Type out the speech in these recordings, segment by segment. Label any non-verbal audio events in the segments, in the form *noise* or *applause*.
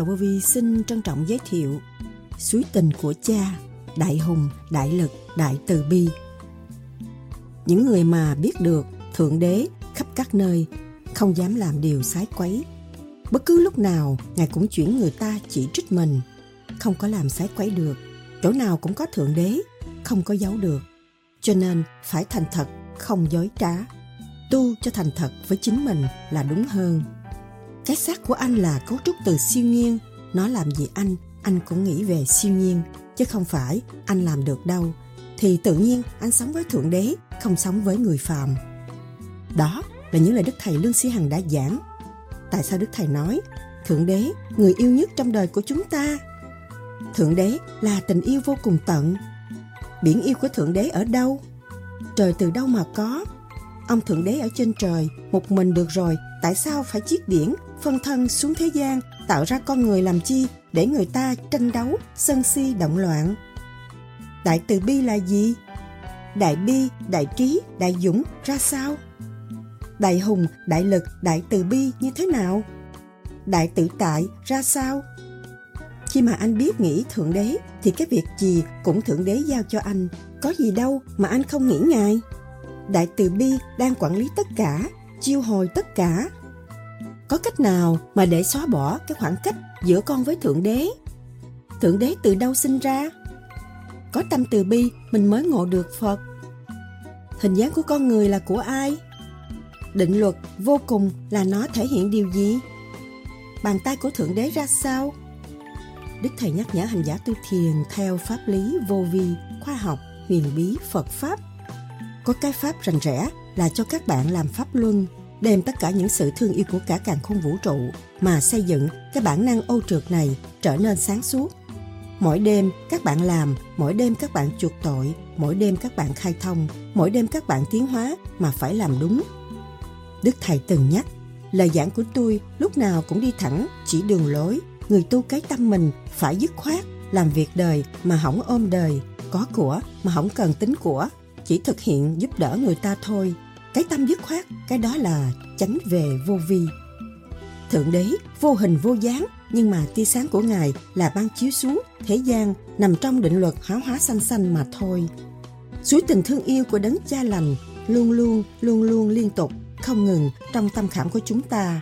Sư Đạo Vi xin trân trọng giới thiệu Suối tình của cha, đại hùng, đại lực, đại từ bi. Những người mà biết được Thượng Đế khắp các nơi không dám làm điều sái quấy. Bất cứ lúc nào, Ngài cũng chuyển người ta chỉ trích mình. Không có làm sái quấy được. Chỗ nào cũng có Thượng Đế, không có giấu được. Cho nên phải thành thật, không dối trá. Tu cho thành thật với chính mình là đúng hơn. Cái xác của anh là cấu trúc từ siêu nhiên. Nó làm gì anh, anh cũng nghĩ về siêu nhiên. Chứ không phải anh làm được đâu. Thì tự nhiên anh sống với Thượng Đế, không sống với người phàm. Đó là những lời Đức Thầy Lương Sĩ Hằng đã giảng. Tại sao Đức Thầy nói, Thượng Đế, người yêu nhất trong đời của chúng ta. Thượng Đế là tình yêu vô cùng tận. Biển yêu của Thượng Đế ở đâu? Trời từ đâu mà có? Ông Thượng Đế ở trên trời, một mình được rồi, tại sao phải chiết điển phân thân xuống thế gian, tạo ra con người làm chi để người ta tranh đấu, sân si, động loạn. Đại từ bi là gì? Đại bi, đại trí, đại dũng, ra sao? Đại hùng, đại lực, đại từ bi như thế nào? Đại tự tại, ra sao? Khi mà anh biết nghĩ thượng đế, thì cái việc gì cũng thượng đế giao cho anh. Có gì đâu mà anh không nghĩ ngài. Đại từ bi đang quản lý tất cả, chiêu hồi tất cả có cách nào mà để xóa bỏ cái khoảng cách giữa con với thượng đế? Thượng đế từ đâu sinh ra? Có tâm từ bi, mình mới ngộ được phật. Hình dáng của con người là của ai? Định luật vô cùng là nó thể hiện điều gì? Bàn tay của thượng đế ra sao? Đức thầy nhắc nhở hành giả tu thiền theo pháp lý vô vi, khoa học, huyền bí phật pháp. Có cái pháp rành rẽ là cho các bạn làm pháp luân đem tất cả những sự thương yêu của cả càng không vũ trụ mà xây dựng cái bản năng ô trượt này trở nên sáng suốt. Mỗi đêm các bạn làm, mỗi đêm các bạn chuộc tội, mỗi đêm các bạn khai thông, mỗi đêm các bạn tiến hóa mà phải làm đúng. Đức Thầy từng nhắc, lời giảng của tôi lúc nào cũng đi thẳng, chỉ đường lối. Người tu cái tâm mình phải dứt khoát, làm việc đời mà hỏng ôm đời, có của mà không cần tính của, chỉ thực hiện giúp đỡ người ta thôi cái tâm dứt khoát, cái đó là tránh về vô vi. Thượng đế, vô hình vô dáng, nhưng mà tia sáng của ngài là ban chiếu xuống thế gian, nằm trong định luật hóa hóa xanh xanh mà thôi. Suối tình thương yêu của đấng cha lành luôn luôn luôn luôn liên tục, không ngừng trong tâm khảm của chúng ta.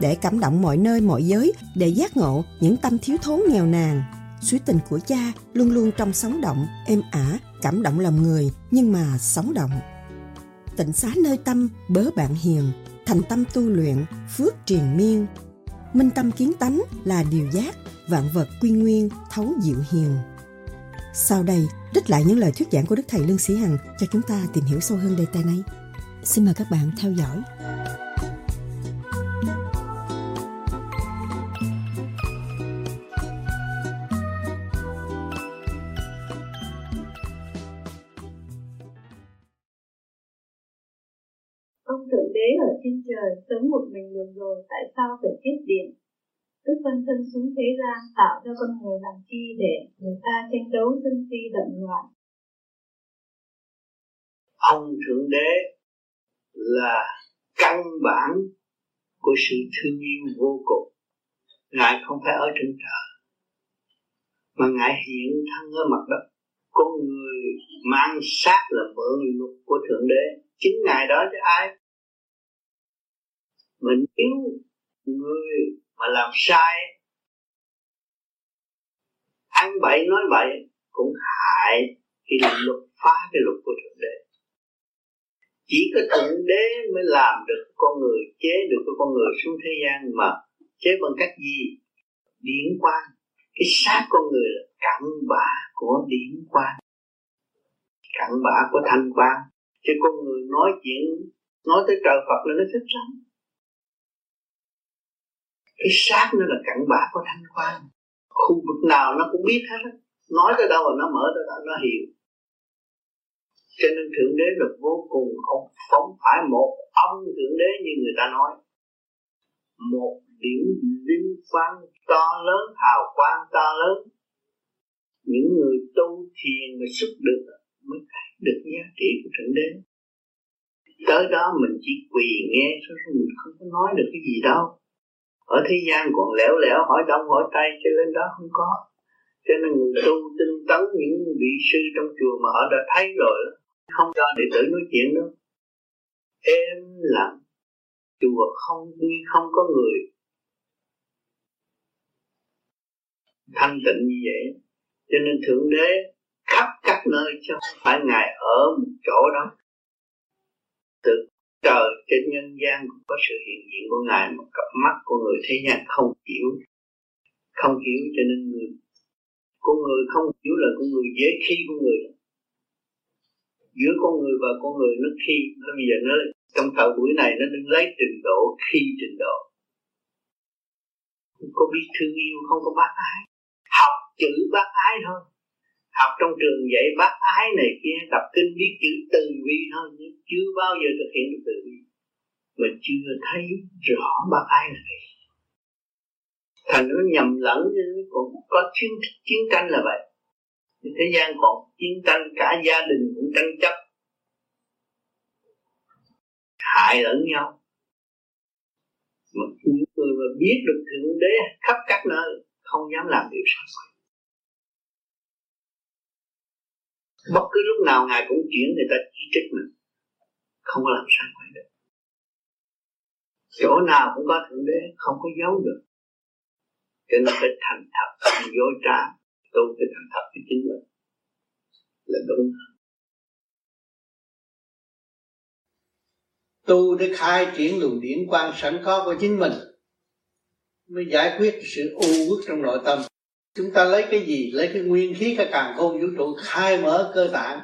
Để cảm động mọi nơi, mọi giới, để giác ngộ những tâm thiếu thốn nghèo nàn, suối tình của cha luôn luôn trong sóng động, êm ả, cảm động lòng người, nhưng mà sóng động tịnh xá nơi tâm bớ bạn hiền, thành tâm tu luyện, phước triền miên. Minh tâm kiến tánh là điều giác, vạn vật quy nguyên, thấu diệu hiền. Sau đây trích lại những lời thuyết giảng của đức thầy lương sĩ hằng cho chúng ta tìm hiểu sâu hơn đề tài này. Xin mời các bạn theo dõi. Trên trời sống một mình được rồi, tại sao phải tiết điện tức phân thân xuống thế gian tạo ra con người làm chi để người ta tranh đấu sân si đậm loạn? Ông thượng đế là căn bản của sự thương yêu vô cùng. Ngài không phải ở trên trời, mà ngài hiện thân ở mặt đất. Con người mang xác là mượn luật của thượng đế. Chính ngài đó cho ai? Mình nếu người mà làm sai. Ăn bậy nói bậy cũng hại khi làm luật phá cái luật của thượng đế. Chỉ có thượng đế mới làm được con người chế được cái con người xuống thế gian mà chế bằng cách gì? Điển quan, cái xác con người là cặn bã của điển quan cặn bã của thanh quan chứ con người nói chuyện nói tới trời Phật là nó thích lắm cái xác nó là cặn bã của thanh quan khu vực nào nó cũng biết hết nói tới đâu là nó mở tới đó, nó hiểu. Cho nên thượng đế là vô cùng ông không phải một ông thượng đế như người ta nói. Một điểm linh quan to lớn, hào quang to lớn. Những người tu thiền mà xuất được mới thấy được giá trị của thượng đế. Tới đó mình chỉ quỳ nghe thôi, mình không có nói được cái gì đâu ở thế gian còn lẻo lẻo, hỏi đông hỏi tây cho lên đó không có. Cho nên người tu tinh tấn những vị sư trong chùa mà họ đã thấy rồi không cho đệ tử nói chuyện nữa. Êm lặng. Chùa không, như không có người. Thanh tịnh như vậy. Cho nên thượng đế khắp các nơi chứ không phải ngài ở một chỗ đó. Tự trời trên nhân gian cũng có sự hiện diện của ngài một cặp mắt của người thế gian không hiểu không hiểu cho nên người, con người không hiểu là con người dễ khi con người. Giữa con người và con người nó khi. Nó bây giờ nó, trong thời buổi này nó đừng lấy trình độ, khi trình độ. Không có biết thương yêu, không có bác ái. Học chữ bác ái thôi học trong trường dạy bác ái này kia, tập kinh biết chữ từ bi thôi, nhưng chưa bao giờ thực hiện được từ bi mà chưa thấy rõ bác ái là gì. Thành nó nhầm lẫn còn có chiến chiến tranh là vậy. Thế gian còn chiến tranh, cả gia đình cũng tranh chấp. Hại lẫn nhau. Mà những người mà biết được thượng đế khắp các nơi, không dám làm điều sai quấy bất cứ lúc nào ngài cũng chuyển người ta chỉ trích mình. Không có làm sao quay được chỗ nào cũng có thượng đế, không có giấu được. Cho nên phải thành thật không dối trá, tu phải thành thật với chính mình. Là đúng. Tu để khai triển luồng điển quan sẵn có của chính mình, mới giải quyết sự u uất trong nội tâm chúng ta lấy cái gì? Lấy cái nguyên khí cái càng khôn vũ trụ, khai mở cơ tạng.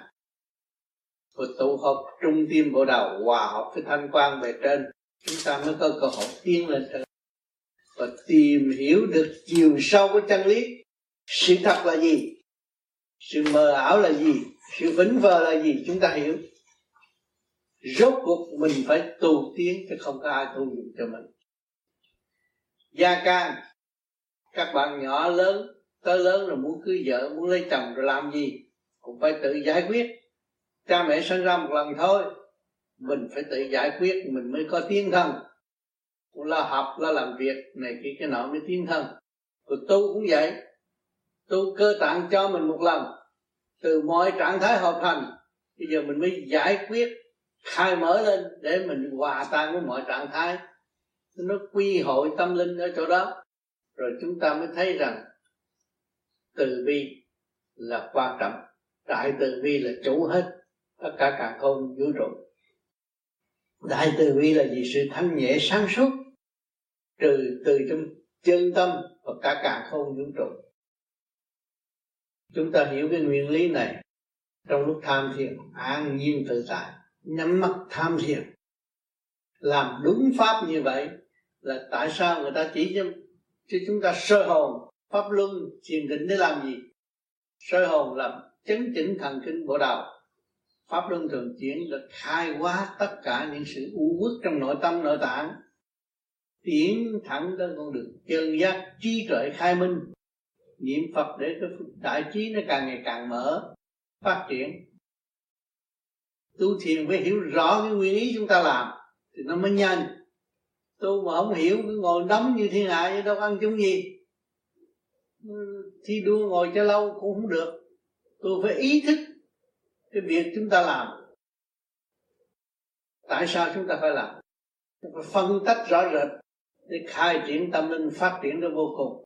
Và tụ hợp trung tim bộ đầu hòa hợp với thanh quan về trên. Chúng ta mới có cơ hội tiến lên trên. Và tìm hiểu được chiều sâu của chân lý. Sự thật là gì? Sự mờ ảo là gì? Sự vĩnh vờ là gì? Chúng ta hiểu. Rốt cuộc mình phải tu tiến, chứ không có ai tu dùng cho mình. Gia can, các bạn nhỏ lớn tới lớn rồi muốn cưới vợ, muốn lấy chồng rồi làm gì? Cũng phải tự giải quyết. Cha mẹ sinh ra một lần thôi. Mình phải tự giải quyết, mình mới có tiến thân. Lo học lo làm việc này kia, cái nọ mới tiến thân. Rồi tu cũng vậy. Tu cơ tạng cho mình một lần. Từ mọi trạng thái hợp thành. Bây giờ mình mới giải quyết, khai mở lên để mình hòa tan với mọi trạng thái. Nó quy hội tâm linh ở chỗ đó. Rồi chúng ta mới thấy rằng từ bi là quan trọng đại từ bi là chủ hết tất cả càng không vũ trụ đại từ bi là gì sự thanh nhẹ sáng suốt trừ từ trong chân tâm và cả càng không vũ trụ chúng ta hiểu cái nguyên lý này trong lúc tham thiền an nhiên tự tại nhắm mắt tham thiền. Làm đúng pháp như vậy là tại sao người ta chỉ cho, cho chúng ta sơ hồn pháp luân thiền định để làm gì? Sơ hồn làm chấn chỉnh thần kinh bộ đầu pháp luân thường chuyển được khai hóa tất cả những sự u uất trong nội tâm, nội tạng. Tiến thẳng tới con đường chân giác trí tuệ khai minh. Niệm phật để cái đại trí nó càng ngày càng mở, phát triển. Tu thiền phải hiểu rõ cái nguyên ý chúng ta làm thì nó mới nhanh. Tu mà không hiểu, cứ ngồi đóng như thiên hạ chứ đâu ăn chúng gì thi đua ngồi cho lâu cũng không được. Tôi phải ý thức cái việc chúng ta làm. Tại sao chúng ta phải làm? Phải phân tách rõ rệt để khai triển tâm linh phát triển nó vô cùng.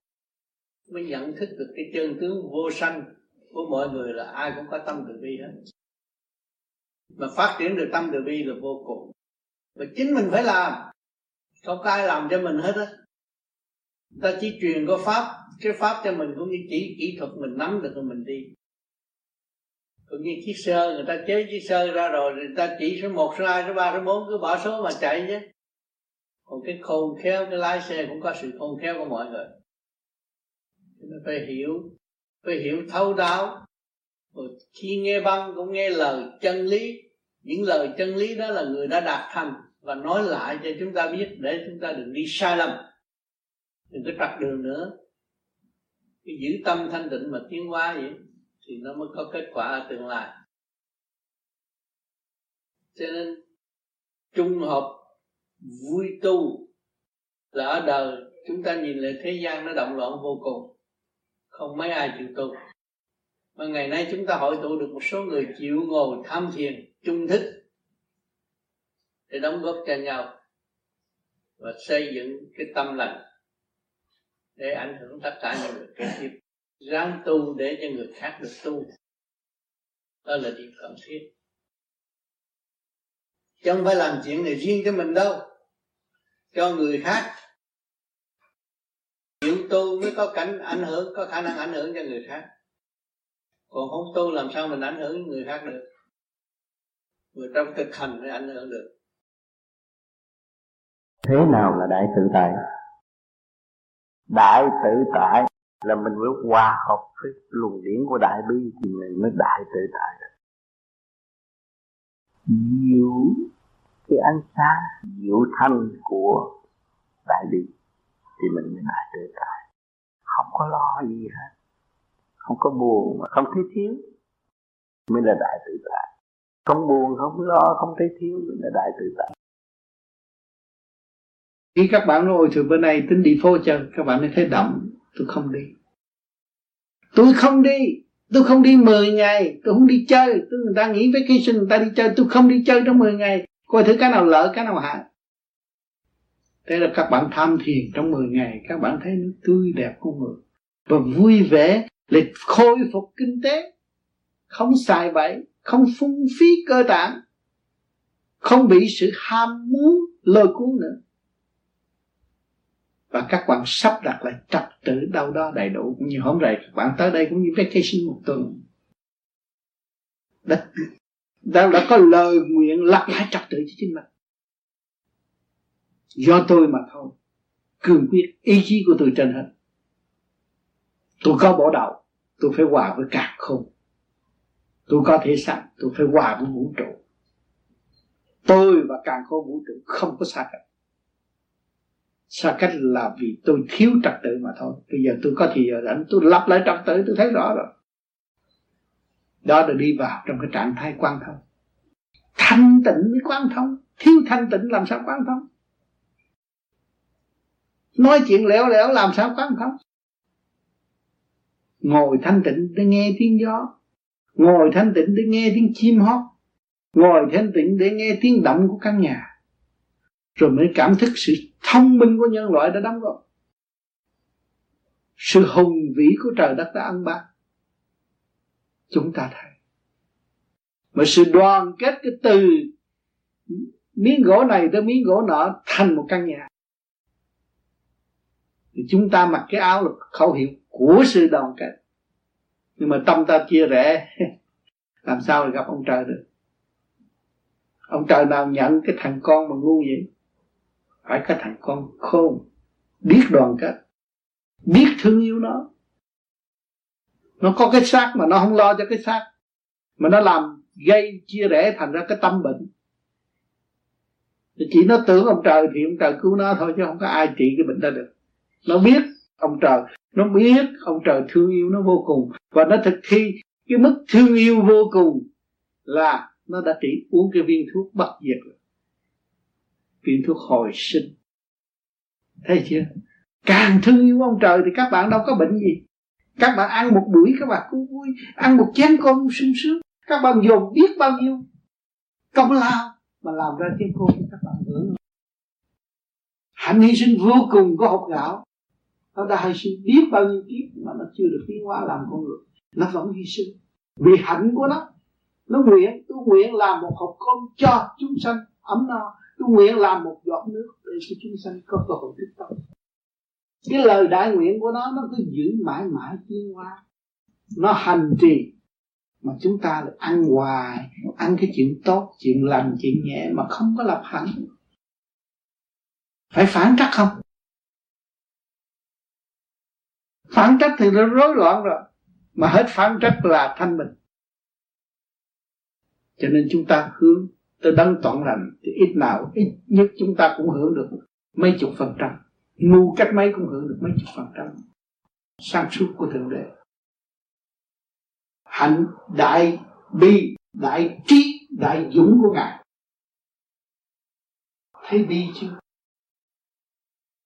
Mới nhận thức được cái chân tướng vô sanh của mọi người là ai cũng có tâm từ bi hết. Mà phát triển được tâm từ bi là vô cùng. Và chính mình phải làm. Không có ai làm cho mình hết á ta chỉ truyền có pháp, cái pháp cho mình cũng như chỉ kỹ thuật mình nắm được rồi mình đi. Cũng như chiếc sơ người ta chế chiếc sơ ra rồi người ta chỉ số một, số hai, số ba, số bốn, cứ bỏ số mà chạy chứ. Còn cái khôn khéo, cái lái xe cũng có sự khôn khéo của mọi người. Nên phải hiểu phải hiểu thấu đáo. Rồi khi nghe băng cũng nghe lời chân lý. Những lời chân lý đó là người đã đạt thành và nói lại cho chúng ta biết để chúng ta đừng đi sai lầm đừng có trật đường nữa. Cái giữ tâm thanh định mà tiến hóa vậy, thì nó mới có kết quả ở tương lai. Cho nên, trung hợp vui tu là ở đời, chúng ta nhìn lại thế gian nó động loạn vô cùng. Không mấy ai chịu tu. Mà ngày nay chúng ta hội tụ được một số người chịu ngồi tham thiền trung thức để đóng góp cho nhau và xây dựng cái tâm lành để ảnh hưởng tất cả những người kế tiếp ráng tu để cho người khác được tu. Đó là điều cần thiết. Chứ không phải làm chuyện này riêng cho mình đâu. Cho người khác. Chịu tu mới có cảnh ảnh hưởng, có khả năng ảnh hưởng cho người khác. Còn không tu làm sao mình ảnh hưởng người khác được? Người trong thực hành mới ảnh hưởng được. Thế nào là đại tự tại? Đại tự tại là mình mới hòa hợp với luồng điển của đại bi thì mình mới đại tự tại. Được diệu, cái ánh sáng, diệu thanh của đại bi thì mình mới đại tự tại. Không có lo gì hết, không có buồn mà không thấy thiếu, mới là đại tự tại. Không buồn, không lo, không thấy thiếu, mới là đại tự tại khi các bạn nói, ôi từ bên này tính đi phố chơi. Các bạn mới thấy động tôi không đi. Tôi không đi. Tôi không đi 10 ngày. Tôi không đi chơi. Tôi người ta nghĩ vacation, người ta đi chơi. Tôi không đi chơi trong 10 ngày. Coi thử cái nào lỡ, cái nào hại. Thế là các bạn tham thiền trong 10 ngày. Các bạn thấy nó tươi đẹp của người và vui vẻ. Để khôi phục kinh tế. Không xài bậy không phung phí cơ tạng. Không bị sự ham muốn lôi cuốn nữa và các bạn sắp đặt lại trật tự đâu đó đầy đủ. Cũng như hôm nay các bạn tới đây cũng như vacation một tuần. Đã, đã, đã có lời nguyện lặp lại trật tự cho chính mình. Do tôi mà thôi. Cường quyết ý chí của tôi trên hết. Tôi có bỏ đầu tôi phải hòa với cả không tôi có thể sẵn tôi phải hòa với vũ trụ. Tôi và càng khôn vũ trụ không có xa cách xa cách là vì tôi thiếu trật tự mà thôi. Bây giờ tôi có thì giờ rảnh, tôi lặp lại trật tự, tôi thấy rõ rồi. Đó là đi vào trong cái trạng thái quan thông. Thanh tịnh mới quan thông. Thiếu thanh tịnh làm sao quan thông? Nói chuyện lẻo lẻo làm sao quan thông? Ngồi thanh tịnh để nghe tiếng gió. Ngồi thanh tịnh để nghe tiếng chim hót. Ngồi thanh tịnh để nghe tiếng động của căn nhà. Rồi mới cảm thức sự thông minh của nhân loại đã đóng góp. Sự hùng vĩ của trời đất đã ăn ban chúng ta thấy. Mà sự đoàn kết cái từ miếng gỗ này tới miếng gỗ nọ thành một căn nhà. Thì chúng ta mặc cái áo là khẩu hiệu của sự đoàn kết. Nhưng mà tâm ta chia rẽ, *laughs* làm sao gặp ông trời được? Ông trời nào nhận cái thằng con mà ngu vậy? Phải có thằng con khôn. Biết đoàn kết. Biết thương yêu nó. Nó có cái xác mà nó không lo cho cái xác. Mà nó làm gây chia rẽ thành ra cái tâm bệnh. Thì chỉ nó tưởng ông trời thì ông trời cứu nó thôi, chứ không có ai trị cái bệnh đó được. Nó biết ông trời. Nó biết ông trời thương yêu nó vô cùng. Và nó thực thi cái mức thương yêu vô cùng là nó đã trị uống cái viên thuốc bất diệt rồi viên thuốc hồi sinh. Thấy chưa? Càng thương yêu ông trời thì các bạn đâu có bệnh gì. Các bạn ăn một buổi các bạn cũng vui. Ăn một chén cơm sung sướng. Các bạn dồn biết bao nhiêu công lao mà làm ra chén cơm các bạn hưởng. Hạnh hy sinh vô cùng có hộp gạo nó đã hy sinh biết bao nhiêu kiếp mà nó chưa được tiến hóa làm con người. Nó vẫn hy sinh. Vì hạnh của nó nó nguyện tôi nguyện làm một hộp cơm cho chúng sanh ấm no tôi nguyện làm một giọt nước để cho chúng sanh có cơ hội thức tâm cái lời đại nguyện của nó nó cứ giữ mãi mãi tiến hóa. Nó hành trì, mà chúng ta lại ăn hoài, ăn cái chuyện tốt, chuyện lành, chuyện nhẹ mà không có lập hạnh. Phải phản trắc không? Phản trắc thì nó rối loạn rồi, mà hết phản trắc là thanh bình. Cho nên chúng ta hướng tôi đấng toàn lành thì ít nào, ít nhất chúng ta cũng hưởng được mấy chục phần trăm. Ngu cách mấy cũng hưởng được mấy chục phần trăm sáng suốt của thượng đế. Hạnh, đại bi, đại trí, đại dũng của ngài. Thấy bi chưa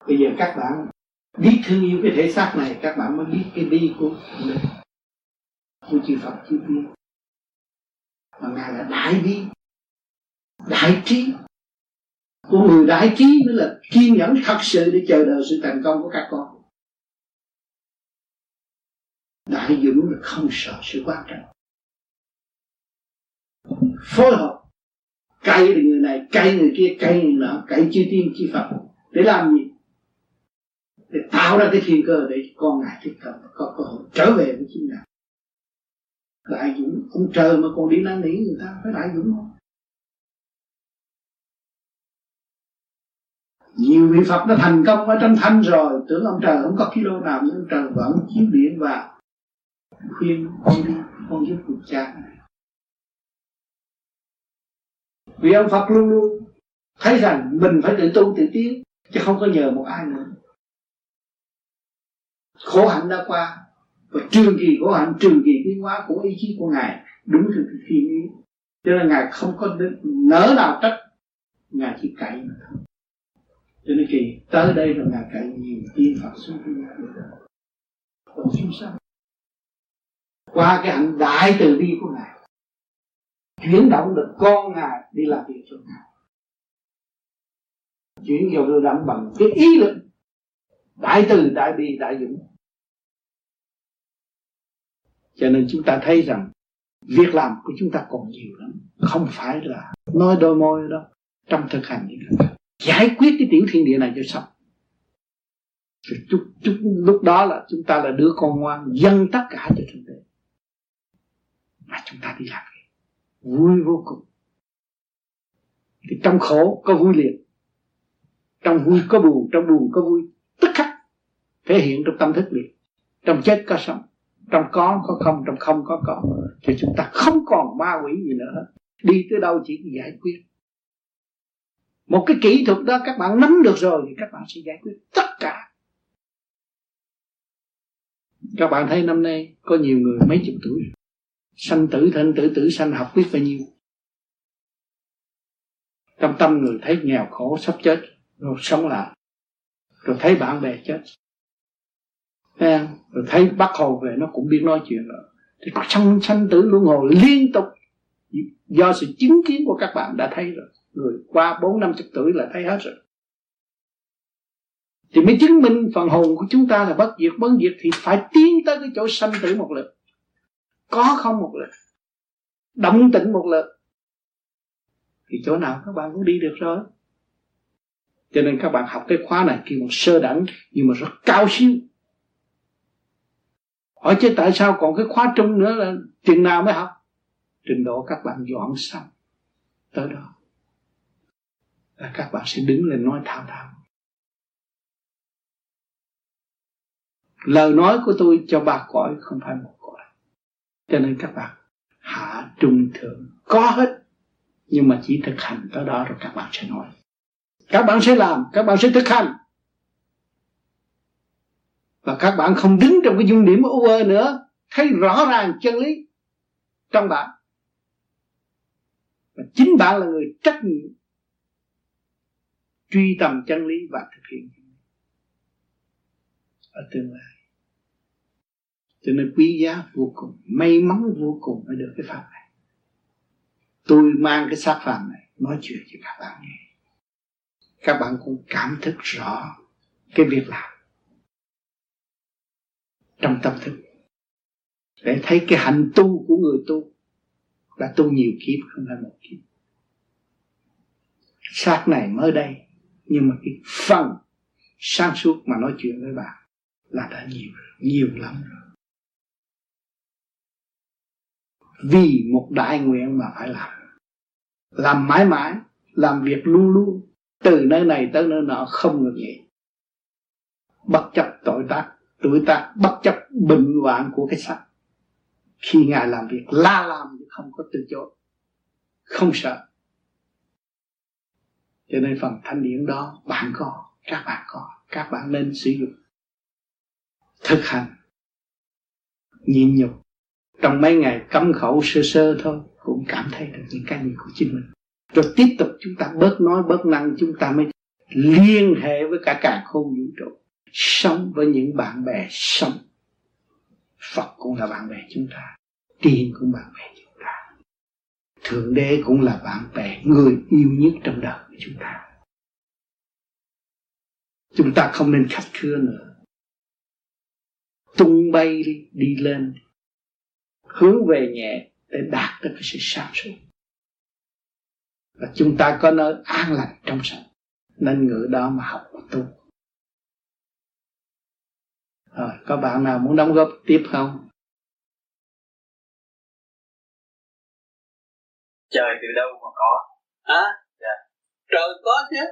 bây giờ các bạn biết thương yêu cái thể xác này, các bạn mới biết cái bi của mình của chư Phật, chư biết mà ngài là đại bi đại trí. Của người đại trí mới là kiên nhẫn thật sự để chờ đợi sự thành công của các con. Đại dũng là không sợ sự quan trọng. Phối hợp. Cay thì người này cay người kia cay người nọ cay chư tiên, chư phật. Để làm gì? Để tạo ra cái thiên cơ để con ngài tiếp cận, có cơ hội trở về với chính ngài. Đại dũng, ông trời mà còn đi năn nỉ người ta, phải đại dũng không? Nhiều vị Phật đã thành công ở trong thanh rồi. Tưởng ông trời không có kilo nào, nhưng ông trời vẫn chiếu điện và khuyên con đi, con giúp cuộc cha. Vì ông Phật luôn luôn thấy rằng mình phải tự tu tự tiến, chứ không có nhờ một ai nữa. Khổ hạnh đã qua, và trường kỳ khổ hạnh, trường kỳ tiến hóa của ý chí của ngài đúng theo cái thiên ý cho nên ngài không có nỡ nào trách, ngài chỉ cậy. mà thôi cho nên kỳ tới đây rồi ngài cậy nhiều tiên phật xuống thế gian còn chúng sanh qua cái hạnh đại từ bi của ngài, chuyển động được con ngài đi làm việc cho ngài. Chuyển vào lưu động bằng cái ý lực, đại từ, đại bi, đại dũng. Cho nên chúng ta thấy rằng, việc làm của chúng ta còn nhiều lắm. Không phải là nói đôi môi đâu, trong thực hành như thế giải quyết cái tiểu thiên địa này cho xong. Chút, chút lúc đó là chúng ta là đứa con ngoan dâng tất cả cho thượng đế mà chúng ta đi làm việc vui vô cùng. Thì trong khổ có vui liền trong vui có buồn trong buồn có vui. Tức khắc thể hiện trong tâm thức liền. Trong chết có sống trong có có không trong không có có thì chúng ta không còn ma quỷ gì nữa. Đi tới đâu chỉ giải quyết một cái kỹ thuật đó các bạn nắm được rồi thì các bạn sẽ giải quyết tất cả. Các bạn thấy năm nay có nhiều người mấy chục tuổi sanh tử thân, tử tử sanh, học biết bao nhiêu. Trong tâm người thấy nghèo khổ sắp chết, rồi sống lại. Rồi thấy bạn bè chết. Rồi thấy bác hồ về nó cũng biết nói chuyện rồi. Thì sanh sanh tử luân hồi liên tục. Do sự chứng kiến của các bạn đã thấy rồi người qua bốn năm chục tuổi là thấy hết rồi. Thì mới chứng minh phần hồn của chúng ta là bất diệt. Bất diệt thì phải tiến tới cái chỗ sanh tử một lượt có không một lượt động tĩnh một lượt thì chỗ nào các bạn cũng đi được rồi. Cho nên các bạn học cái khóa này kêu một sơ đẳng, nhưng mà rất cao siêu. Hỏi chứ tại sao còn cái khóa trung nữa là chừng nào mới học? Trình độ các bạn dọn xong. Tới đó là các bạn sẽ đứng lên nói thao thao. Lời nói của tôi cho ba cõi không phải một cõi. Cho nên các bạn hạ trung thượng. Có hết, nhưng mà chỉ thực hành tới đó rồi các bạn sẽ nói. Các bạn sẽ làm, các bạn sẽ thực hành. Và các bạn không đứng trong cái dung điểm u ơ nữa. Thấy rõ ràng chân lý trong bạn. Và chính bạn là người trách nhiệm truy tầm chân lý và thực hiện. Ở tương lai. Cho nên quý giá vô cùng, may mắn vô cùng mới được cái pháp này. Tôi mang cái xác phàm này, nói chuyện cho các bạn nghe. Các bạn cũng cảm thức rõ cái việc làm trong tâm thức. Để thấy cái hạnh tu của người tu là tu nhiều kiếp không phải một kiếp. Xác này mới đây nhưng mà cái phần sáng suốt mà nói chuyện với bạn là đã nhiều nhiều lắm rồi. Vì một đại nguyện mà phải làm. Làm mãi mãi, làm việc luôn luôn. Từ nơi này tới nơi nọ không ngừng nghỉ. Bất chấp tội tác, tuổi tác, bất chấp bệnh hoạn của cái xác. Khi ngài làm việc, la làm không có từ chối, không sợ cho nên phần thanh điển đó, bạn có, các bạn có, các bạn nên sử dụng. Thực hành. Nhịn nhục. Trong mấy ngày cấm khẩu sơ sơ thôi, cũng cảm thấy được những cái gì của chính mình. Rồi tiếp tục chúng ta bớt nói, bớt năng, chúng ta mới liên hệ với cả cả khôn vũ trụ. Sống với những bạn bè, sống. Phật cũng là bạn bè chúng ta. Tiên cũng bạn bè chúng ta. Thượng Đế cũng là bạn bè Người yêu nhất trong đời của chúng ta. Chúng ta không nên khách khứa nữa. Tung bay đi, đi lên. Hướng về nhẹ Để đạt được cái sự sáng suốt. Và chúng ta có nơi an lành trong sạch Nên ngựa đó mà học và tu. Rồi, có bạn nào muốn đóng góp tiếp không? Trời từ đâu mà có? À? Dạ. Trời có chứ.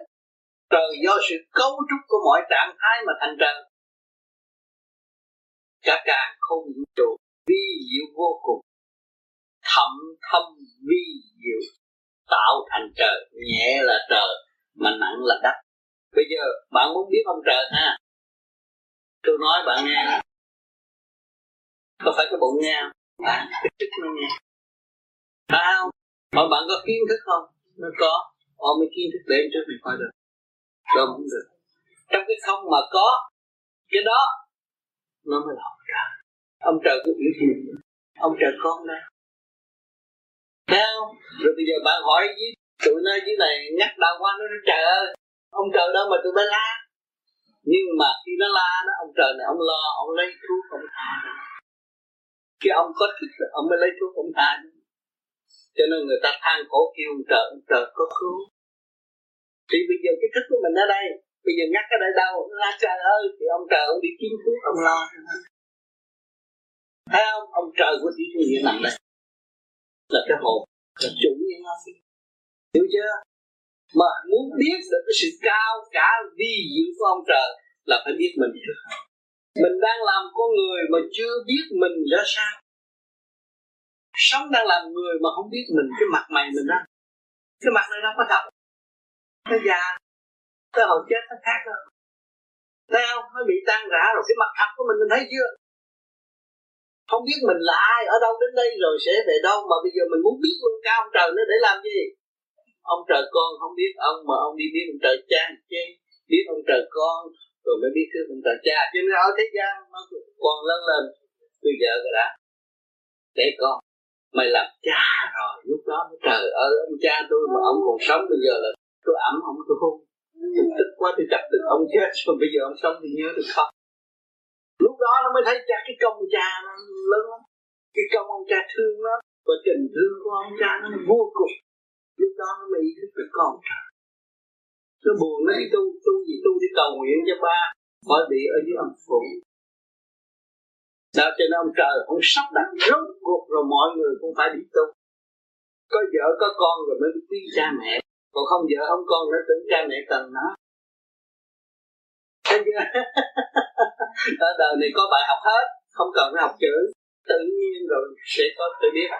Trời do sự cấu trúc của mọi trạng thái mà thành trời. Cả càng không vũ trụ vi diệu vô cùng thậm thâm vi diệu tạo thành trời nhẹ là trời mà nặng là đất bây giờ bạn muốn biết ông trời ha tôi nói bạn nghe có phải cái bụng nghe bạn cái chức nó nghe sao mà bạn có kiến thức không? Nó có. Ờ, Ôm mới kiến thức để trước này coi được. Đâu không được. Trong cái không mà có, cái đó, nó mới là ông trời. Ông trời có biểu hiện ông trời con đây thấy không? Rồi bây giờ bạn hỏi với tụi nó dưới này, nhắc đau qua nó nói, trời ơi, ông trời đâu mà tụi nó la? Nhưng mà khi nó la đó, ông trời này, ông lo, ông lấy thuốc, ông tha. Khi ông có thức ông mới lấy thuốc, ông tha cho nên người ta than khổ kêu trợ trời trời có cứu thì bây giờ cái thức của mình ở đây, bây giờ nhắc cái đây đâu la trời ơi, thì ông trời ông đi kiếm cứu ông lo. Thấy không? Ông trời của tiểu thiên địa nằm đây là cái hồn, là chủ nhân nó. Hiểu chưa? Mà muốn biết được cái sự cao cả vi diệu của ông trời là phải biết mình trước. Mình đang làm con người mà chưa biết mình ra sao sống đang làm người mà không biết mình, cái mặt mày mình đó cái mặt này nó có thật nó già. Tới hồi chết nó khác đâu thấy không? Nó bị tan rã rồi, cái mặt thật của mình mình thấy chưa? Không biết mình là ai, ở đâu đến đây rồi sẽ về đâu, mà bây giờ mình muốn biết luôn cao ông trời nó để làm gì? Ông trời con không biết ông, mà ông đi biết ông trời cha chứ biết ông trời con, rồi mới biết thương ông trời cha. Cho nên ở thế gian nó còn lớn lên, bây giờ rồi đã. Để con mày làm cha rồi, lúc đó trời ơi, ông cha tôi mà ông còn sống bây giờ là tôi ẩm, ông tôi hôn. Tôi tức quá tôi chặt được ông chết rồi bây giờ ông sống thì nhớ được không? Lúc đó nó mới thấy cha, cái công cha nó lớn lắm. Cái công ông cha thương nó và tình thương của ông cha nó vô cùng. Lúc đó nó mới ý thức được con nó buồn, nó đi tu tu gì tu đi cầu nguyện cho ba. Khỏi bị ở dưới âm phủ đó cho nên ông trời ông sắp đặt rốt cuộc rồi mọi người cũng phải đi tu. Có vợ có con rồi mới quý cha mẹ. Còn không vợ không con nó tưởng cha mẹ cần nó. Chưa? *laughs* Ở đời này có bài học hết không cần phải học chữ. Tự nhiên rồi sẽ có tự biết.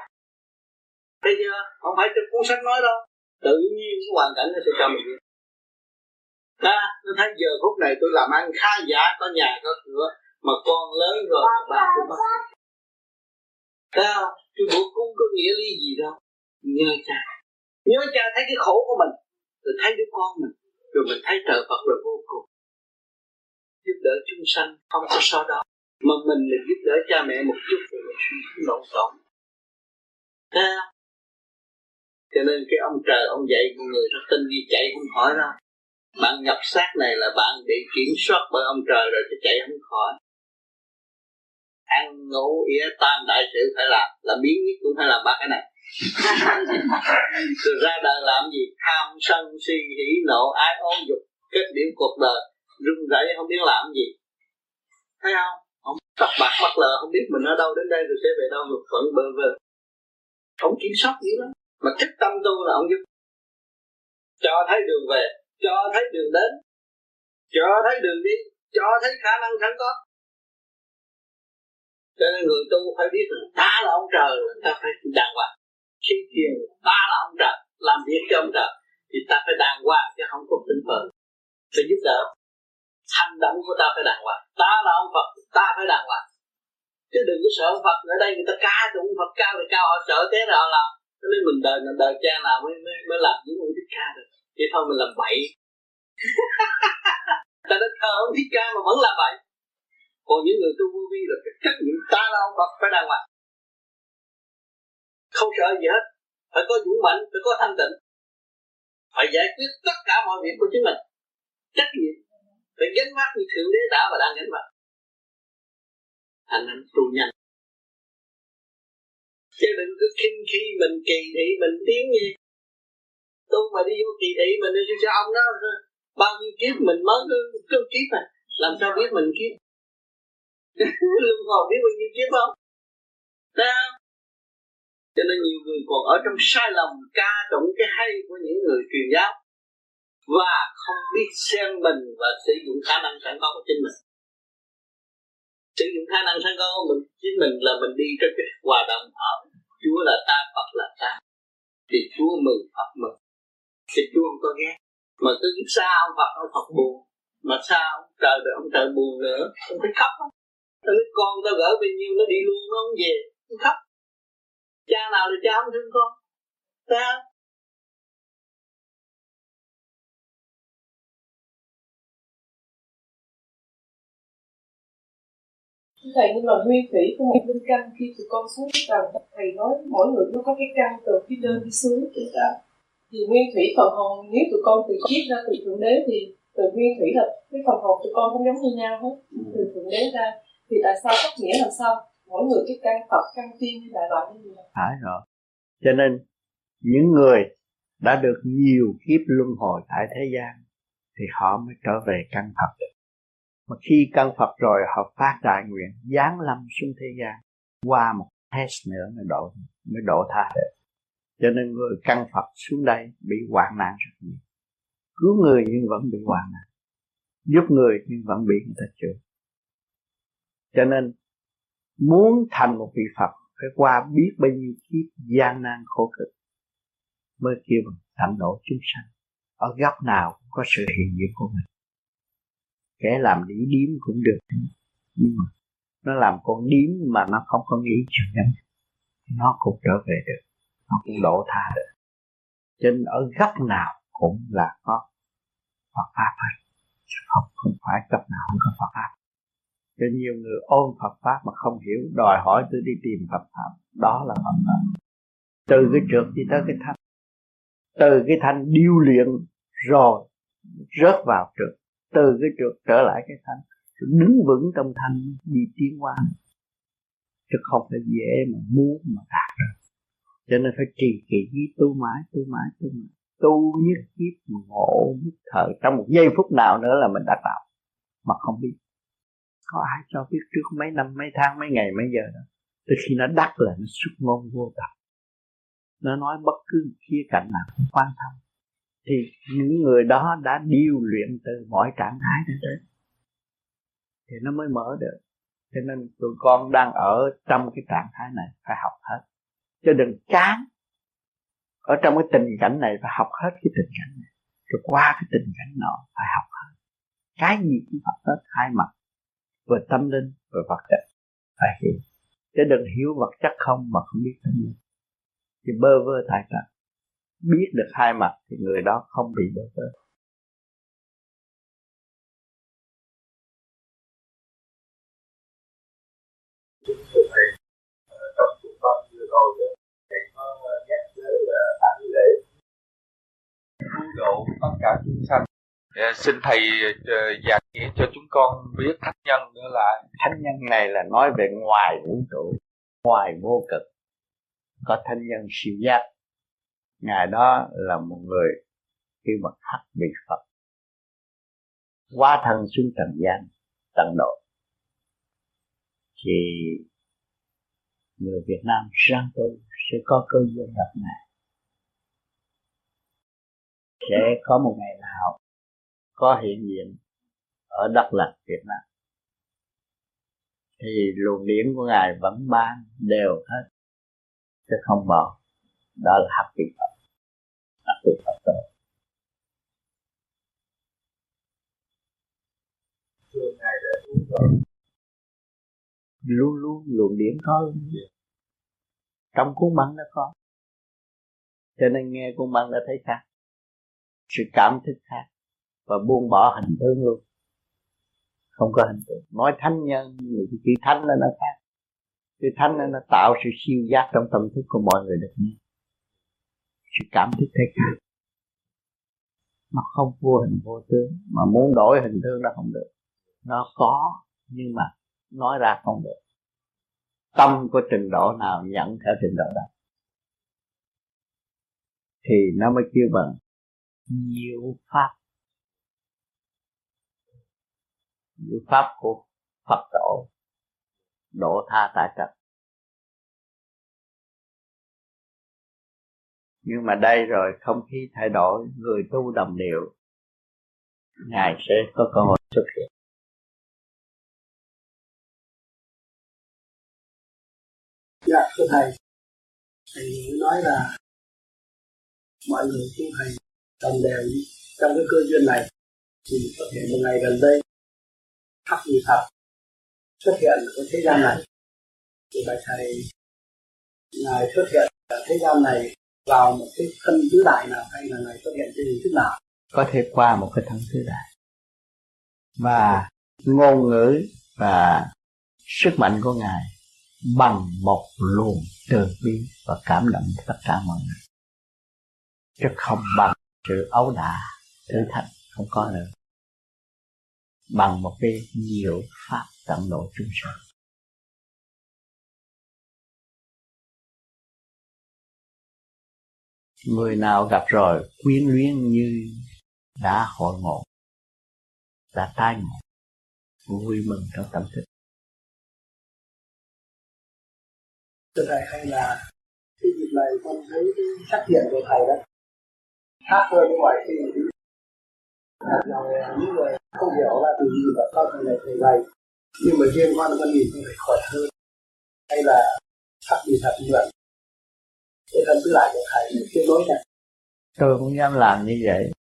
Thấy chưa? Không phải trong cuốn sách nói đâu. Tự nhiên cái hoàn cảnh nó sẽ cho mình biết. Ta, tôi thấy giờ phút này tôi làm ăn khá giả có nhà có cửa mà con lớn rồi mà ba mất thấy không cái bữa cung có nghĩa lý gì đâu? Nhớ cha. Nhớ cha thấy cái khổ của mình rồi thấy đứa con mình rồi mình thấy trời Phật là vô cùng. Giúp đỡ chúng sanh không có so đó mà mình là giúp đỡ cha mẹ một chút rồi mình lộn xộn. Không cho nên cái ông trời ông dạy con người nó tin đi chạy không khỏi đâu. Bạn nhập xác này là bạn bị kiểm soát bởi ông trời rồi thì chạy không khỏi ăn ngủ ỉa tam đại sự phải làm. Làm biến nhất cũng phải làm ba cái này. Rồi ra đời làm gì? Tham sân si hỉ nộ, ái ố dục, kết điểm cuộc đời. Run rẩy, không biết làm gì. Thấy không? Không tập bạc, bắt lờ, không biết mình ở đâu đến đây rồi sẽ về đâu một phận bơ vơ. Không kiểm soát dữ lắm. Mà thích tâm tu là ông giúp. Cho thấy đường về, cho thấy đường đến, cho thấy đường đi, cho thấy khả năng sẵn có cho nên người tu phải biết rằng ta là ông trời ta phải đàng hoàng. Khi thiền ta là ông trời làm việc cho ông trời thì ta phải đàng hoàng chứ không có tinh phật phải giúp đỡ. Hành động của ta phải đàng hoàng. Ta là ông Phật ta phải đàng hoàng. Chứ đừng có sợ ông Phật. Ở đây người ta ca tụng Phật cao thì cao họ sợ thế là. Họ làm cho nên mình đời mình đời cha nào mới mới, mới làm những ông thích ca được. Chỉ thôi mình làm bậy. *laughs* Ta đã thờ ông thích ca mà vẫn làm bậy còn những người tu vô vi là cái trách nhiệm ta là ông Phật phải đàng hoàng. Không sợ gì hết. Phải có dũng mạnh phải có thanh tịnh. Phải giải quyết tất cả mọi việc của chính mình. Trách nhiệm. Phải gánh vác như thượng đế đã và đang gánh vác. Thành anh tu nhanh. Chứ đừng cứ khinh khi mình kỳ thị mình tiếng gì. Tu mà đi vô kỳ thị mình đi cho ông đó bao nhiêu kiếp mình mới cứ, cứ kiếp à làm sao biết mình kiếp? *laughs* luân hồi biết bao nhiêu kiếp không? Thấy không? Cho nên nhiều người còn ở trong sai lầm, ca tụng cái hay của những người truyền giáo. Và không biết xem mình và sử dụng khả năng sẵn có của chính mình. Sử dụng khả năng sẵn có của mình, chính mình là mình đi trên cái hòa đồng ở Chúa là ta, Phật là ta. Thì Chúa mừng Phật mừng. Thì Chúa không có ghét. Mà cứ sao ông Phật ông Phật buồn, mà sao ông trời được ông trời buồn nữa ông phải khóc không đứa con tao gỡ bao nhiêu nó đi luôn, nó không về, nó khóc. Cha nào là cha không thương con. Ta thầy, nhưng mà nguyên thủy của một linh căn khi tụi con xuống tầng thầy nói mỗi người nó có cái căn từ phía đơn đi xuống chúng ta thì nguyên thủy phần hồn, nếu tụi con từ kiếp ra từ thượng đế thì từ nguyên thủy là cái phần hồn tụi con cũng giống như nhau hết, từ thượng đế ra thì tại sao cách nghĩa làm sao? Mỗi người cái căn phật căn tiên như đại loại như vậy phải rồi. Cho nên, những người đã được nhiều kiếp luân hồi tại thế gian, thì họ mới trở về căn Phật được. Mà khi căn Phật rồi, họ phát đại nguyện, giáng lâm xuống thế gian, qua một test nữa mới độ mới độ tha. Được cho nên người căn Phật xuống đây bị hoạn nạn rất nhiều. Cứu người nhưng vẫn bị hoạn nạn. Giúp người nhưng vẫn bị người ta chửi cho nên, muốn thành một vị Phật, phải qua biết bao nhiêu kiếp gian nan khổ cực mới kêu bằng tận độ chúng sanh. Ở góc nào cũng có sự hiện diện của mình. Kẻ làm đĩ điếm cũng được. Nhưng mà nó làm con điếm mà nó không có nghĩ chuyện nhân nó cũng trở về được. Nó cũng đổ tha được. Trên nên ở góc nào cũng là có Phật pháp hết. Không không phải góc nào cũng có Phật pháp cho nhiều người ôn Phật pháp mà không hiểu, đòi hỏi tôi đi tìm Phật pháp. Đó là Phật pháp. Từ cái trượt đi tới cái thanh. Từ cái thanh điêu luyện rồi, rớt vào trượt từ cái trượt trở lại cái thanh đứng vững trong thanh đi tiến qua chứ không phải dễ mà muốn mà đạt được. Cho nên phải trì kỳ tu mãi tu mãi tu mãi. Tu nhất kiếp ngộ nhất thời. Trong một giây phút nào nữa là mình đã tạo. Mà không biết có ai cho biết trước mấy năm, mấy tháng, mấy ngày, mấy giờ đó, từ khi nó đắc là nó xuất ngôn vô tận nó nói bất cứ khía cạnh nào cũng quan tâm. Thì những người đó đã điêu luyện từ mọi trạng thái đến đấy thì nó mới mở được. Cho nên tụi con đang ở trong cái trạng thái này phải học hết. Chứ đừng chán. Ở trong cái tình cảnh này phải học hết cái tình cảnh này. Rồi qua cái tình cảnh nọ phải học hết. Cái gì cũng học hết, hai mặt vừa tâm linh, vừa vật chất. Phải hiểu. Chứ đừng hiểu vật chất không mà không biết tâm linh. Thì bơ vơ tại sao biết được hai mặt thì người đó không bị bơ vơ. Cứu độ tất cả chúng sanh Dạ, xin thầy ờ, giảng giải nghĩa cho chúng con biết thánh nhân nữa là thánh nhân này là nói về ngoài vũ trụ, ngoài vô cực. Có thánh nhân siêu giác. Ngài đó là một người khi mà hắc bị phật. Qua thân xuống trần gian, tận độ. Thì người Việt Nam sang tôi sẽ có cơ duyên gặp ngài. Sẽ có một ngày nào có hiện diện ở đất lành Việt Nam. Thì luồng điển của ngài vẫn ban đều hết, chứ không bỏ. Đó là hạt vị Phật. Hạt vị Phật tổ luôn luôn luồng điển có luôn. Trong cuốn băng nó có. Cho nên nghe cuốn băng đã thấy khác. Sự cảm thức khác và buông bỏ hình tướng luôn. Không có hình tượng nói thánh nhân thì chữ thánh là nó khác. Chữ thánh là nó tạo sự siêu giác trong tâm thức của mọi người được nghe sự cảm thức thấy khác. Nó không vô hình vô tướng. Mà muốn đổi hình tướng nó không được. Nó có, nhưng mà nói ra không được. Tâm của trình độ nào nhận theo trình độ đó. Thì nó mới kêu bằng nhiều pháp như pháp của Phật tổ độ tha tại trần. Nhưng mà đây rồi, không khí thay đổi, người tu đồng điệu, ngài sẽ có cơ hội xuất hiện. Dạ thưa thầy. Thầy nói là mọi người tu hành đồng đều trong cái cơ duyên này thì có thể một ngày gần đây hắc như thật. Xuất hiện ở thế gian này. Thì bài thầy, ngài xuất hiện ở thế gian này vào một cái thân tứ đại nào, hay là ngài xuất hiện trên hình thức nào? Có thể qua một cái thân tứ đại. Và ngôn ngữ và sức mạnh của ngài bằng một luồng từ bi và cảm động tất cả mọi người. Chứ không bằng sự ấu đả thử thách, không có nữa bằng một cái nhiều pháp tận độ chúng sanh. Người nào gặp rồi, quyến luyến như đã hội ngộ, đã tai ngộ, vui mừng trong tâm thức. Thưa thầy hay là cái dịp này con thấy cái xác hiện của thầy đó, khác hơn ngoài khi rồi những người không hiểu là từ gì mà sao thầy này thầy này nhưng mà riêng con con nhìn thầy khỏe hơn hay là thật gì thật như vậy để thân cứ lại được thầy kết nối này tôi cũng dám làm như vậy.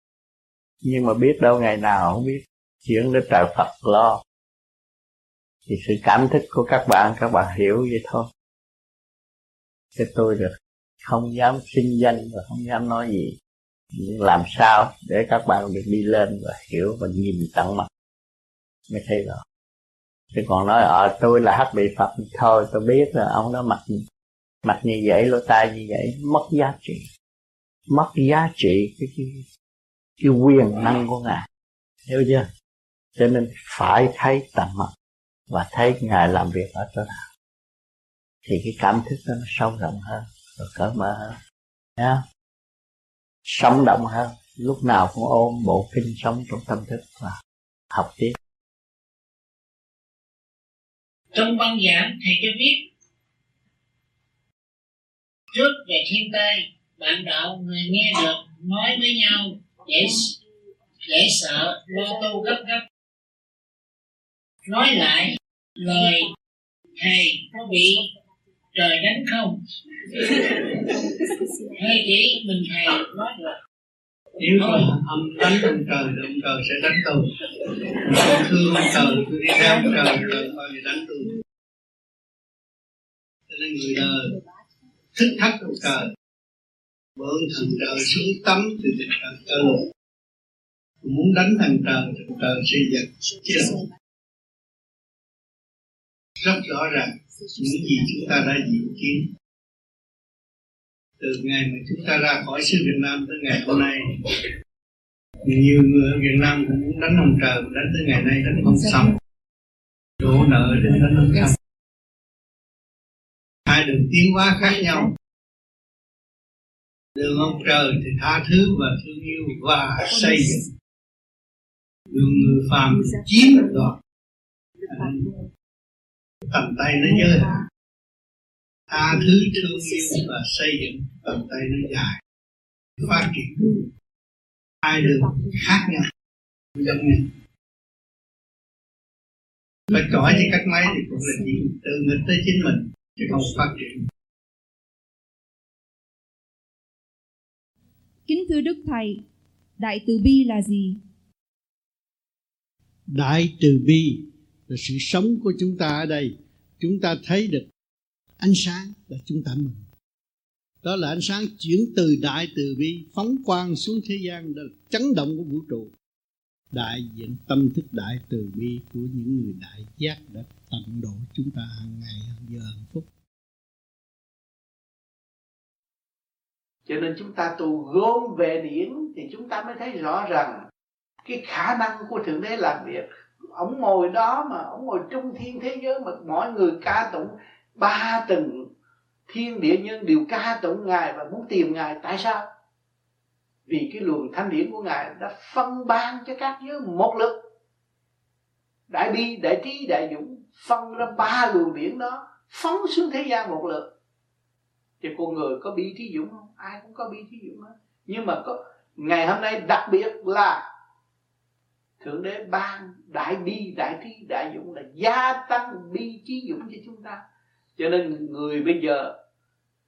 Nhưng mà biết đâu ngày nào không biết. Chuyện đến trời Phật lo. Thì sự cảm thức của các bạn các bạn hiểu vậy thôi. Cái tôi được không dám xin danh và không dám nói gì làm sao để các bạn được đi lên và hiểu và nhìn tận mặt? Mới thấy rõ. Chứ còn nói ở ờ, tôi là hắc bị phật. Thôi tôi biết là ông đó mặt mặt như vậy lỗ tai như vậy mất giá trị. Mất giá trị cái cái, cái quyền năng của ngài. Hiểu chưa? Cho nên phải thấy tận mặt và thấy ngài làm việc ở chỗ nào. Thì cái cảm thức đó nó sâu rộng hơn và cởi mở hơn. Nhá sống động hơn. Lúc nào cũng ôm bộ kinh sống trong tâm thức và học tiếp. Trong băng giảng, thầy cho biết, trước về thiên tai, bạn đạo người nghe được nói với nhau, dễ dễ sợ, lo tu gấp gấp. Nói lại, lời thầy có bị trời đánh không? Hay chỉ mình thầy nói được. Nếu mà ông đánh ông trời thì ông trời sẽ đánh tôi tôi thương ông trời tôi đi theo ông trời trời coi thì đánh tôi cho nên người đời thích thách ông trời. Bởi thần trời xuống tắm thì thần trời. Cơ lộ muốn đánh thằng trời thần trời sẽ giật chết. Rất rõ ràng những gì chúng ta đã dự kiến từ ngày mà chúng ta ra khỏi xứ Việt Nam tới ngày hôm nay. Nhiều người ở Việt Nam cũng muốn đánh ông trời đánh tới ngày nay đánh không xong đổ nợ đến đánh không xong hai đường tiến hóa khác nhau. Đường ông trời thì tha thứ và thương yêu và xây dựng. Đường người phàm chiếm đoạt tầm tay nó giới hạn tha thứ thương yêu và xây dựng tầm tay nó dài. Phát triển hai đường khác nhau. Giống nhau. Phải chọi thì cách máy thì cũng là gì tự nghịch tới chính mình chứ không phát triển. Kính thưa đức thầy đại từ bi là gì? Đại từ bi là sự sống của chúng ta ở đây, chúng ta thấy được ánh sáng là chúng ta mừng. Đó là ánh sáng chuyển từ đại từ bi, phóng quang xuống thế gian, đó là chấn động của vũ trụ. Đại diện tâm thức đại từ bi của những người đại giác đã tận độ chúng ta hàng ngày, hàng giờ, hàng phút. Cho nên chúng ta tu gom về điển thì chúng ta mới thấy rõ rằng cái khả năng của thượng đế làm việc ông ngồi đó mà, ông ngồi trung thiên thế giới mà mọi người ca tụng ba tầng thiên địa nhân đều ca tụng ngài và muốn tìm ngài. Tại sao? Vì cái luồng thanh điển của ngài đã phân ban cho các giới một lực. Đại bi, đại trí, đại dũng phân ra ba luồng điển đó, phóng xuống thế gian một lượt thì con người có bi trí dũng không? Ai cũng có bi trí dũng hết. Nhưng mà có, ngày hôm nay đặc biệt là thượng đế ban đại bi, đại trí đại dũng là gia tăng bi trí dũng cho chúng ta. Cho nên người bây giờ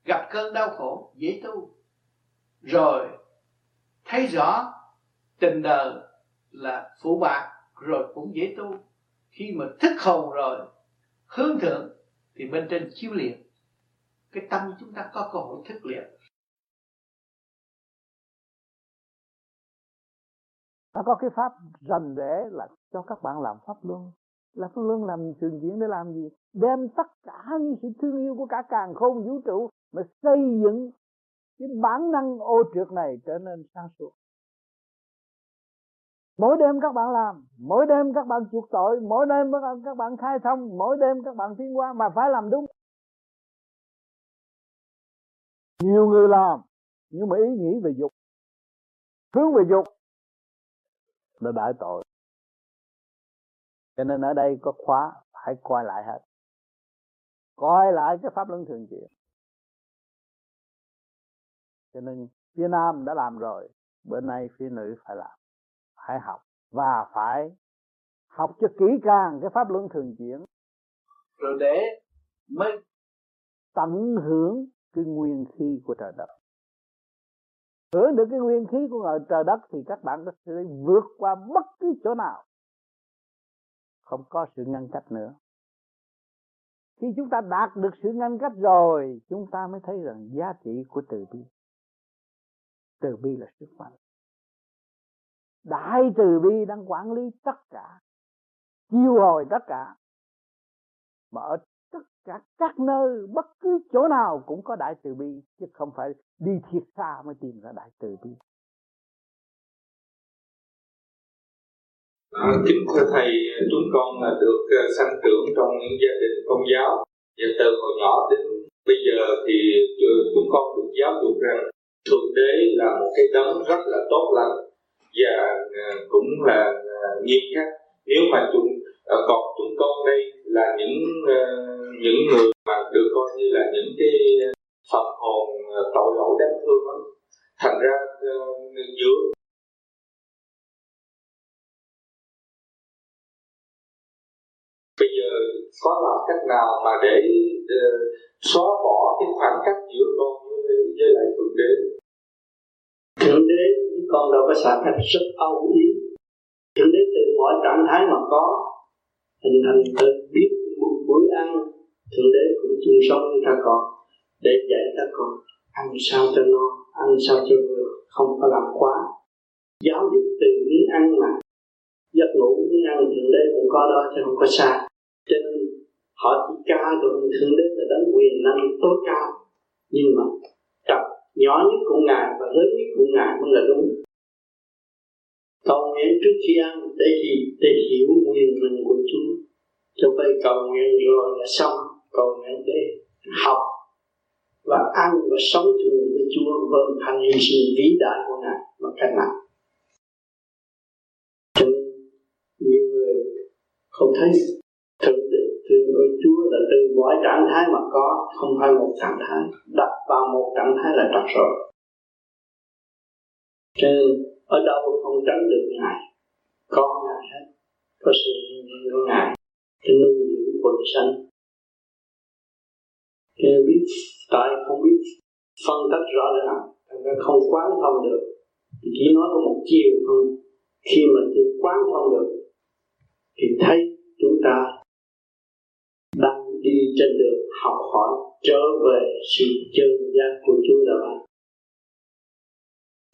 gặp cơn đau khổ, dễ tu. Rồi, thấy rõ tình đời là phụ bạc, rồi cũng dễ tu. Khi mà thức hồn rồi, hướng thượng, thì bên trên chiếu liền cái tâm chúng ta có cơ hội thức liền ta có cái pháp rành rẽ là cho các bạn làm pháp luân. Là pháp luân làm trường diễn để làm gì? Đem tất cả những sự thương yêu của cả càng khôn vũ trụ mà xây dựng cái bản năng ô trượt này trở nên sáng suốt. Mỗi đêm các bạn làm, mỗi đêm các bạn chuộc tội, mỗi đêm các bạn khai thông, mỗi đêm các bạn tiến qua mà phải làm đúng. Nhiều người làm, nhưng mà ý nghĩ về dục, hướng về dục là đại tội. Cho nên ở đây có khóa phải coi lại hết. Coi lại cái pháp luân thường chuyển. Cho nên phía nam đã làm rồi bữa nay phía nữ phải làm. Phải học và phải học cho kỹ càng cái pháp luân thường chuyển. Rồi để mới tận hưởng cái nguyên khí của trời đất hưởng được cái nguyên khí của trời đất thì các bạn có thể vượt qua bất cứ chỗ nào. Không có sự ngăn cách nữa. Khi chúng ta đạt được sự ngăn cách rồi, chúng ta mới thấy rằng giá trị của từ bi. Từ bi là sức mạnh. Đại từ bi đang quản lý tất cả, chiêu hồi tất cả. Mà ở tất cả các nơi bất cứ chỗ nào cũng có đại từ bi chứ không phải đi thiệt xa mới tìm ra đại từ bi À, kính thưa thầy, chúng con là được uh, sanh trưởng trong những gia đình công giáo và từ hồi nhỏ đến bây giờ thì chúng con được giáo dục rằng thượng đế là một cái đấng rất là tốt lành và uh, cũng là uh, nghiêm khắc. Nếu mà chúng uh, còn chúng con đây là những uh, những người mà được coi như là những cái phần hồn ờ, tội lỗi đáng thương đó. thành ra ờ, giữa bây giờ có làm cách nào mà để uh, xóa bỏ cái khoảng cách giữa con với, với lại thượng đế thượng đế con đâu có xả cách rất âu yếm thượng đế từ mọi trạng thái mà có hình thành từ biết buổi ăn thượng đế, cũng chung sống với các con, để dạy các con ăn sao cho no, ăn sao cho vừa, không có làm quá. Giáo dục từ miếng ăn mà, giấc ngủ miếng ăn thượng đế cũng có đó chứ không có xa. Cho nên, họ chỉ ca rồi thượng đế là đấng quyền năng tối cao. Nhưng mà tập nhỏ nhất của ngài và lớn nhất của ngài mới là đúng. Cầu nguyện trước khi ăn, để gì? Để hiểu quyền năng của chúa. Cho vậy cầu nguyện rồi là xong cầu hãy để học và ăn và sống cùng với Chúa vâng hành hy sinh vĩ đại của Ngài và cách nào cho nên, nhiều người không thấy thực từ Chúa là từ mọi trạng thái mà có, không phải một trạng thái. Đặt vào một trạng thái là trật rồi cho nên, ở đâu không tránh được ngài, có ngài hết, có sự của ngài để nuôi dưỡng quần sanh chưa biết tại không biết phân tách rõ ràng, thành ra không quán thông được. Chỉ nói có một chiều thôi. Khi mà tôi quán thông được, thì thấy chúng ta đang đi trên đường học hỏi, trở về sự chân giác của Chúa đã ban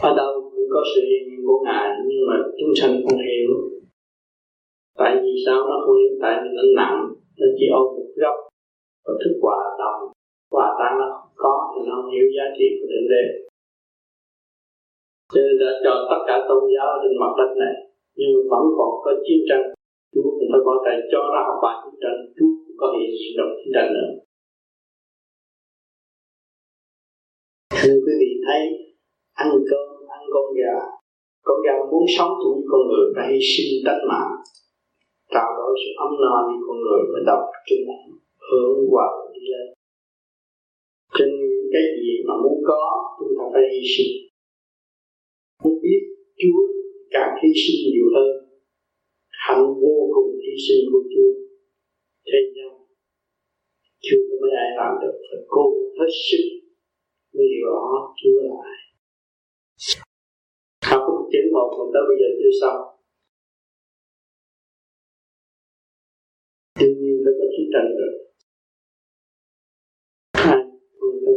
ở đâu cũng có sự hiện của ngài, nhưng mà chúng sanh không hiểu. Tại vì sao nó không hiểu tại vì nó nặng, nó chỉ ôm một góc và thức hòa đồng hòa tan nó không có thì nó không hiểu giá trị của thượng đế. Cho nên đã cho tất cả tôn giáo trên mặt đất này. Nhưng mà vẫn còn có chiến tranh. Chúa cũng phải có tay cho ra học bài chiến tranh. Chúa cũng có hiện diện trong chiến tranh nữa. Thưa quý vị thấy ăn cơm, ăn con gà. Con gà muốn sống thì con người phải hy sinh tách mạng. Tạo đổi sự ấm no như con người mới đọc chung hướng hòa đi lên. Trên cái gì mà muốn có, chúng ta phải hy sinh. Muốn biết Chúa càng hy sinh nhiều hơn, hạnh vô cùng hy sinh của Chúa. Thế nhau chưa có mấy ai làm được, phải cố hết sức mới rõ Chúa là ai học một chữ một mà tới bây giờ chưa xong. Đương nhiên, phải có chiến tranh rồi hai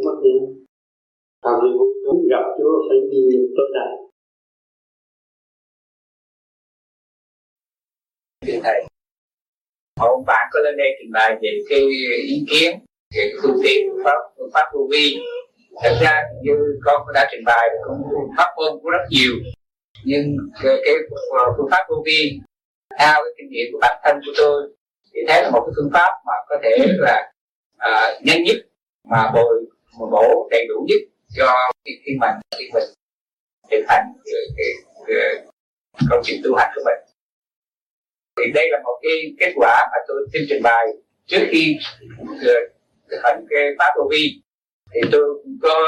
mất trong mắt nữa Phạm Lý muốn gặp Chúa phải đi nhiều tối đại. thưa thầy một bạn có lên đây trình bày về cái ý kiến về phương tiện pháp phương pháp vô vi. Thật ra như con đã trình bày cũng pháp môn cũng rất nhiều. Nhưng cái, cái ờ, phương pháp vô vi theo cái kinh nghiệm của bản thân của tôi thì thấy là một cái phương pháp mà có thể là uh, nhanh nhất mà bồi một bổ đầy đủ nhất cho khi, khi mình khi mình thực hành cái, cái, cái, công trình tu hành của mình. Thì đây là một cái kết quả mà tôi xin trình bày trước khi ờ, thực hành cái pháp vô vi thì tôi cũng có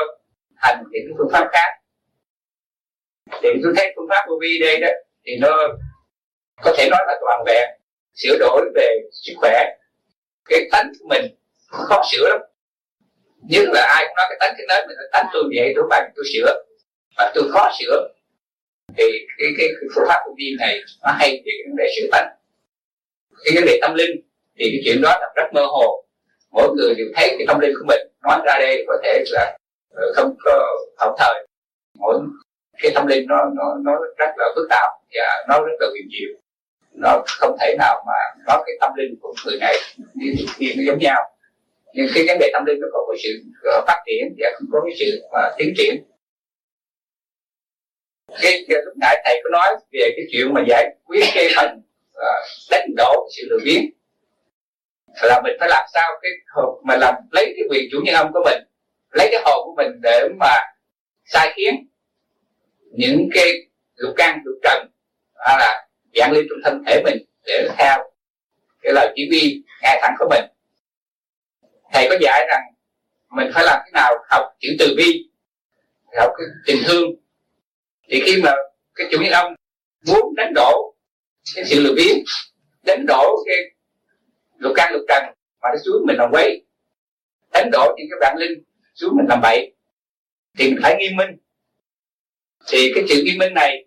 hành những phương pháp khác. Thì tôi thấy phương pháp vô vi đây đó thì nó có thể nói là toàn vẹn sửa đổi về sức khỏe. Cái tánh của mình khó sửa lắm nhưng là ai cũng nói cái tánh cái nết mình tánh tôi vậy tôi bằng tôi sửa. Và tôi khó sửa. Thì cái cái, cái phương pháp của vi này nó hay về cái vấn đề sửa tánh. Cái vấn đề tâm linh thì cái chuyện đó là rất mơ hồ. Mỗi người đều thấy cái tâm linh của mình. Nói ra đây có thể là ờ, không có hậu thời. Mỗi cái tâm linh nó nó nó rất là phức tạp và nó rất là huyền diệu. Nó không thể nào mà có cái tâm linh của người này như kia nó giống nhau nhưng khi vấn đề tâm linh nó có cái sự ờ, phát triển và không có cái sự mà tiến triển. Cái, cái lúc nãy thầy có nói về cái chuyện mà giải quyết cái phần uh, đánh đổ sự lười biếng. Là mình phải làm sao cái hồn mà làm lấy cái quyền chủ nhân ông của mình lấy cái hồn của mình để mà sai khiến những cái lục căn lục trần hay là dạng lên trong thân thể mình để theo cái lời chỉ huy ngay thẳng của mình thầy có dạy rằng mình phải làm thế nào học chữ từ bi học cái tình thương. Thì khi mà cái chủ nhân ông muốn đánh đổ cái sự lười biếng đánh đổ cái lục căn lục trần mà nó xuống mình làm quấy đánh đổ những cái bản linh xuống mình làm bậy thì mình phải nghiêm minh. Thì cái sự nghiêm minh này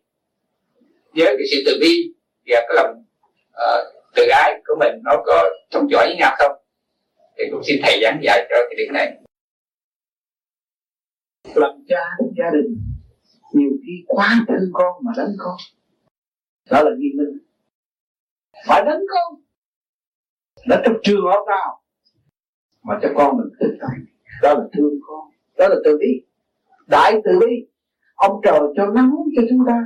với cái sự từ bi và cái lòng ờ, uh, từ ái của mình nó có thông dõi với nhau không? Thì cũng xin thầy giảng dạy cho cái điểm này. Làm cha gia đình, nhiều khi quá thương con mà đánh con. Đó là nghiêm minh. Phải đánh con đánh trong trường hợp nào mà cho con mình tự tại đó là thương con, đó là từ bi. Đại từ bi, ông trời cho nắng cho chúng ta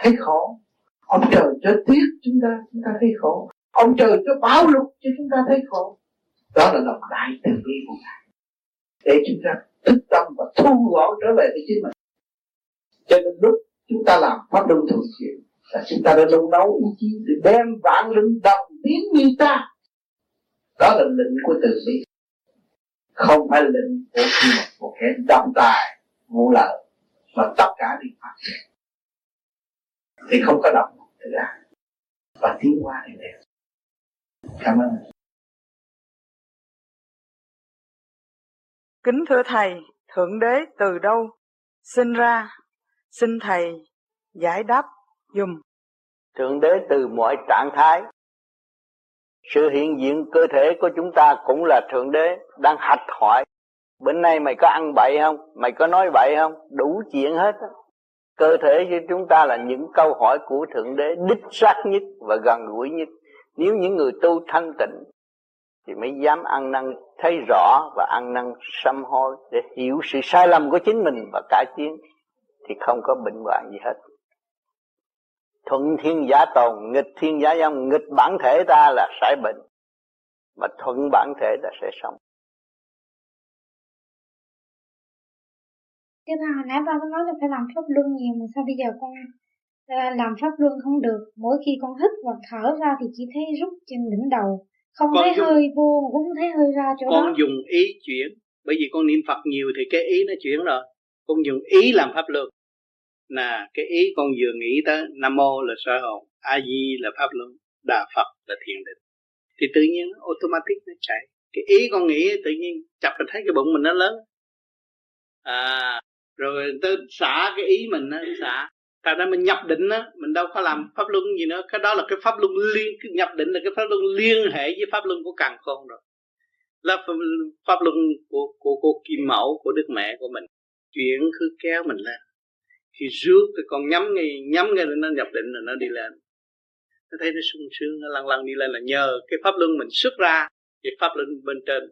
thấy khổ. Ông trời cho tuyết chúng ta chúng ta thấy khổ. Ông trời cho bão lụt cho chúng ta thấy khổ đó là lòng đại từ bi của ngài. Để chúng ta thức tâm và thu gọn trở về với chính mình. Cho nên lúc chúng ta làm pháp luân thường chuyển là chúng ta đã nung nấu ý chí để đem vạn linh đồng tiến như ta. Đó là lệnh của từ bi. Không phải lệnh của một, một kẻ độc tài vô lợi mà tất cả đều phát triển. Thì không có động thực ra và tiến qua thì đẹp. Cảm ơn. Kính thưa thầy, thượng đế từ đâu sinh ra? Xin thầy giải đáp dùm. Thượng đế từ mọi trạng thái. Sự hiện diện cơ thể của chúng ta cũng là thượng đế đang hạch hỏi bữa nay mày có ăn bậy không? Mày có nói bậy không? Đủ chuyện hết cơ thể của chúng ta là những câu hỏi của thượng đế đích xác nhất và gần gũi nhất. Nếu những người tu thanh tịnh thì mới dám ăn năn thấy rõ và ăn năn sám hối để hiểu sự sai lầm của chính mình và cải tiến thì không có bệnh hoạn gì hết. Thuận thiên giả tồn, nghịch thiên giả dâm, nghịch bản thể ta là sai bệnh, mà thuận bản thể ta sẽ sống. Thế bà hồi nãy ba có nói là phải làm pháp luân nhiều, mà sao bây giờ con à, làm pháp luân không được? Mỗi khi con hít và thở ra thì chỉ thấy rút trên đỉnh đầu không con thấy dùng, hơi vô mà cũng không thấy hơi ra chỗ con đó. con dùng ý chuyển bởi vì con niệm phật nhiều thì cái ý nó chuyển rồi. Con dùng ý làm pháp luân là cái ý con vừa nghĩ tới nam mô là soi hồn a di là pháp luân đà phật là thiền định. Thì tự nhiên automatic nó chạy. Cái ý con nghĩ tự nhiên chập là thấy cái bụng mình nó lớn. À rồi tới xả cái ý mình á xả tại ra mình nhập định á, mình đâu có làm pháp luân gì nữa. Cái đó là cái pháp luân liên, cái nhập định là cái pháp luân liên hệ với pháp luân của càng khôn rồi. Là pháp luân của của của kim mẫu, của đức mẹ của mình. Chuyển cứ kéo mình lên. Khi rước thì còn nhắm ngay nhắm ngay nó nhập định là nó đi lên. Nó thấy nó sung sướng, nó lăn lăn đi lên là nhờ cái pháp luân mình xuất ra thì pháp luân bên trên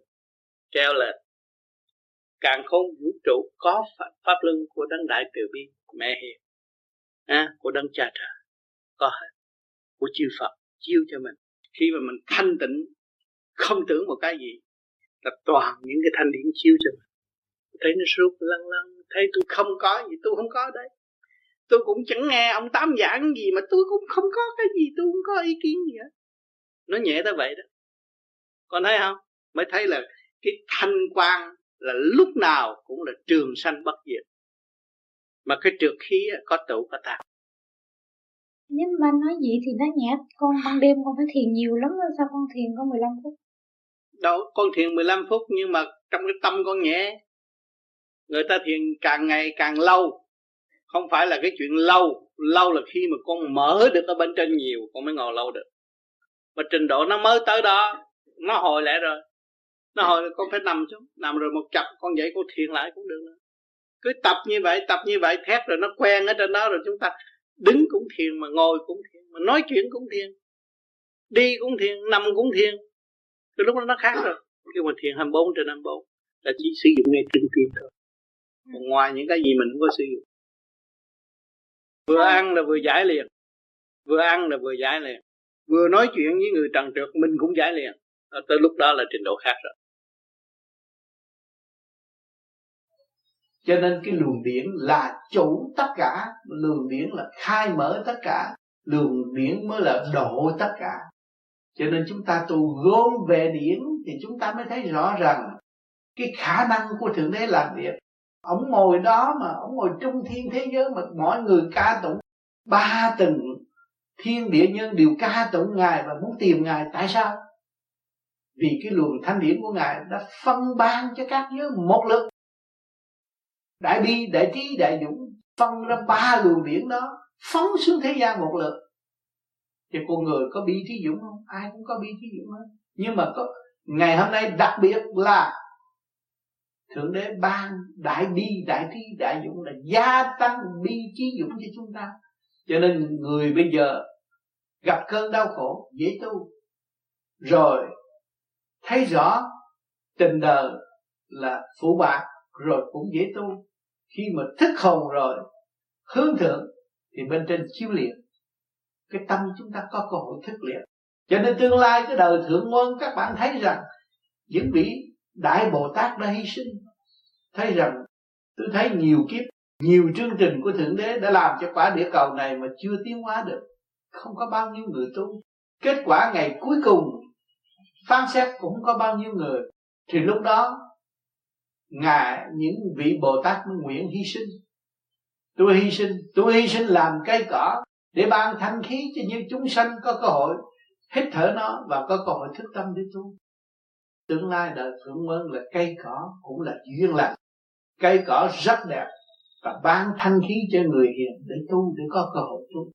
treo lên. Càng khôn vũ trụ có pháp luân của đấng đại từ bi, mẹ hiền à, của đấng cha trời có hết. Của chư Phật chiêu cho mình. Khi mà mình thanh tịnh không tưởng một cái gì là toàn những cái thanh điển chiêu cho mình. Thấy nó suốt lăn lăn. Thấy tôi không có gì tôi không có đấy. Tôi cũng chẳng nghe ông tám giảng gì mà tôi cũng không có cái gì tôi không có ý kiến gì hết. Nó nhẹ tới vậy đó. Còn thấy không? Mới thấy là cái thanh quan là lúc nào cũng là trường sanh bất diệt mà cái trượt khí có tụ có tạp nhưng mà nói gì thì nó nhẹ con ban đêm con phải thiền nhiều lắm sao con thiền có 15 phút? Đâu con thiền 15 phút nhưng mà trong cái tâm con nhẹ. Người ta thiền càng ngày càng lâu. Không phải là cái chuyện lâu. Lâu là khi mà con mở được ở bên trên nhiều con mới ngồi lâu được. Mà trình độ nó mới tới đó nó hồi lại rồi. Nó hồi con phải nằm xuống. Nằm rồi một chập con dậy con thiền lại cũng được nữa cứ tập như vậy tập như vậy thét rồi nó quen ở trên đó rồi chúng ta đứng cũng thiền mà ngồi cũng thiền mà nói chuyện cũng thiền đi cũng thiền nằm cũng thiền. Cái lúc đó nó khác rồi. Khi mà thiền 24 trên 24 là chỉ sử dụng ngay trung tim thôi. Còn ngoài những cái gì mình không có sử dụng. Vừa ăn là vừa giải liền. Vừa ăn là vừa giải liền. Vừa nói chuyện với người trần trượt mình cũng giải liền. Tới lúc đó là trình độ khác rồi cho nên cái luồng điển là chủ tất cả. Luồng điển là khai mở tất cả. Luồng điển mới là độ tất cả. Cho nên chúng ta tu gom về điển thì chúng ta mới thấy rõ rằng cái khả năng của thượng đế làm việc. Ông ngồi đó mà, ông ngồi trung thiên thế giới mà mọi người ca tụng ba tầng thiên địa nhân đều ca tụng ngài và muốn tìm ngài, tại sao? Vì cái luồng thanh điển của ngài đã phân ban cho các giới một lực đại bi, đại trí, đại dũng, phân ra ba luồng điển đó, phóng xuống thế gian một lượt. Thì con người có bi trí dũng không? Ai cũng có bi trí dũng hết. Nhưng mà có, ngày hôm nay đặc biệt là thượng đế ban đại bi, đại trí, đại dũng là gia tăng bi trí dũng cho chúng ta. Cho nên người bây giờ gặp cơn đau khổ, dễ tu. Rồi, thấy rõ tình đời là phụ bạc, rồi cũng dễ tu khi mà thức hồn rồi, hướng thượng, thì bên trên chiếu liền. Cái tâm chúng ta có cơ hội thức liền. Cho nên tương lai cái đời thượng môn các bạn thấy rằng, những vị đại bồ tát đã hy sinh. Thấy rằng, tôi thấy nhiều kiếp, nhiều chương trình của thượng đế đã làm cho quả địa cầu này mà chưa tiến hóa được. Không có bao nhiêu người tu. Kết quả ngày cuối cùng, phán xét cũng có bao nhiêu người. Thì lúc đó ngài, những vị bồ tát mới nguyện hy sinh. Tôi hy sinh, tôi hy sinh làm cây cỏ để ban thanh khí cho những chúng sanh có cơ hội hít thở nó và có cơ hội thức tâm để tu tương lai đời thượng mơn là cây cỏ cũng là duyên lành. Cây cỏ rất đẹp và ban thanh khí cho người hiền để tu để có cơ hội tu.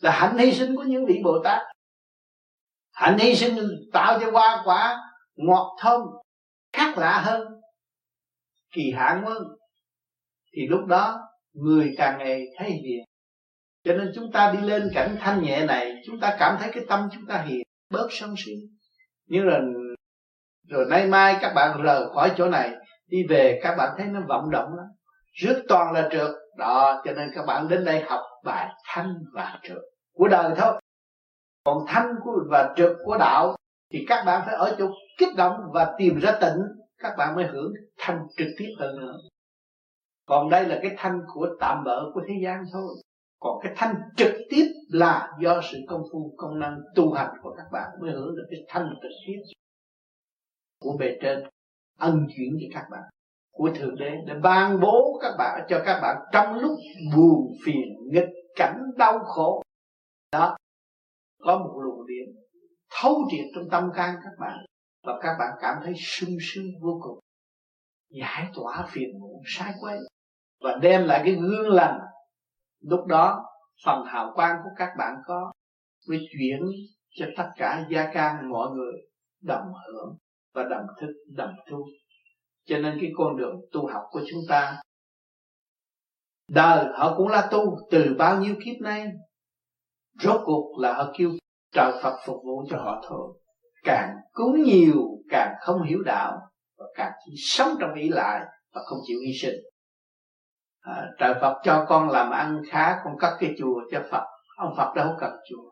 Là hạnh hy sinh của những vị bồ tát hạnh hy sinh tạo cho hoa quả, ngọt thơm, khác lạ hơn kỳ hạn quá, thì lúc đó người càng ngày thấy hiền. Cho nên chúng ta đi lên cảnh thanh nhẹ này, chúng ta cảm thấy cái tâm chúng ta hiền, bớt sân si. Nhưng là rồi nay mai các bạn rời khỏi chỗ này, đi về các bạn thấy nó vọng động lắm. Rước toàn là trượt. Đó, cho nên các bạn đến đây học bài thanh và trượt của đời thôi. Còn thanh và trượt của đạo, thì các bạn phải ở chỗ kích động và tìm ra tịnh các bạn mới hưởng thanh trực tiếp hơn nữa. Còn đây là cái thanh của tạm bỡ của thế gian thôi. Còn cái thanh trực tiếp là do sự công phu, công năng tu hành của các bạn mới hưởng được cái thanh trực tiếp của bề trên, ân chuyển cho các bạn, của thượng đế, để ban bố các bạn, cho các bạn trong lúc buồn phiền, nghịch cảnh, đau khổ. Đó, có một luồng điện thấu triệt trong tâm can các bạn và các bạn cảm thấy sung sướng vô cùng. Giải tỏa phiền muộn, sai quay và đem lại cái gương lành. Lúc đó, phần hào quang của các bạn có mới chuyển cho tất cả gia can mọi người đồng hưởng và đồng thức, đồng tu. Cho nên cái con đường tu học của chúng ta, đời họ cũng là tu từ bao nhiêu kiếp nay? Rốt cuộc là họ kêu trời Phật phục vụ cho họ thôi càng cứu nhiều càng không hiểu đạo và càng chỉ sống trong ý lại và không chịu hy sinh. À, trời Phật cho con làm ăn khá con cất cái chùa cho Phật. Ông Phật đâu cần chùa.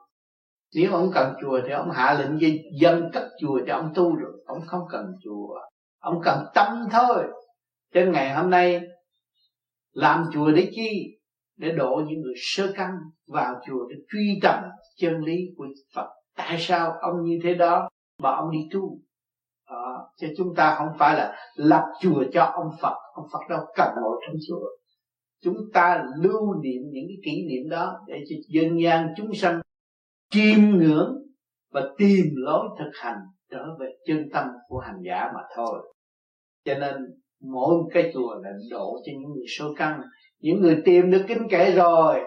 Nếu ông cần chùa thì ông hạ lệnh gì dân cất chùa cho ông tu rồi. Ông không cần chùa. Ông cần tâm thôi. Trên ngày hôm nay làm chùa để chi? Để độ những người sơ căn vào chùa để truy tầm chân lý của Phật. Tại sao ông như thế đó? Mà ông đi tu. Đó. chứ chúng ta không phải là lập chùa cho ông Phật. Ông Phật đâu cần ngồi trong chùa. Chúng ta lưu niệm những cái kỷ niệm đó để cho dân gian chúng sanh chiêm ngưỡng và tìm lối thực hành trở về chân tâm của hành giả mà thôi. Cho nên mỗi một cái chùa là độ cho những người số căn. Những người tìm được kinh kể rồi,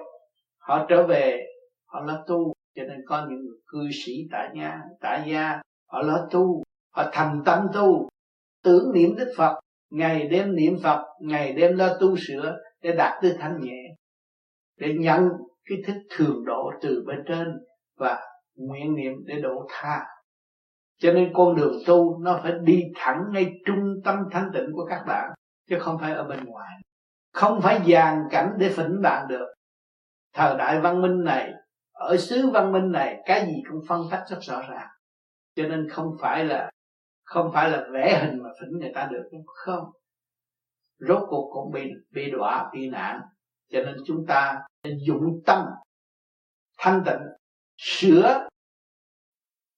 họ trở về, họ là tu. Cho nên có những người cư sĩ tại nhà tại gia họ lo tu, họ thành tâm tu. Tưởng niệm đức phật, ngày đêm niệm phật, ngày đêm lo tu sửa để đạt tới thanh nhẹ. Để nhận cái thức thường độ từ bên trên và nguyện niệm để độ tha. Cho nên con đường tu nó phải đi thẳng ngay trung tâm thanh tịnh của các bạn, chứ không phải ở bên ngoài. Không phải dàn cảnh để phỉnh bạn được. Thời đại văn minh này, ở xứ văn minh này, cái gì cũng phân tách rất rõ ràng cho nên không phải là, không phải là vẽ hình mà phỉnh người ta được không? Rốt cuộc cũng bị bị đọa, bị nạn. Cho nên chúng ta nên dụng tâm, thanh tịnh, sửa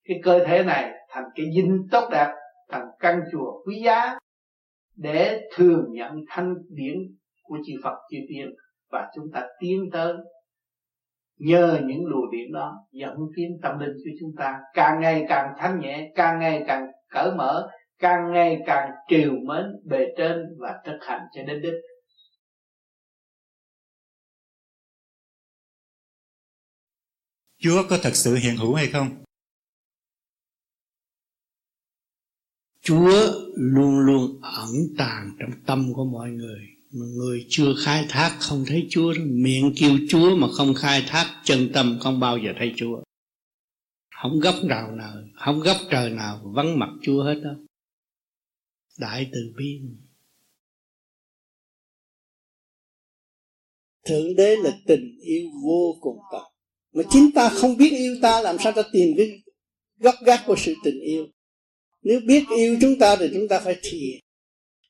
cái cơ thể này thành cái dinh tốt đẹp, thành căn chùa quý giá để thường nhận thanh điển của chư Phật chư Tiên. Và chúng ta tiến tới nhờ những luồng điện đó dẫn tiến tâm linh của chúng ta càng ngày càng thanh nhẹ càng ngày càng cởi mở càng ngày càng triều mến bề trên và thực hành cho đến đích Chúa có thật sự hiện hữu hay không? Chúa luôn luôn ẩn tàng trong tâm của mọi người mà người chưa khai thác không thấy Chúa miệng kêu Chúa mà không khai thác, chân tâm không bao giờ thấy Chúa. Không gấp nào nào, không gấp trời nào vắng mặt Chúa hết đó. Đại từ bi. Thượng đế là tình yêu vô cùng tận mà chính ta không biết yêu ta, làm sao ta tìm cái gốc gác của sự tình yêu? Nếu biết yêu chúng ta thì chúng ta phải thiền,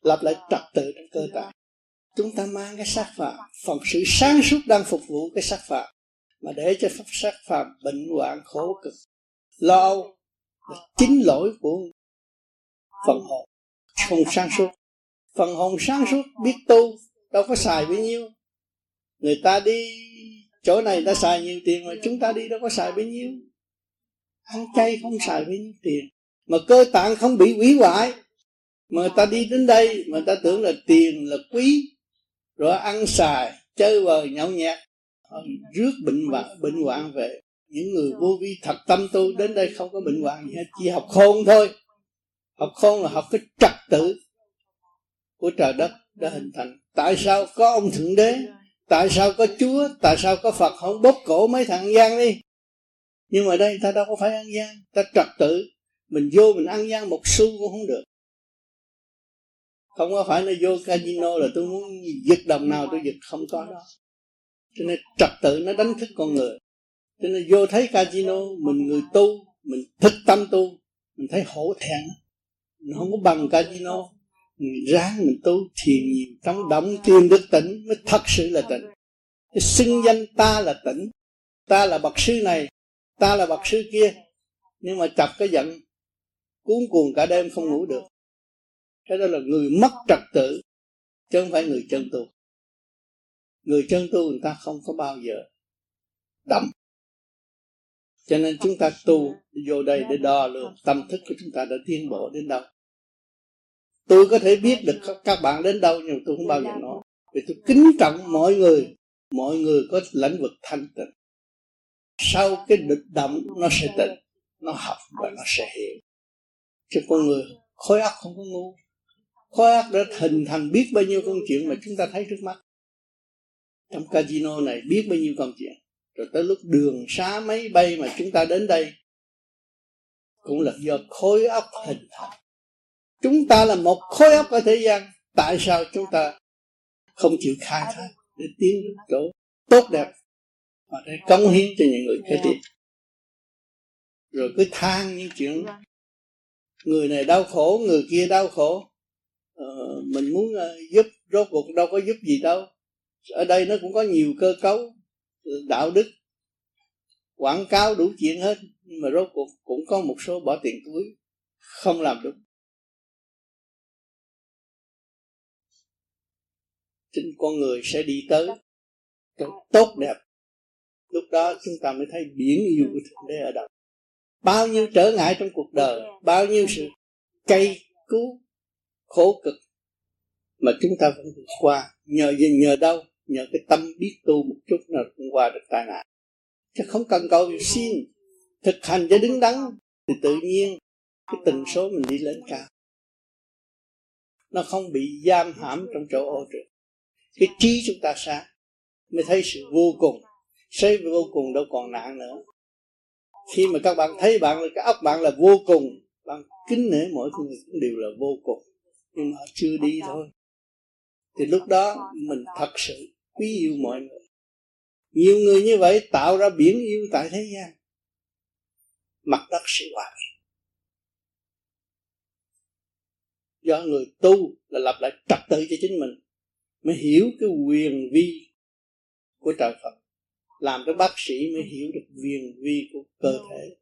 lập lại trật tự trong cơ thể chúng ta mang cái sát phạm, phần sự sáng suốt đang phục vụ cái sát phạm, mà để cho pháp sát phạm bệnh hoạn khổ cực. Lo âu là chính lỗi của phần hồn. Không sáng suốt. Phần hồn sáng suốt biết tu, đâu có xài bấy nhiêu. Người ta đi, chỗ này đã xài nhiều tiền mà chúng ta đi đâu có xài bấy nhiêu. Ăn chay không xài bấy nhiêu tiền. Mà cơ tạng không bị hủy hoại. Mà người ta đi đến đây, mà ta tưởng là tiền là quý rồi ăn xài, chơi bời nhậu nhẹt. Ờ, rước bệnh hoạn bệnh hoạn về. Những người vô vi thật tâm tu, đến đây không có bệnh hoạn gì hết, chỉ học khôn thôi. Học khôn là học cái trật tự của trời đất đã hình thành. Tại sao có ông thượng đế? Tại sao có chúa? Tại sao có phật? Không, bóp cổ mấy thằng gian đi. Nhưng mà đây ta đâu có phải ăn gian ta trật tự. Mình vô mình ăn gian, một xu cũng không được không có phải nó vô casino là tôi muốn giật đồng nào tôi giật không có đó. Cho nên trật tự nó đánh thức con người. Cho nên vô thấy casino, mình người tu, mình thức tâm tu, mình thấy hổ thẹn. Nó không có bằng casino. Mình ráng mình tu thiền nhiều trong động tìm được tỉnh mới thật sự là tỉnh. Cái xưng danh ta là tỉnh. Ta là bậc sư này, ta là bậc sư kia. Nhưng mà chập cái giận, cuốn cuồng cả đêm không ngủ được cái đó là người mất trật tự, chứ không phải người chân tu người chân tu người ta không có bao giờ đậm. Cho nên chúng ta tu vô đây để đo lường tâm thức của chúng ta đã tiến bộ đến đâu. Tôi có thể biết được các bạn đến đâu, nhưng tôi không bao giờ nói. Vì tôi kính trọng mọi người. Mọi người có lĩnh vực thanh tịnh. Sau cái địch động nó sẽ tịnh nó học và nó sẽ hiểu. Chứ con người khối óc không có ngu khối óc đã hình thành biết bao nhiêu công chuyện mà chúng ta thấy trước mắt. Trong casino này biết bao nhiêu công chuyện. Rồi tới lúc đường xá máy bay mà chúng ta đến đây cũng là do khối óc hình thành. Chúng ta là một khối óc ở thế gian. Tại sao chúng ta không chịu khai thác để tiến đến chỗ tốt đẹp và để cống hiến cho những người kế tiếp? Rồi cứ than những chuyện người này đau khổ người kia đau khổ ờ, mình muốn uh, giúp rốt cuộc đâu có giúp gì đâu. Ở đây nó cũng có nhiều cơ cấu đạo đức quảng cáo đủ chuyện hết nhưng mà rốt cuộc cũng có một số bỏ tiền túi không làm được. Chính con người sẽ đi tới chỗ tốt đẹp. Lúc đó chúng ta mới thấy biển yêu của thượng đế ở đâu. Bao nhiêu trở ngại trong cuộc đời bao nhiêu sự cay cứu khổ cực mà chúng ta vẫn vượt qua. Nhờ gì? Nhờ đâu? Nhờ cái tâm biết tu một chút là cũng qua được tai nạn. Chứ không cần cầu xin thực hành cho đứng đắn thì tự nhiên cái tần số mình đi lên cao. Nó không bị giam hãm trong chỗ ô trượt. Cái trí chúng ta sáng mới thấy sự vô cùng. Thấy vô cùng đâu còn nạn nữa. Khi mà các bạn thấy bạn là cái óc bạn là vô cùng, bạn kính nể mỗi người cũng đều là vô cùng nhưng mà chưa đi thôi. Thì lúc đó mình thật sự quý yêu mọi người. Nhiều người như vậy tạo ra biển yêu tại thế gian. Mặt đất hòa bình do người tu là lập lại trật tự cho chính mình mới hiểu cái quyền vi của trời Phật. Làm cho bác sĩ mới hiểu được quyền vi của cơ thể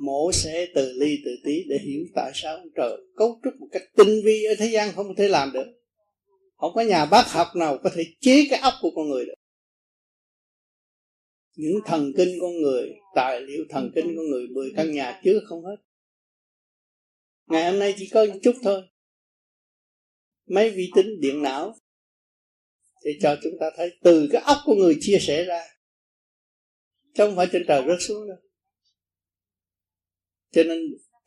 mổ xẻ từ ly từ tí để hiểu tại sao ông trời cấu trúc một cách tinh vi ở thế gian không thể làm được. Không có nhà bác học nào có thể chế cái óc của con người được. Những thần kinh con người, tài liệu thần kinh con người, mười căn nhà chứa không hết. Ngày hôm nay chỉ có chút thôi. Máy vi tính điện não thì cho chúng ta thấy từ cái óc của người chia sẻ ra. Chứ không phải trên trời rớt xuống đâu cho nên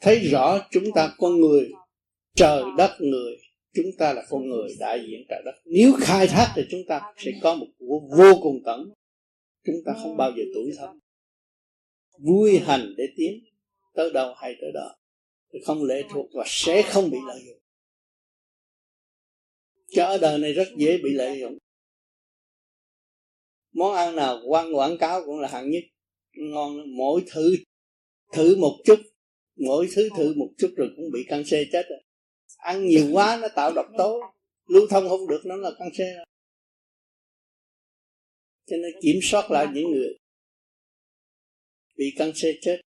thấy rõ chúng ta con người, trời đất người, chúng ta là con người đại diện trời đất. Nếu khai thác thì chúng ta sẽ có một cuộc vô cùng tận. Chúng ta không bao giờ tuổi thân. Vui hành để tiến tới đâu hay tới đó không lệ thuộc và sẽ không bị lợi dụng. Cho ở đời này rất dễ bị lợi dụng. Món ăn nào quăng quảng cáo cũng là hạng nhất. Ngon mỗi thứ thử một chút mỗi thứ thử một chút rồi cũng bị căng xe chết rồi. Ăn nhiều quá nó tạo độc tố. Lưu thông không được nó là căng xe rồi. Cho nên kiểm soát lại những người bị căng xe chết.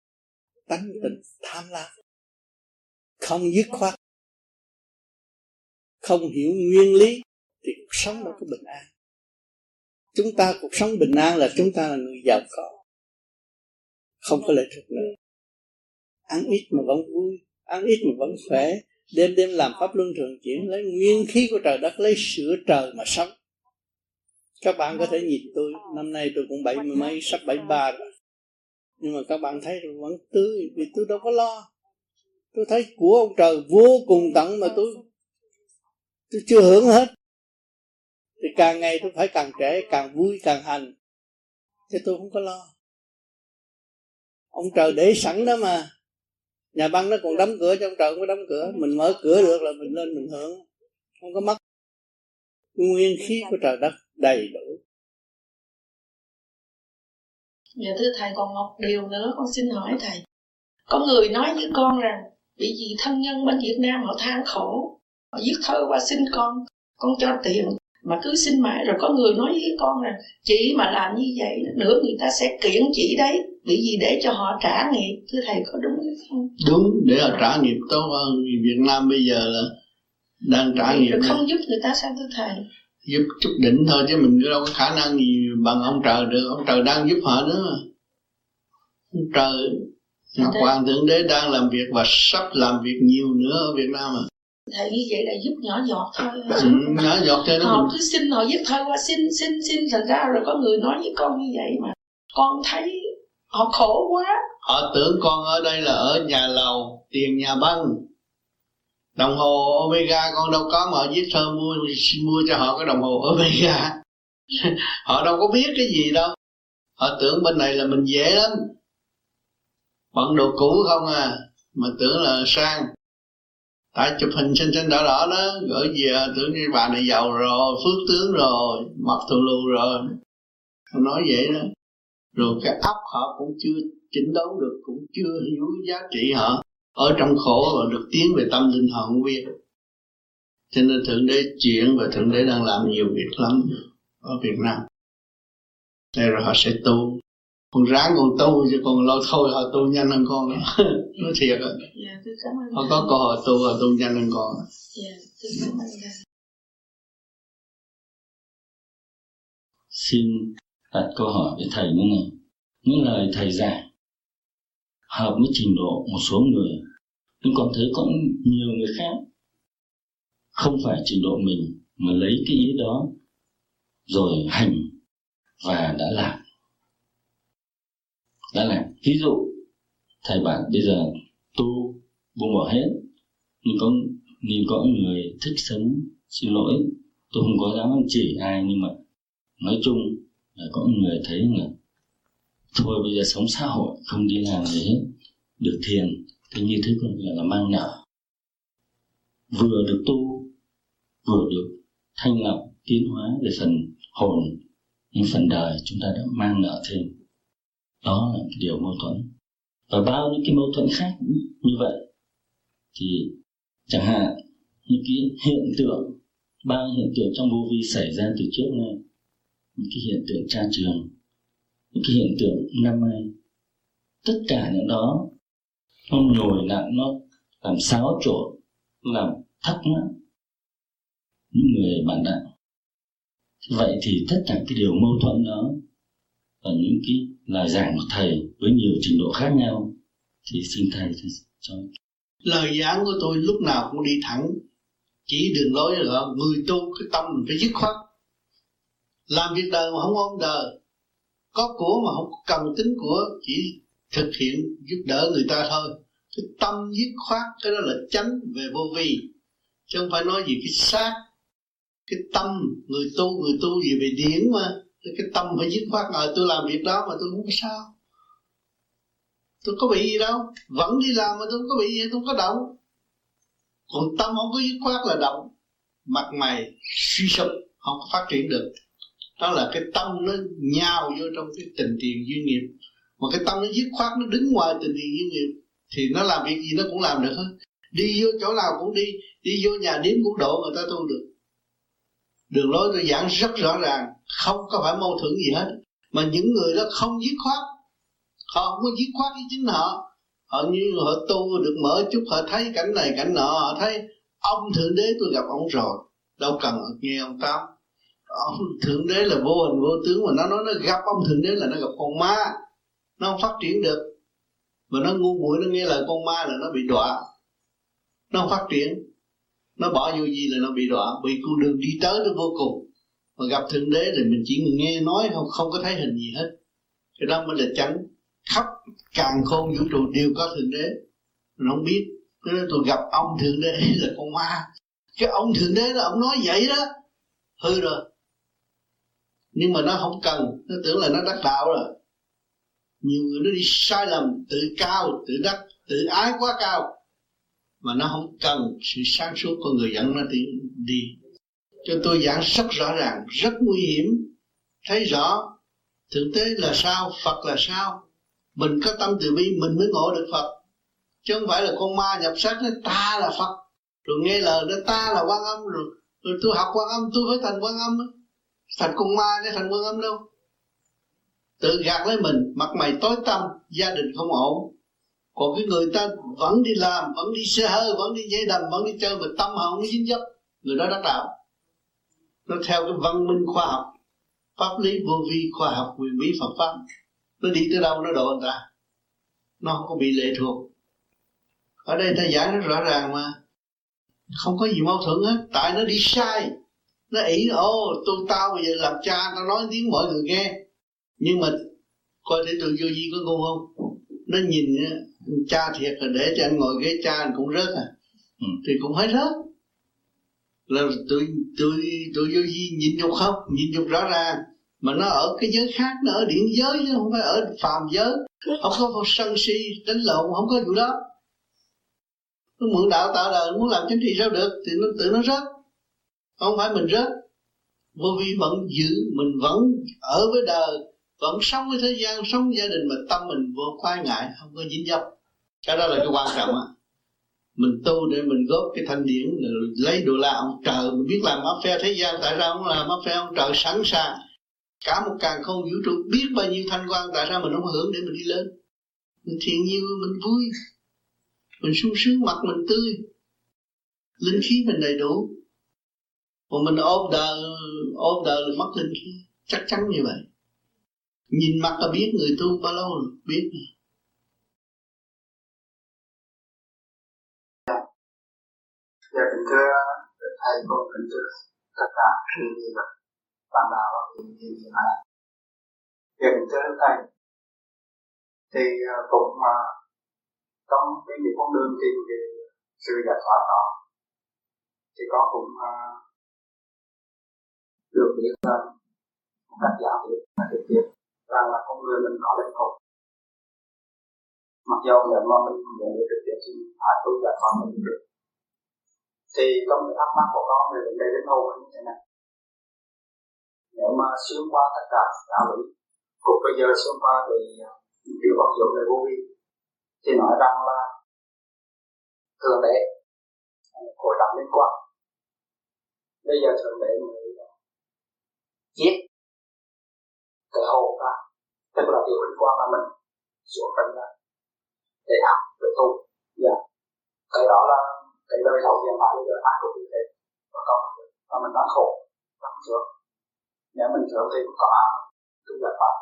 Tánh tình tham lam. Không dứt khoát. Không hiểu nguyên lý thì cuộc sống đâu có bình an. Chúng ta cuộc sống bình an là chúng ta là người giàu có. Không có lệ thuộc nữa ăn ít mà vẫn vui, ăn ít mà vẫn khỏe. Đêm đêm làm pháp luân thường chuyển lấy nguyên khí của trời đất, lấy sữa trời mà sống. Các bạn có thể nhìn tôi, năm nay tôi cũng bảy mươi mấy, sắp bảy ba rồi. Nhưng mà các bạn thấy tôi vẫn tươi, vì tôi đâu có lo. Tôi thấy của ông trời vô cùng tận mà tôi tôi chưa hưởng hết. Thì càng ngày tôi phải càng trẻ, càng vui, càng hành. Chứ tôi không có lo. Ông trời để sẵn đó mà nhà băng nó còn đóng cửa cho ông trời không có đóng cửa. Mình mở cửa được là mình lên mình hưởng. Không có mất. Nguyên khí của trời đất đầy đủ. Dạ thưa thầy, còn một điều nữa con xin hỏi thầy. Có người nói với con rằng Bị gì thân nhân bên Việt Nam họ than khổ, Họ viết thơ qua xin con Con cho tiền mà cứ xin mãi rồi có người nói với con rằng chị mà làm như vậy nữa người ta sẽ kiện chị đấy. Bị gì để cho họ trả nghiệp thưa thầy có đúng không? Đúng để họ trả nghiệp tốt hơn. Vì Việt Nam bây giờ là đang trả nghiệp không giúp người ta sao thưa thầy? Giúp chút đỉnh thôi chứ mình đâu có khả năng gì bằng ông trời được. Ông trời đang giúp họ nữa. Ông trời Ngọc Hoàng Thượng Đế đang làm việc và sắp làm việc nhiều nữa ở Việt Nam à thầy như vậy là giúp nhỏ giọt thôi. Ừ, nhỏ giọt cho nó họ cứ xin họ viết thơ qua xin xin xin thật ra rồi có người nói với con như vậy mà con thấy họ khổ quá. Họ tưởng con ở đây là ở nhà lầu tiền nhà băng. Đồng hồ omega con đâu có mà họ viết thơ mua mua cho họ cái đồng hồ omega. *laughs* Họ đâu có biết cái gì đâu. Họ tưởng bên này là mình dễ lắm. Bận đồ cũ không à mà tưởng là sang tại chụp hình xanh xanh đỏ đỏ đó, gửi về, tưởng như bà này giàu rồi, phước tướng rồi mặc thù lù rồi. Nói vậy đó. Rồi cái óc họ cũng chưa chỉnh đốn được, cũng chưa hiểu giá trị họ. Ở trong khổ và được tiến về tâm linh họ không biết. Cho nên thượng đế chuyển và thượng đế đang làm nhiều việc lắm ở việt nam. Đây rồi họ sẽ tu con ráng con tu chứ còn lâu thôi họ tu nhanh hơn con *laughs* nói thiệt rồi dạ, họ có cơ hội tu họ tu nhanh hơn con dạ, xin đặt câu hỏi với thầy như này. Những lời thầy giảng hợp với trình độ một số người nhưng con thấy có nhiều người khác không phải trình độ mình mà lấy cái ý đó rồi hành và đã làm đã làm ví dụ, thầy bảo, bây giờ tu buông bỏ hết, nhưng có nhưng có người thích sống, xin lỗi, tôi không có dám chỉ ai, nhưng mà nói chung là có người thấy là thôi, bây giờ sống xã hội, không đi làm gì hết, được thiền thì như thế còn gọi là mang nợ. Vừa được tu, vừa được thanh lọc tiến hóa về phần hồn nhưng phần đời chúng ta đã mang nợ thêm đó là điều mâu thuẫn. Và bao nhiêu cái mâu thuẫn khác như vậy. Thì chẳng hạn, những cái hiện tượng, ba hiện tượng trong vô vi xảy ra từ trước nay những cái hiện tượng tra trường, những cái hiện tượng năm nay. Tất cả những đó, nó nhồi nặng nó làm xáo trộn, làm thắc mắc những người bạn đạo. Vậy thì tất cả cái điều mâu thuẫn đó và những cái lời giảng của thầy với nhiều trình độ khác nhau, thì xin thầy cho lời giảng của tôi lúc nào cũng đi thẳng. Chỉ đường lối là người tu, cái tâm mình phải dứt khoát. Làm việc đời mà không ôm đời. Có của mà không cần tính của, chỉ thực hiện giúp đỡ người ta thôi. Cái tâm dứt khoát, cái đó là chánh về vô vi. Chứ không phải nói gì cái xác. Cái tâm, người tu người tu gì về điển mà cái tâm phải dứt khoát rồi tôi làm việc đó mà tôi không có sao? Tôi có bị gì đâu. Vẫn đi làm mà tôi không có bị gì, tôi không có động. Còn tâm không có dứt khoát là động. Mặt mày suy sụp, không có phát triển được. Đó là cái tâm nó nhào vô trong cái tình tiền duyên nghiệp. Mà cái tâm nó dứt khoát, nó đứng ngoài tình tiền duyên nghiệp, thì nó làm việc gì nó cũng làm được hết. Đi vô chỗ nào cũng đi đi vô nhà điếm cũng độ người ta tu được đường lối tôi giảng rất rõ ràng, không có phải mâu thuẫn gì hết. Mà những người đó không dứt khoát họ không có dứt khoát với chính họ. Họ như họ tu được mở chút, họ thấy cảnh này, cảnh nọ, họ thấy ông thượng đế tôi gặp ông rồi. Đâu cần nghe ông tám ông thượng đế là vô hình vô tướng mà nó nói nó gặp ông thượng đế là nó gặp con ma. Nó không phát triển được. Mà nó ngu muội, nó nghe lời con ma là nó bị đọa. Nó không phát triển nó bỏ vô gì là nó bị đọa, bị con đường đi tới nó vô cùng. Mà gặp thượng đế thì mình chỉ nghe nói không không có thấy hình gì hết. Cái đó mới là chánh. Khắp càng khôn vũ trụ đều có thượng đế. Mình không biết. Nên tôi gặp ông thượng đế *laughs* là con ma. Cái ông thượng đế là ông nói vậy đó. Hư rồi. Nhưng mà nó không cần. Nó tưởng là nó đắc đạo rồi. Nhiều người nó đi sai lầm. Tự cao, tự đắc, tự ái quá cao mà nó không cần sự sáng suốt của người dẫn nó đi đi. Cho tôi giảng rất rõ ràng, rất nguy hiểm. Thấy rõ thực tế là sao, phật là sao? Mình có tâm từ bi, mình mới ngộ được phật. Chứ không phải là con ma nhập xác nó ta là phật. Rồi nghe lời nó ta là quan âm. Rồi rồi tôi học quan âm, tôi phải thành quan âm thành con ma để thành quan âm đâu? Tự gạt lấy mình, mặt mày tối tăm, gia đình không ổn còn cái người ta vẫn đi làm, vẫn đi xe hơi, vẫn đi dây đầm vẫn đi chơi, mà tâm họ không dính dấp, người đó đắc đạo. Nó theo cái văn minh khoa học, pháp lý vô vi khoa học quyền bí Phật pháp. Nó đi tới đâu nó độ người ta. Nó không có bị lệ thuộc. Ở đây ta giải nó rõ ràng mà. Không có gì mâu thuẫn hết. Tại nó đi sai. Nó ỷ ô tôi tao bây giờ làm cha, tao nói tiếng mọi người nghe. Nhưng mà coi thể tôi vô vi có ngu không? Nó nhìn cha thiệt là để cho anh ngồi ghế cha anh cũng rớt à. Ừ. thì cũng phải rớt. Là tôi tôi tôi vô gì nhìn dục không? Nhìn dục rõ ràng. Mà nó ở cái giới khác nó ở điện giới chứ không phải ở phàm giới. Không có sân si đánh lộn không có vụ đó. Nó mượn đạo tạo đời muốn làm chính trị sao được? Thì nó tự nó rớt. Không phải mình rớt. Vô vi vẫn giữ mình vẫn ở với đời vẫn sống với thế gian, sống với gia đình mà tâm mình vô khoái ngại, không có dính dấp. Cái đó là cái quan trọng á. Mình tu để mình góp cái thanh điển, lấy đồ la ông trời. Mình biết làm áp phe thế gian, tại sao không làm áp phe ông trời sẵn sàng? Cả một càng không vũ trụ, biết bao nhiêu thanh quan, tại sao mình không hưởng để mình đi lên? Mình thiện nhiều, mình vui. Mình sung sướng, mặt mình tươi. Linh khí mình đầy đủ. Còn mình ôm đời ôm đời là mất linh khí. Chắc chắn như vậy nhìn mặt là biết người tu bao lâu rồi, biết rồi Dạ kính thưa thầy cô kính thưa tất cả quý vị và bạn đạo và quý vị hiện nay. Dạ kính thưa thầy, thì à, cũng mà trong cái những con đường tìm về sự giải thoát đó, thì con cũng à, được biết rằng một cách giáo tiếp và trực tiếp rằng là con người mình có linh thuộc mặc dù là mà mình nhận được trực tiếp thì phải tu giải con mình được. Thì trong cái thắc mắc của con người vấn đây đến hồn như thế này nếu mà xuyên qua tất cả đạo lý cũng bây giờ xuyên qua thì à, điều vật dụng về vô vi, thì nói rằng là thượng đế à, hội đồng liên quan. Bây giờ thượng đế mới à, giết cái hồ ta tức là điều liên quan là mình xuống trần ra để học, để tu. Dạ. Cái đó là cái đời sống hiện tại bây giờ ai cũng như thế và có và mình đang khổ, đang sướng. Nếu mình sướng thì cũng có ăn cũng giải pháp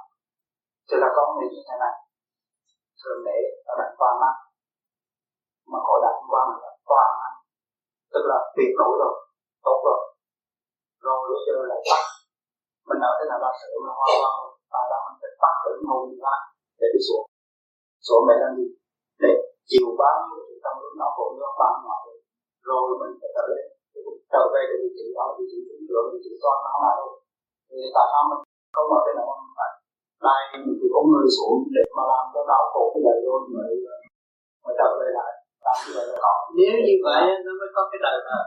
thì là con người như thế này. Thường để ở đặt qua năng mà có đặt mình là qua năng tức là tuyệt đối rồi, tốt rồi. Rồi bây giờ lại bắt mình ở thế nào là sự mà hoa hoa và đó mình phải bắt được hồn ra để đi xuống xuống để làm gì để chiều bao nhiêu thì tâm lúc nó cũng nó bao nhiêu rồi mình phải trở về. Trở về cái vị trí đó vị trí trung trưởng vị trí toàn nó mà rồi thì tại sao mình không ở thế nào mình phải đây thì có người xuống để mà làm cho đau khổ cái đời luôn mới mới trở về lại. Làm như vậy là có nếu như vậy nó mới có cái đời mà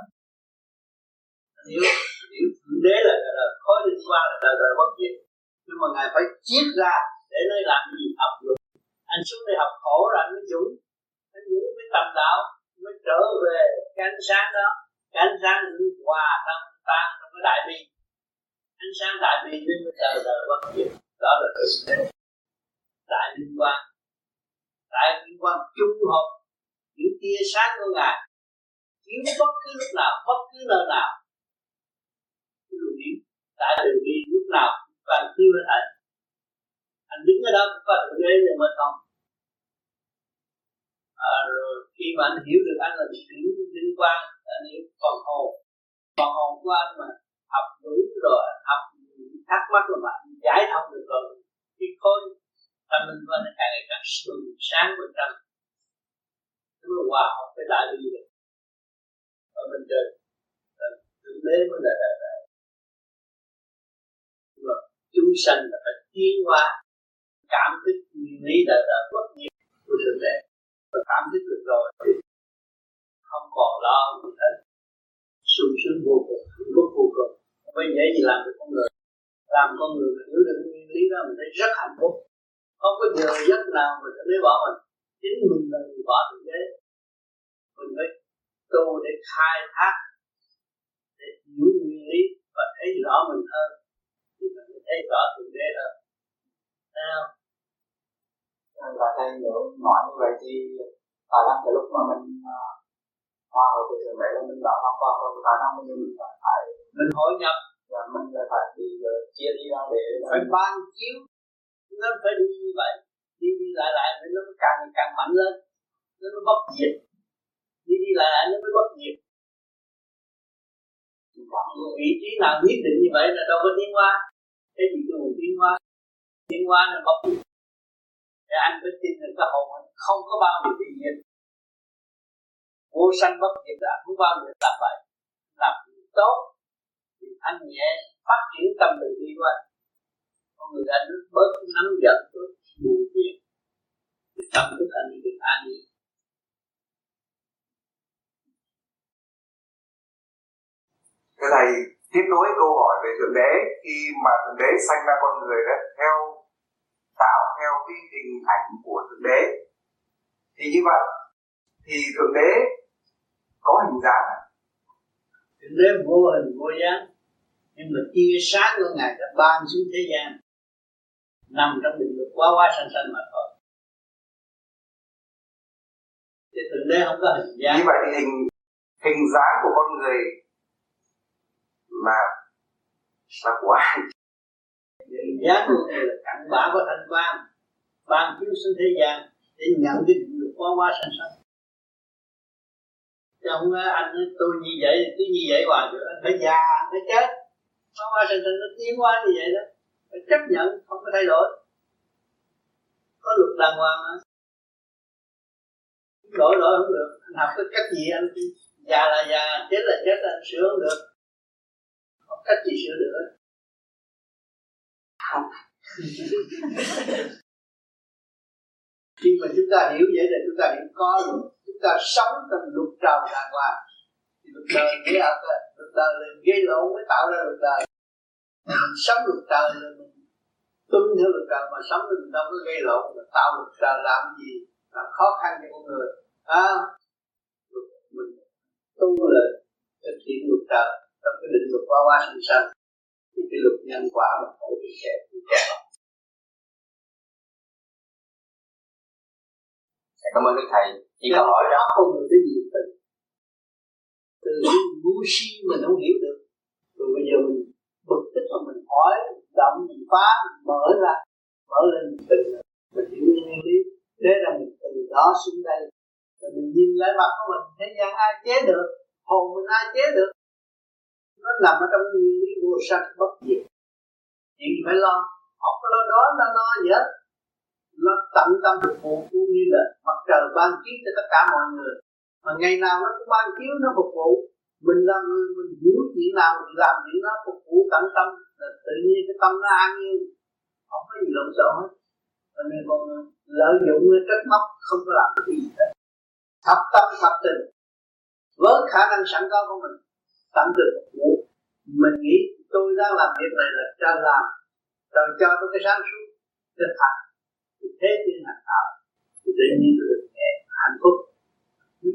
nếu nếu đế là, là khối liên quan là đời đời bất diệt nhưng mà ngài phải chiết ra để nơi làm gì học được. Anh xuống đây học khổ rồi anh mới dũng. Anh dũng mới tầm đạo, mới trở về cái ánh sáng đó. Cái ánh sáng hòa tan tan trong cái đại bi. Ánh sáng đại bi nên mới đời đời bất diệt đó là cái đại liên quan đại liên quan chung hợp những tia sáng của ngài. Chiếu bất cứ lúc nào, bất cứ nơi nào. Cái luồng điển tại đường đi lúc nào và chiếu hết thảy anh đứng ở đó cũng có thượng đế để mà không? À, rồi khi mà anh hiểu được anh là đứng linh quan anh hiểu phần hồn. Phần hồn của anh mà học đủ rồi học thắc mắc rồi mà giải thông được rồi cái khối tâm linh của anh càng ngày càng sừng sáng bên trong. Nó mới hòa học với đại bi được ở bên trên. Ờ, thượng đế mới là đại đại chúng sanh là phải tiến hóa. Cảm thức nguyên lý đã đã bất diệt của thượng đế. Và cảm thức được rồi thì không còn lo gì hết. Sung sướng vô cùng, hạnh phúc vô cùng. Mới dễ gì làm được con người. Làm con người mình hiểu được nguyên lý đó, mình thấy rất hạnh phúc. Không có giờ giấc nào mình phải lấy bỏ mình. Chính mình là người bỏ thượng đế. Mình phải tu để khai thác, để hiểu nguyên lý và thấy rõ mình hơn thấy rõ thượng đế hơn thấy không và thầy nữa nói như vậy thì khả năng cái lúc mà mình hòa hợp với thượng đế là mình đã hoàn toàn rồi khả năng mình mình phải mình hội nhập. Và mình là phải đi chia đi ra để phải ban chiếu. Nó phải đi như vậy. Đi đi lại lại để nó càng càng mạnh lên. Nó mới bất diệt. Đi đi lại lại nó mới bất diệt. Vị trí nào nhất định như vậy là đâu có tiến hóa cái gì cái nguồn tiến hóa tiến hóa là bất diệt để anh mới tin được cái hồn. Anh không có bao giờ bị nhiệt vô sanh bất diệt là không bao giờ làm vậy. Làm tốt thì anh nhẹ phát triển tâm từ bi của anh. Con người anh bớt nắm giận bớt buồn phiền. Tâm thức anh được an nhiên cái Thầy, tiếp nối câu hỏi về Thượng Đế. Khi mà Thượng Đế sanh ra con người đó theo tạo theo cái hình ảnh của Thượng Đế thì như vậy thì Thượng Đế có hình dáng Thượng Đế vô hình vô dáng. Nhưng mà tia sáng của Ngài đã ban xuống thế gian nằm trong định luật quá quá sanh sanh mà thôi. Chứ Thượng Đế không có hình dáng. Như vậy thì hình hình dáng của con người mà là của giác của người là cặn bã của thanh quan ban chiếu sinh thế gian để nhận cái định luật quá quá sanh sanh. Chứ không nói anh nói, tôi như vậy, tôi như vậy hoài được. Anh phải già, anh phải chết. Quá quá sanh sanh nó tiến quá như vậy đó. Phải chấp nhận, không có thay đổi. Có luật đàng hoàng mà đổi đổi không được. Anh học cái cách gì anh? Già là già, chết là chết, anh sửa không được cách gì sửa được không. *laughs* Khi mà chúng ta hiểu vậy là chúng ta hiểu có luật chúng ta sống trong luật trời đàng hoàng. Thì luật đời nghĩa ập lên luật đời là gây lộn mới tạo ra luật đời mình sống luật trời là mình tuân theo luật trời mà sống thì mình đâu có gây lộn mà tạo luật trời làm gì làm khó khăn cho con người. À, mình tu là thực hiện luật trời trong cái định luật quá quá sinh sanh thì cái luật nhân quả mà không bị kẹt kẹt. Cảm ơn đức thầy. Chỉ câu hỏi đó không được cái gì từ từ ngu si mình không hiểu được rồi bây giờ mình bực tức mà mình hỏi động mình phá mình mở ra mở lên mình tự mình hiểu nguyên lý. Thế là mình từ đó xuống đây rồi mình nhìn lại mặt của mình thế gian ai chế được hồn mình ai chế được nằm ở trong nguyên lý vô sanh bất diệt. Chuyện gì phải lo. Không có lo đó là lo gì hết? Nó tận tâm phục vụ cũng như là mặt trời ban chiếu cho tất cả mọi người. Mà ngày nào nó cũng ban chiếu, nó phục vụ. Mình làm người, mình hiểu chuyện nào thì làm chuyện nó phục vụ tận tâm. Là tự nhiên cái tâm nó an nhiên. Không có gì lộn xộn hết. Cho nên còn lợi dụng cái trách móc, không có làm cái gì hết. Thập tâm thập tình. Với khả năng sẵn có của mình, tận tình phục vụ mình nghĩ tôi đang làm việc này là trời làm trời cho tôi cái sáng suốt, thực hành. Thì thế thiên hành đạo thì tự nhiên được nghe hạnh phúc.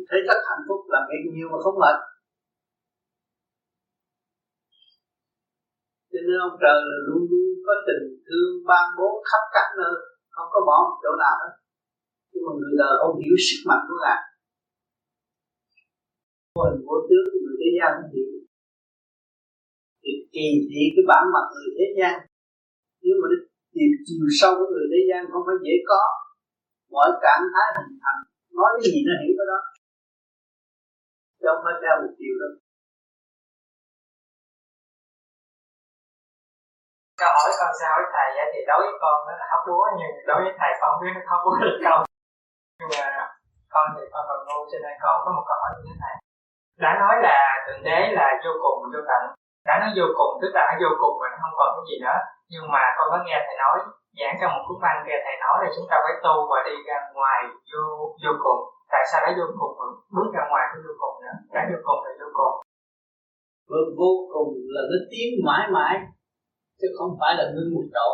Thấy rất hạnh phúc làm việc nhiều mà không mệt. Cho nên ông trời là luôn luôn có tình thương ban bố khắp các nơi, không có bỏ một chỗ nào hết. Nhưng mà người đời không hiểu sức mạnh của ngài. Mô hình vô tướng người thế gian không hiểu thì kỳ thị cái bản mặt người thế gian. Nếu mà tìm chiều sâu của người thế gian, không phải dễ có. Mọi cảm thái hình thành, nói cái gì nó hiểu cái đó. Chứ không phải theo một chiều đâu. Câu hỏi con sao với thầy vậy thì đối với con nó là hóc búa, nhưng đối với thầy con biết nó hóc búa được không nhưng mà con thì con còn ngu, cho nên con có một câu hỏi như thế này. Đã nói là thượng đế là vô cùng vô tận đã nó vô cùng, tức là nó vô cùng mà nó không còn cái gì nữa. Nhưng mà con có nghe thầy nói, giảng trong một cuốn băng kia thầy nói là chúng ta phải tu và đi ra ngoài vô vô cùng. Tại sao đã vô cùng mà bước ra ngoài cái vô cùng nữa? Đã vô cùng là vô cùng. Bước vô cùng là nó tiến mãi mãi, chứ không phải là ngưng một chỗ.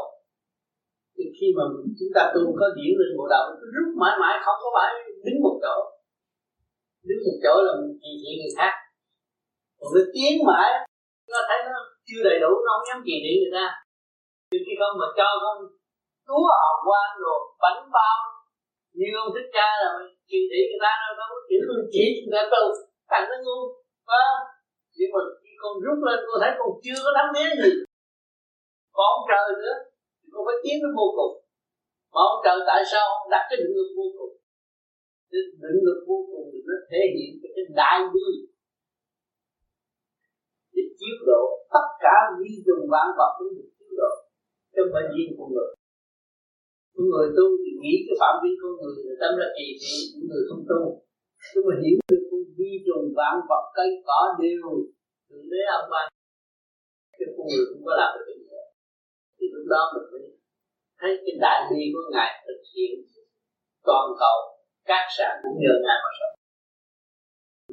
Thì khi mà chúng ta tu có điển lên bộ đạo rút mãi mãi, không có phải đứng một chỗ. Đứng một chỗ là mình kỳ thị người khác. Còn nó tiến mãi nó thấy nó chưa đầy đủ, nó không dám gì thị người ta thì khi không mà cho con túa hồng qua rồi bánh bao, như ông thích cha là chỉ để người ta, nó nó chỉ chỉ người ta tu. Thành nó ngu phải nhưng mà khi con rút lên, con thấy con chưa có đắm mía gì. Còn ông trời nữa, thì con phải tiến đến vô cùng. Mà ông trời tại sao ông đặt cái định lực vô cùng? Cái định lực vô cùng thì nó thể hiện cái đại bi để chiếu độ tất cả vi trùng vạn vật cũng được chiếu độ trong bệnh phải của người. Con người tu thì nghĩ cái phạm vi con người là tâm là kỳ thị những người không tu. Chúng mà hiểu được con vi trùng vạn vật cây cỏ đều thượng đế ông ban cái con người không có làm được cái gì thì lúc đó mình mới thấy cái đại bi của ngài thực hiện toàn cầu, các sản cũng nhờ ngài mà sống.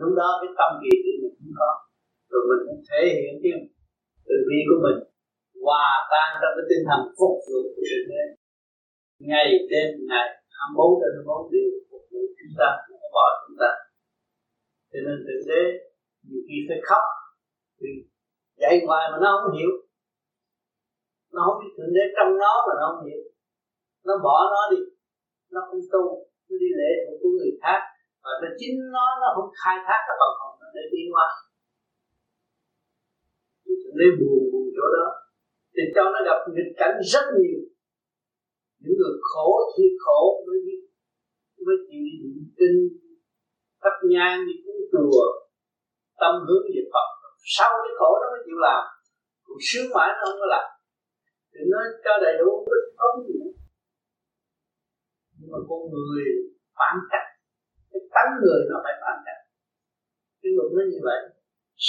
Lúc đó cái tâm kỳ thì mình cũng có rồi mình cũng thể hiện cái từ bi của mình, hòa tan trong cái tinh thần phục vụ của thượng đế. Ngày đêm, ngày 24 trên 24 điều phục vụ chúng ta không bỏ chúng ta. Cho nên thượng đế nhiều khi phải khóc, vì dạy hoài mà nó không hiểu. Nó không biết thượng đế trong nó mà nó không hiểu. Nó bỏ nó đi, nó không tu, nó đi lễ của người khác. Và nó chính nó nó không khai thác cái phần hồn nó để tiến hóa thì buồn buồn chỗ đó. Thì cho nó gặp nghịch cảnh rất nhiều. Những người khổ thiệt khổ mới biết, mới chịu đi niệm kinh thắp nhang đi cúng chùa, tâm hướng về Phật. Sau cái khổ nó mới chịu làm. Còn sướng mãi nó không có làm. Thì nó cho đầy đủ không gì nữa nhưng mà con người phản cách. Cái tánh người nó phải phản cách. Cái luật nó như vậy.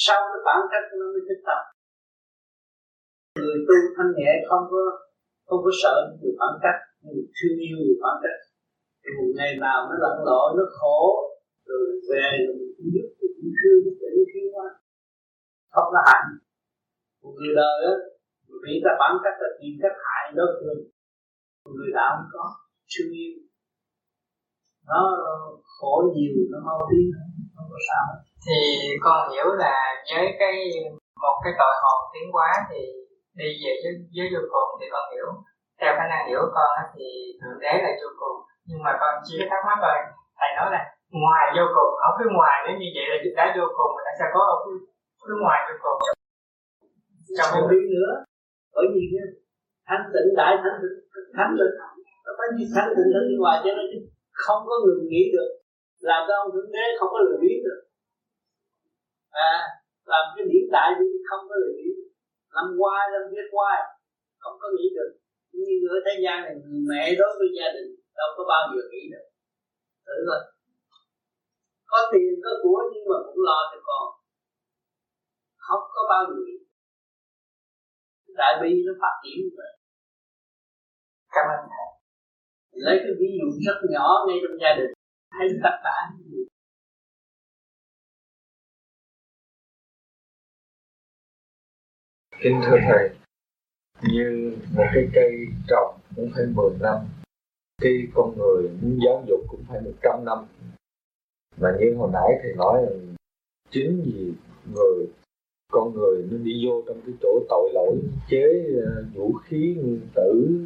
Sau cái phản cách nó mới thích tâm người tu thanh nhẹ không có không có sợ người phản cách, người thương yêu người phản cách. Thì một ngày nào nó lẫn lộn nó khổ, rồi về rồi mình cũng giúp thì cũng thương để nó thiên hóa không là hạnh. Một người đời á vì ta phản cách là tìm cách hại đối phương. Người đạo không có, thương yêu. Nó khổ nhiều, nó mau đi không có sao. Thì con hiểu là với cái, một cái tội hồn tiến hóa thì đi về với, với vô cùng thì con hiểu. Theo khả năng hiểu của con thì thượng đế là vô cùng. Nhưng mà con chỉ thắc mắc rồi. Thầy nói là ngoài vô cùng ở phía ngoài. Nếu như vậy là đã vô cùng mà tại sao có ở phía, phía ngoài vô cùng. Trong không biết nữa. Bởi vì thanh tịnh đại thanh tịnh thanh tịnh nó phải như thanh tịnh thánh bên ngoài cho nên không có người nghĩ được. Làm cho ông thượng đế không có người biết được? À làm cái điển đại đi không có người biết làm hoài làm việc hoài, không có nghĩ được. Như ở thế gian này, người mẹ đối với gia đình đâu có bao giờ nghĩ được. Thử coi. Có tiền, có của, nhưng mà cũng lo cho con. Không có bao giờ nghĩ đại bi nó phát triển như vậy. Cảm ơn thầy lấy cái ví dụ rất nhỏ ngay trong gia đình. Thấy tất cả kính thưa thầy, như một cái cây trồng cũng phải 10 năm, khi con người muốn giáo dục cũng phải 100 năm. Mà như hồi nãy thầy nói là chính vì người, con người nó đi vô trong cái chỗ tội lỗi, chế ờ, vũ khí, nguyên tử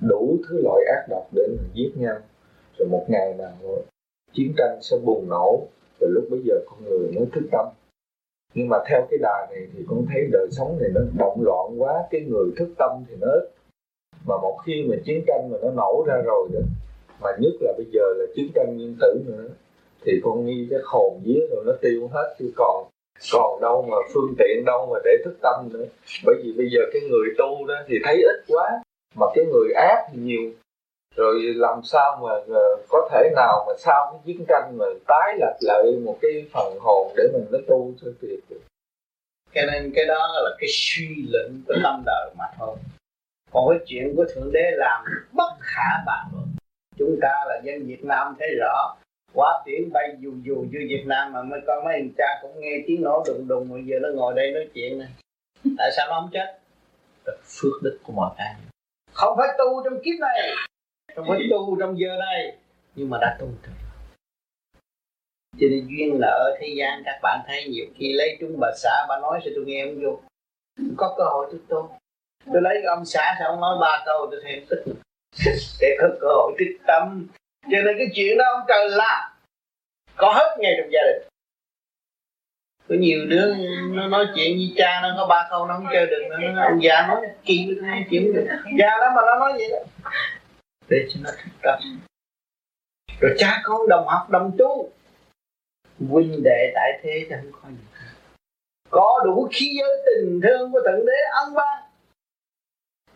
đủ thứ loại ác độc để mà giết nhau. Rồi một ngày nào chiến tranh sẽ bùng nổ, rồi lúc bây giờ con người mới thức tâm nhưng mà theo cái đà này thì con thấy đời sống này nó động loạn quá, cái người thức tâm thì nó ít. Mà một khi mà chiến tranh mà nó nổ ra rồi đó, mà nhất là bây giờ là chiến tranh nguyên tử nữa, thì con nghi cái hồn vía rồi nó tiêu hết chứ còn còn đâu mà phương tiện đâu mà để thức tâm nữa. Bởi vì bây giờ cái người tu đó thì thấy ít quá, mà cái người ác thì nhiều rồi làm sao mà uh, có thể nào mà sau cái chiến tranh mà tái lập lại một cái phần hồn để mình nó tu cho tuyệt được? Cho nên cái đó là cái suy luận của tâm đời mà thôi. Còn cái chuyện của thượng đế làm bất khả bàn luận chúng ta là dân Việt Nam thấy rõ quá tiếng bay dù dù như Việt Nam mà mấy con mấy anh cha cũng nghe tiếng nổ đùng đùng bây giờ nó ngồi đây nói chuyện này tại sao nó không chết? Phước đức của mọi cái không phải tu trong kiếp này không phải tu trong giờ này nhưng mà đã tu rồi. Cho nên duyên là ở thế gian, các bạn thấy nhiều khi lấy chúng bà xã, bà nói cho tôi nghe không vô. Có cơ hội tôi tu. Tôi lấy ông xã sao ông nói ba câu, tôi thêm tức *laughs* để có cơ hội tích tâm. Cho nên cái chuyện đó ông trời làm. Có hết ngay trong gia đình. Có nhiều đứa nó nói chuyện với cha, nó có ba câu, nó không chơi được nữa. Ông già nói kỳ nói chuyện được. Già đó mà nó nói vậy đó để cho nó thực tập rồi cha con đồng học, đồng tu, huynh đệ tại thế cho không có gì có đủ khí giới tình thương của thượng đế ân ban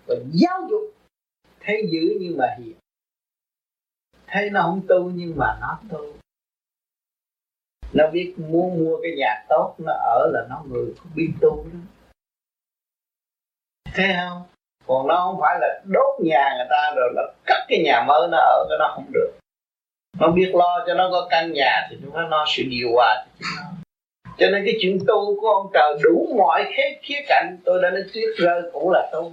và giáo dục, thấy dữ nhưng mà hiền. Thấy nó không tu nhưng mà nó tu. Nó biết muốn mua cái nhà tốt, nó ở là nó người không biết tu đó. Thấy không? Còn nó không phải là đốt nhà người ta rồi nó cắt cái nhà mới nó ở, cái nó không được. Nó biết lo cho nó có căn nhà thì chúng nó lo sự điều hòa cho nên cái chuyện tu của ông trời đủ mọi khía khía cạnh, tôi đã nói tuyết rơi cũng là tu.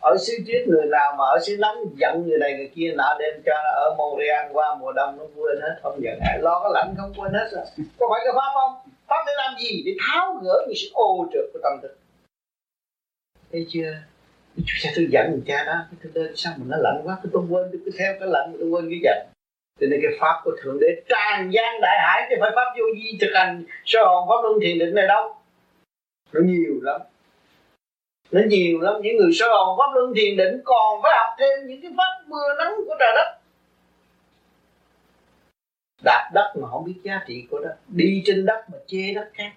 Ở xứ tuyết người nào mà ở xứ nắng giận người này người kia, nọ đem cho nó ở Montreal qua mùa đông nó quên hết, không giận. Ai lo cái lạnh không quên hết rồi. Có phải cái pháp không? Pháp để làm gì? Để tháo gỡ những sự ô trượt của tâm thức. Thấy chưa? Chú cha tôi dẫn người cha đó. Cái tôi lên, sao mà nó lạnh quá? Tôi quên, tôi cứ theo cái lạnh tôi quên cái giận. Cho nên cái pháp của thượng đế tràn gian đại hải chứ phải pháp vô vi thực hành. Sơ hồn pháp luân thiền định này đâu? Nó nhiều lắm. Nó nhiều lắm. Những người sơ hồn pháp luân thiền định còn phải học thêm những cái pháp mưa nắng của trời đất. Đạp đất mà không biết giá trị của đất. Đi trên đất mà chê đất khác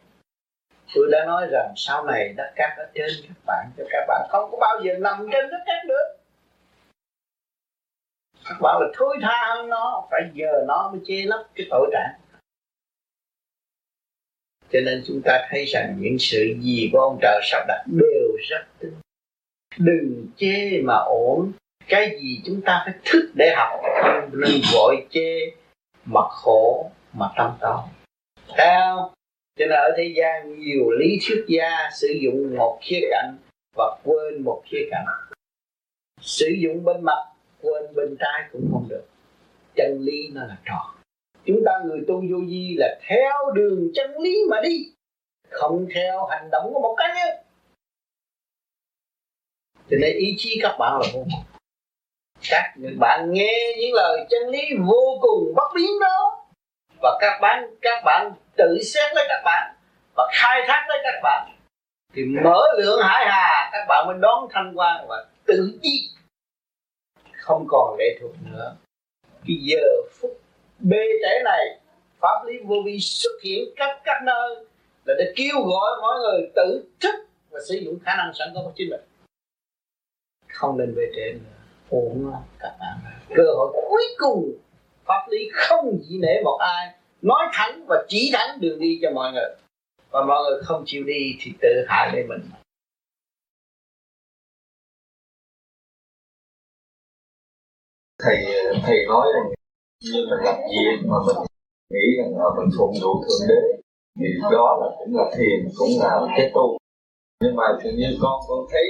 tôi đã nói rằng sau này đất cát ở trên các bạn, cho các bạn không có bao giờ nằm trên đất cát được. Các bạn là thôi tha hơn nó, phải giờ nó mới che lấp cái tội trạng. Cho nên chúng ta thấy rằng những sự gì của ông trời sắp đặt đều rất tinh. Đừng chê mà ổn. Cái gì chúng ta phải thức để học, không nên vội chê mà khổ mà tâm tối. Theo cho nên ở thế gian nhiều lý thuyết gia sử dụng một khía cạnh và quên một khía cạnh. Sử dụng bên mặt, quên bên trái cũng không được. Chân lý nó là tròn chúng ta người tu vô vi là theo đường chân lý mà đi, không theo hành động của một cá nhân. Cho nên ý chí các bạn là vô cùng. Các bạn nghe những lời chân lý vô cùng bất biến đó và các bạn các bạn tự xét lấy các bạn và khai thác lấy các bạn. Thì mở lượng hải hà, các bạn mới đón thanh quan và tự chi không còn lệ thuộc nữa. Cái giờ phút bê trễ này, pháp lý vô vi xuất hiện khắp các nơi là để kêu gọi mọi người tự thức và sử dụng khả năng sẵn có của chính mình. Không nên về trễ nữa. Ổn các bạn cơ hội cuối cùng pháp lý không chỉ nể một ai nói thẳng và chỉ thẳng đường đi cho mọi người. Và mọi người không chịu đi thì tự hại lấy mình. Thầy thầy nói rằng như mình làm việc mà mình nghĩ rằng là mình phụng vụ thượng đế. Thì đó là cũng là thiền cũng là cái tu. Nhưng mà tự nhiên con con thấy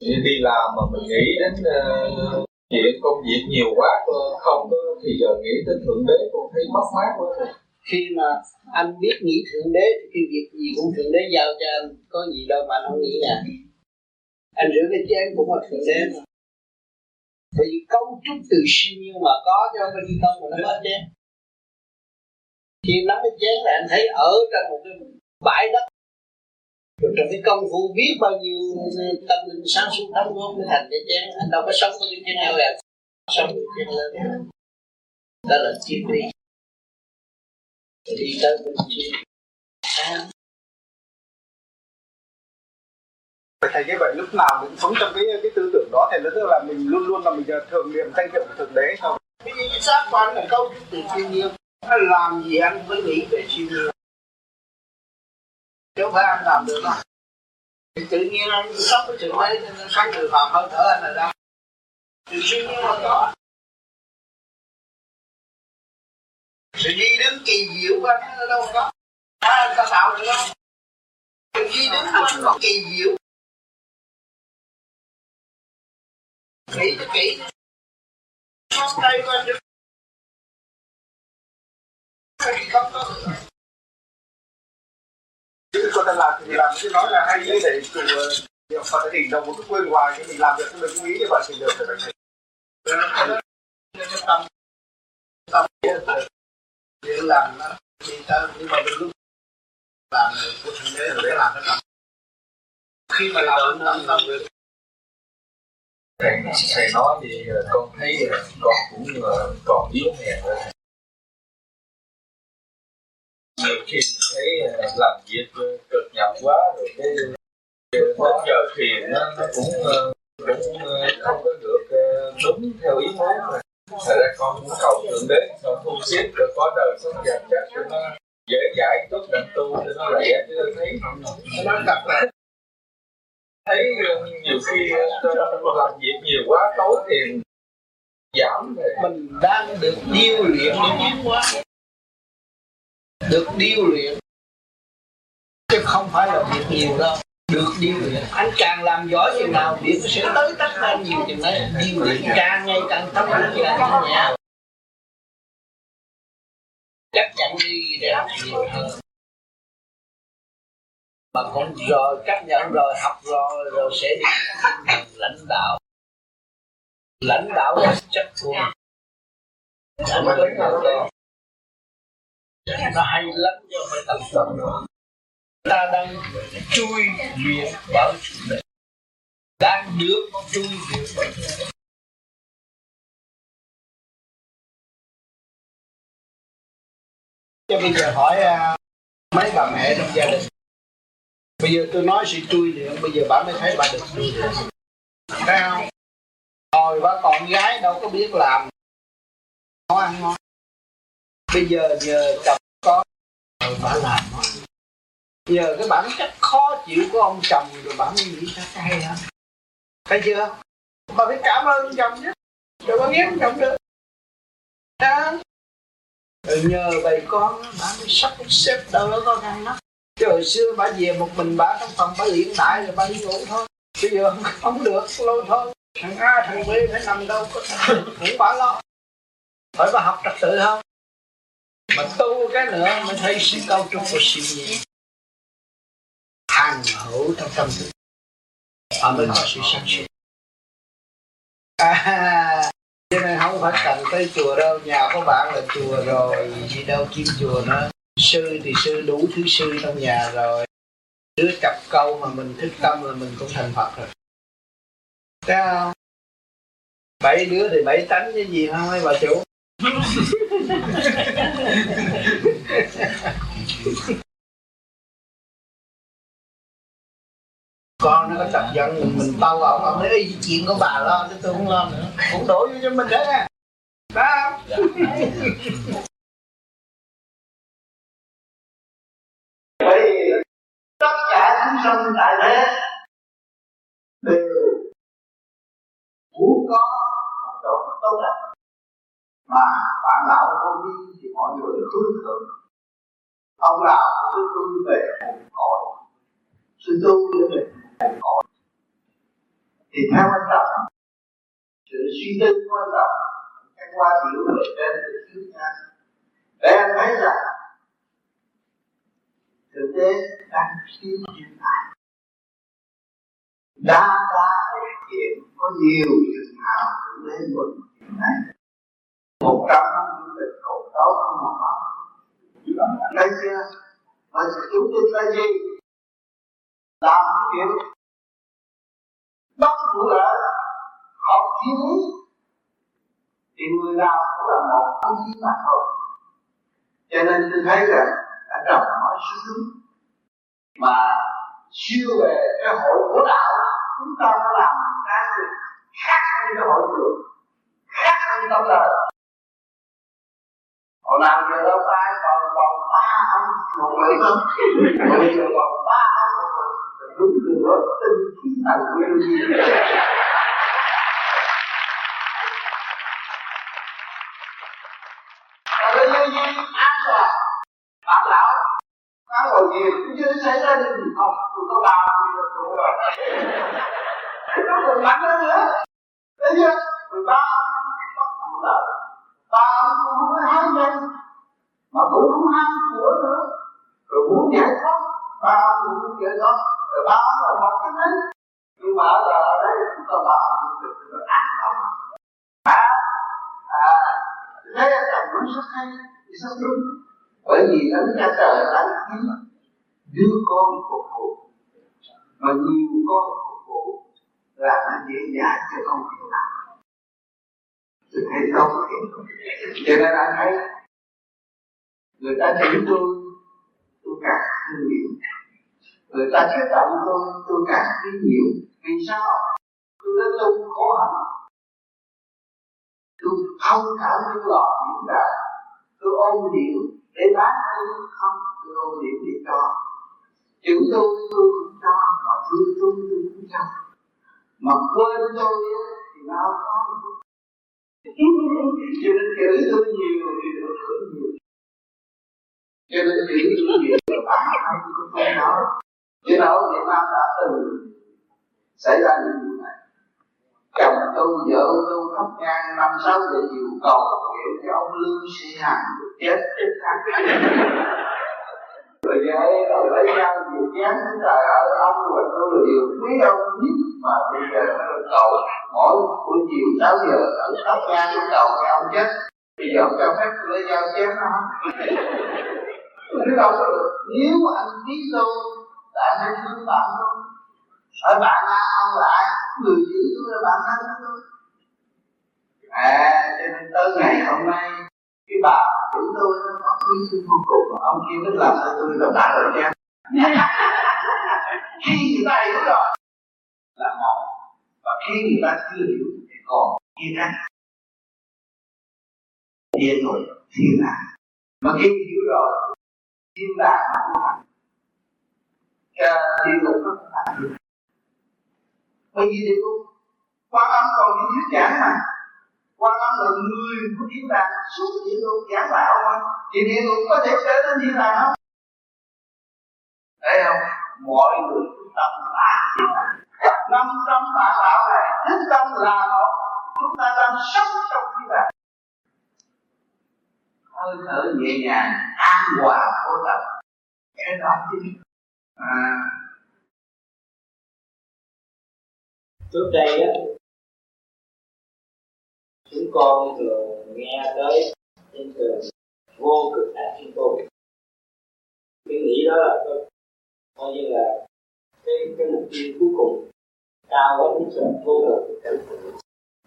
như đi làm mà mình nghĩ đến uh, chuyện công việc nhiều quá không có thì giờ nghĩ tới thượng đế tôi thấy mất mát quá. Khi mà anh biết nghĩ thượng đế, thì cái việc gì cũng thượng đế giao cho anh, có gì đâu mà anh không nghĩ nè anh rửa cái chén cũng là thượng đế mà. Bởi vì cấu trúc từ siêu nhiên mà có cho cái đi tâm mà nó có chén. Khi nắm cái chén là anh thấy ở trong một cái bãi đất rồi trong cái công phu biết bao nhiêu tâm linh sáng suốt đóng góp mới thành cái chén. Anh đâu có sống với cái nào là sống với chén lên đó là triết lý đi tới bên kia. Thầy như vậy lúc nào mình sống trong cái cái tư tưởng đó. Thì nó tức là mình luôn luôn là mình thường niệm danh hiệu của thượng đế. Thôi cái xác anh là câu từ thiên nhiên. Làm gì anh mới nghĩ về thiên nhiên chứ không phải anh làm được đâu. Thì tự nhiên anh sống với thượng đế nên sống người phạm hơi thở anh là đâu thì thiên nhiên mà có. Sự di đứng kỳ diệu của anh nó đâu có. À, anh ta tạo được không sự di đứng của anh có kỳ diệu. Kỹ cho kỹ. Ngón tay của anh được không có chứ con đang làm thì làm. Chứ nói là hay như để từ niệm Phật thì ờ, đầu một cái quên hoài nhưng mình làm được không được nghĩ như vậy thì được rồi tâm tâm để làm nó thì tới, nhưng mà mình lúc làm của thượng đế rồi để làm cái tâm. Khi mà làm tâm tâm được. Thầy thầy nói thì ờ, con thấy ờ, con cũng còn yếu hèn nhiều khi thấy ờ, làm việc ờ, cực nhọc quá rồi cái ờ, đến giờ thiền nó, cũng cũng không có được đúng theo ý muốn rồi thật ra con muốn cầu thượng đế con thu xếp rồi có đời sống dần dần cho nó dễ giải chút đặng tu cho nó lẹ chứ thấy nó đặt lại thấy nhiều khi làm việc nhiều quá tối thì giảm thì mình đang được điêu luyện để quá được điêu luyện. Chứ không phải là việc nhiều đâu. Được điêu luyện. Anh càng làm giỏi chừng nào điểm sẽ tới tất cả nhiều chừng đấy. Điêu luyện càng ngày càng thâm càng thanh nhẹ chấp nhận đi để học nhiều hơn. Mà con rồi chấp nhận rồi, học rồi rồi sẽ đi lãnh đạo. Lãnh đạo là chất của lãnh đạo đó nó hay lắm nhưng phải tập tầm nó ta đang chui luyện bảo chủ đề. Đang được chui luyện bảo chủ đề. Cho bây giờ hỏi uh, mấy bà mẹ trong gia đình? Bây giờ tôi nói sự chui luyện bây giờ bà mới thấy bà được chui luyện thấy không? Hồi bà còn gái đâu có biết làm. Ngon ăn ngon bây giờ nhờ chồng có. Bà làm. Nhờ cái bản chất khó chịu của ông chồng rồi bà mới nghĩ ra cái hay hả thấy chưa? Bà phải cảm ơn chồng chứ. Rồi bà ghét chồng được. Đó rồi ừ, nhờ bầy con bà mới sắp xếp đâu đó có ăn đó. Chứ hồi xưa bà về một mình bà trong phòng bà luyện đại rồi bà đi ngủ thôi. Bây giờ không, không được lâu thôi. Thằng A thằng B phải nằm đâu có *laughs* cũng bà lo. Phải bà học trật tự không? Mà tu cái nữa mới thấy sự cao trúc của sự nhiên hàng hữu trong tâm thức và mới có sự sáng suốt. À cho nên không phải cần tới chùa đâu, nhà có bạn là chùa rồi gì đâu kim chùa nữa. Sư thì sư đủ thứ sư trong nhà rồi. Đứa chập câu mà mình thức tâm là mình cũng thành phật rồi. Thấy không? Bảy đứa thì bảy tánh cái gì không mấy bà chủ con nó có tập giận mình, mình tâu ổng ổng nói y chuyện của bà lo chứ tôi không lo nữa. Cũng đổ vô cho mình đấy. Nè đó. Bởi vì tất cả chúng sanh tại thế đều muốn có một chỗ tốt đẹp mà bạn nào không đi thì mọi người hướng thượng ông nào cũng tu về một cõi. Sự tu để về một cõi. Thì theo anh trọng sự suy tư của anh trọng cái qua hiểu về trên từ trước nha để anh thấy rằng, thực tế đang thiếu hiện tại. Đa đa hiện có nhiều trường hào thượng lên một nay một trăm năm du lịch còn tốt hơn mà năm thấy chưa mà chúng tôi là gì? Làm cái chuyện bắt vụ lợi học thiên lý thì người nào cũng là một tâm khí mà thôi. Cho nên tôi thấy rằng, ở trong nói sự đúng mà siêu về cái hội của đạo, chúng ta đã làm cái khác hơn cái hội trường khác hơn tâm lời họ làm giờ đâu tay còn còn ba ông một người không? Bây giờ còn ba ông một người đúng từ đó tinh khí thần nguyên gì? Gì? Bạn lão nó ngồi gì cũng chưa xảy ra gì. Không tụi có ba rồi. Nó còn mạnh nữa. Thấy chưa mười ba bắt đầu. là cũng không nhân mà cũng không ăn của nữa. Rồi muốn giải thoát, ba cũng muốn giải thoát. Rồi ba là một cái đấy nhưng mà ở đây chúng ta ba cũng được ăn tâm. À à thế là cũng rất hay rất đúng. Bởi vì nó ra trời đã kiếm đưa con phục vụ. Mà nhiều con phục vụ là nó dễ dàng cho con hiểu làm tôi thấy không cho nên anh thấy người ta chửi tôi tôi càng thương yêu người ta kích động tôi tôi càng thấy nhiều. Vì sao? Tôi đã tu khổ hạnh. Tôi không cảm những lọt hiện đại tôi ôm điệu để bán tôi không? Tôi ôm điệu để cho. Chữ tôi tôi cũng cho, mà thương tôi tôi cũng cho. Mà quên tôi thì nó có cho nên chữ tôi nhiều thì được hưởng nhiều. Cho nên chữ tôi nhiều là bạn không có không nói. Chứ đâu Việt Nam đã từng xảy ra những điều này. Chồng tôi vợ tôi khóc ngang năm sáu giờ chiều cầu kiểu cho ông lương sĩ hàng, chết chết khắc rồi vậy rồi lấy nhau nhiều chán. Trời ơi ông và tôi là điều quý ông nhất mà bây giờ nó cầu mỗi buổi chiều sáu giờ ở thắp ra tôi cầu cái ông chết. Bây giờ ông cho phép lấy dao chém nó. Không đâu có được. Nếu mà anh biết tôi là anh hãy thương bạn thôi ở bạn à, ông là ai? Người giữ tôi là bạn thân của tôi. À cho nên tới ngày hôm nay cái bà của tôi nó có quý thương vô cùng ông kia nó làm cho tôi là bạn rồi cha khi người ta hiểu rồi. Là một và khi người ta chưa hiểu thì còn kia khác kia rồi thiên đàng mà khi hiểu rồi thiên đàng nó cũng thành. Địa ngục nó cũng thành được. Bởi vì địa ngục quan âm còn những thuyết giảng mà. Quan âm là người của thiên đàng suốt địa ngục giảng đạo mà thì địa ngục có thể trở nên thiên đàng không? Thấy không? Mọi người tâm là thiên đàng năm trăm bạn đạo này thức tâm là một, chúng ta đang sống trong khi này hơi thở nhẹ nhàng, an hòa, vô tận. Cái đó chính à trước đây á, chúng con thường nghe tới trên trường vô cực đại thiên tôn cái nghĩ đó là, coi như là cái cái mục tiêu cuối cùng cao quá đến sự vô cực cảnh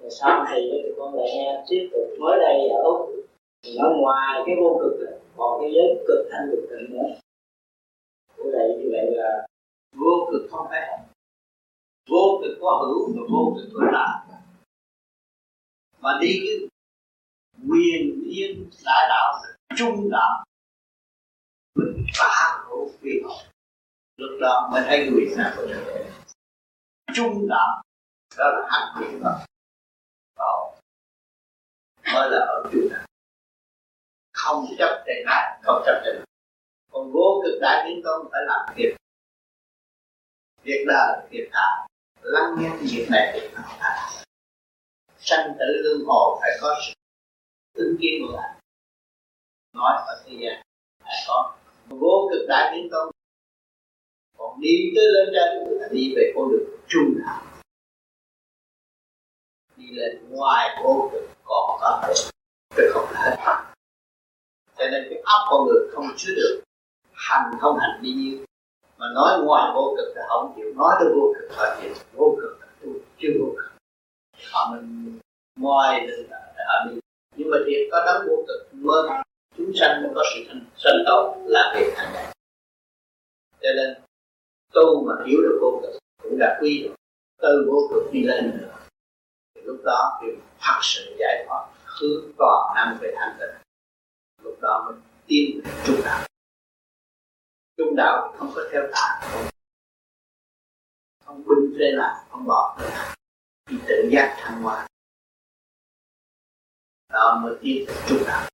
rồi sau thì thì con lại nghe tiếp tục mới đây ở úc. Thì nói ngoài cái vô cực còn cái giới cực thanh cực tịnh nữa. Của đây như vậy là vô cực không phải vô cực có hữu và vô cực có đạo mà đi cái quyền yên đại đạo trung đạo. Mình phá hữu vì họ lúc đó mới thấy người nào có trung đạo đó là hạnh nguyện đó đó. Mới là ở trung đạo không chấp trệ lại không chấp trệ còn vô cực đại thiên tôn phải làm việc. Việc đời việc đạo lắng nghe việc này việc nào sanh tử lương hồ phải có sự ứng kiến của lại nói ở thế gian, phải có. Vô cực đại thiên tôn còn đi tới lên trên là đi về con đường trung đạo đi lên ngoài vô cực còn có thể chứ không hết cho nên cái óc con người không chứa được hành không hành đi nhiêu mà nói ngoài vô cực là không chịu, nói tới vô cực là chịu. Vô cực là tu, chưa vô cực. Họ mình ngoài ở đi. Nhưng mà thiệt có đấng vô cực mơ chúng sanh mới có sự thành, sanh tốt là việc thành ngày cho nên tu mà hiểu được vô cực cũng đã quy được. Từ vô cực đi lên. Nữa thì lúc đó thì thật sự giải thoát. Hướng toàn năng về thanh tịnh. Lúc đó mới tin trung đạo. Trung đạo không có theo tà. Không không binh thế là không bỏ. Thì tự giác thăng hoa. Đó mới tin trung đạo.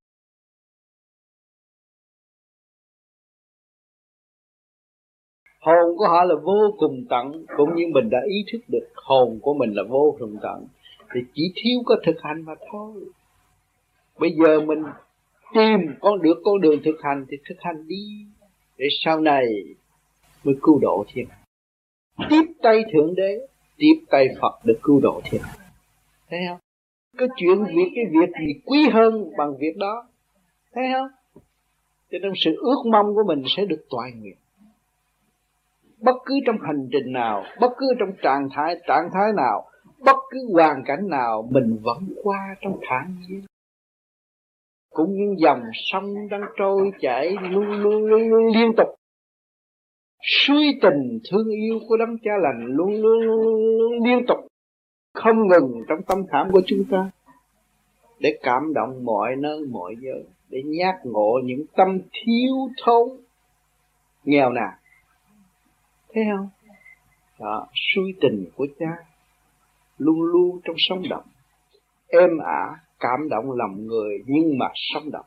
Hồn của họ là vô cùng tận, cũng như mình đã ý thức được hồn của mình là vô cùng tận, thì chỉ thiếu có thực hành mà thôi. Bây giờ mình tìm con, được con đường thực hành thì thực hành đi. Để sau này mới cứu độ thiên tiếp tay thượng đế, tiếp tay phật để cứu độ thiên thấy không? Cái chuyện việc cái việc gì quý hơn bằng việc đó? Thấy không? Cho nên sự ước mong của mình sẽ được toàn nguyện bất cứ trong hành trình nào bất cứ trong trạng thái trạng thái nào bất cứ hoàn cảnh nào mình vẫn qua trong thản nhiên cũng như dòng sông đang trôi chảy luôn luôn luôn, luôn liên tục. Suy tình thương yêu của đấng cha lành luôn luôn, luôn, luôn, luôn liên tục. Không ngừng trong tâm khảm của chúng ta. Để cảm động mọi nơi mọi giờ. Để nhắc ngộ những tâm thiếu thốn. Nghèo nàn thấy không? Đó, suy tình của cha luôn luôn trong sống động. Êm ả, cảm động lòng người nhưng mà sống động.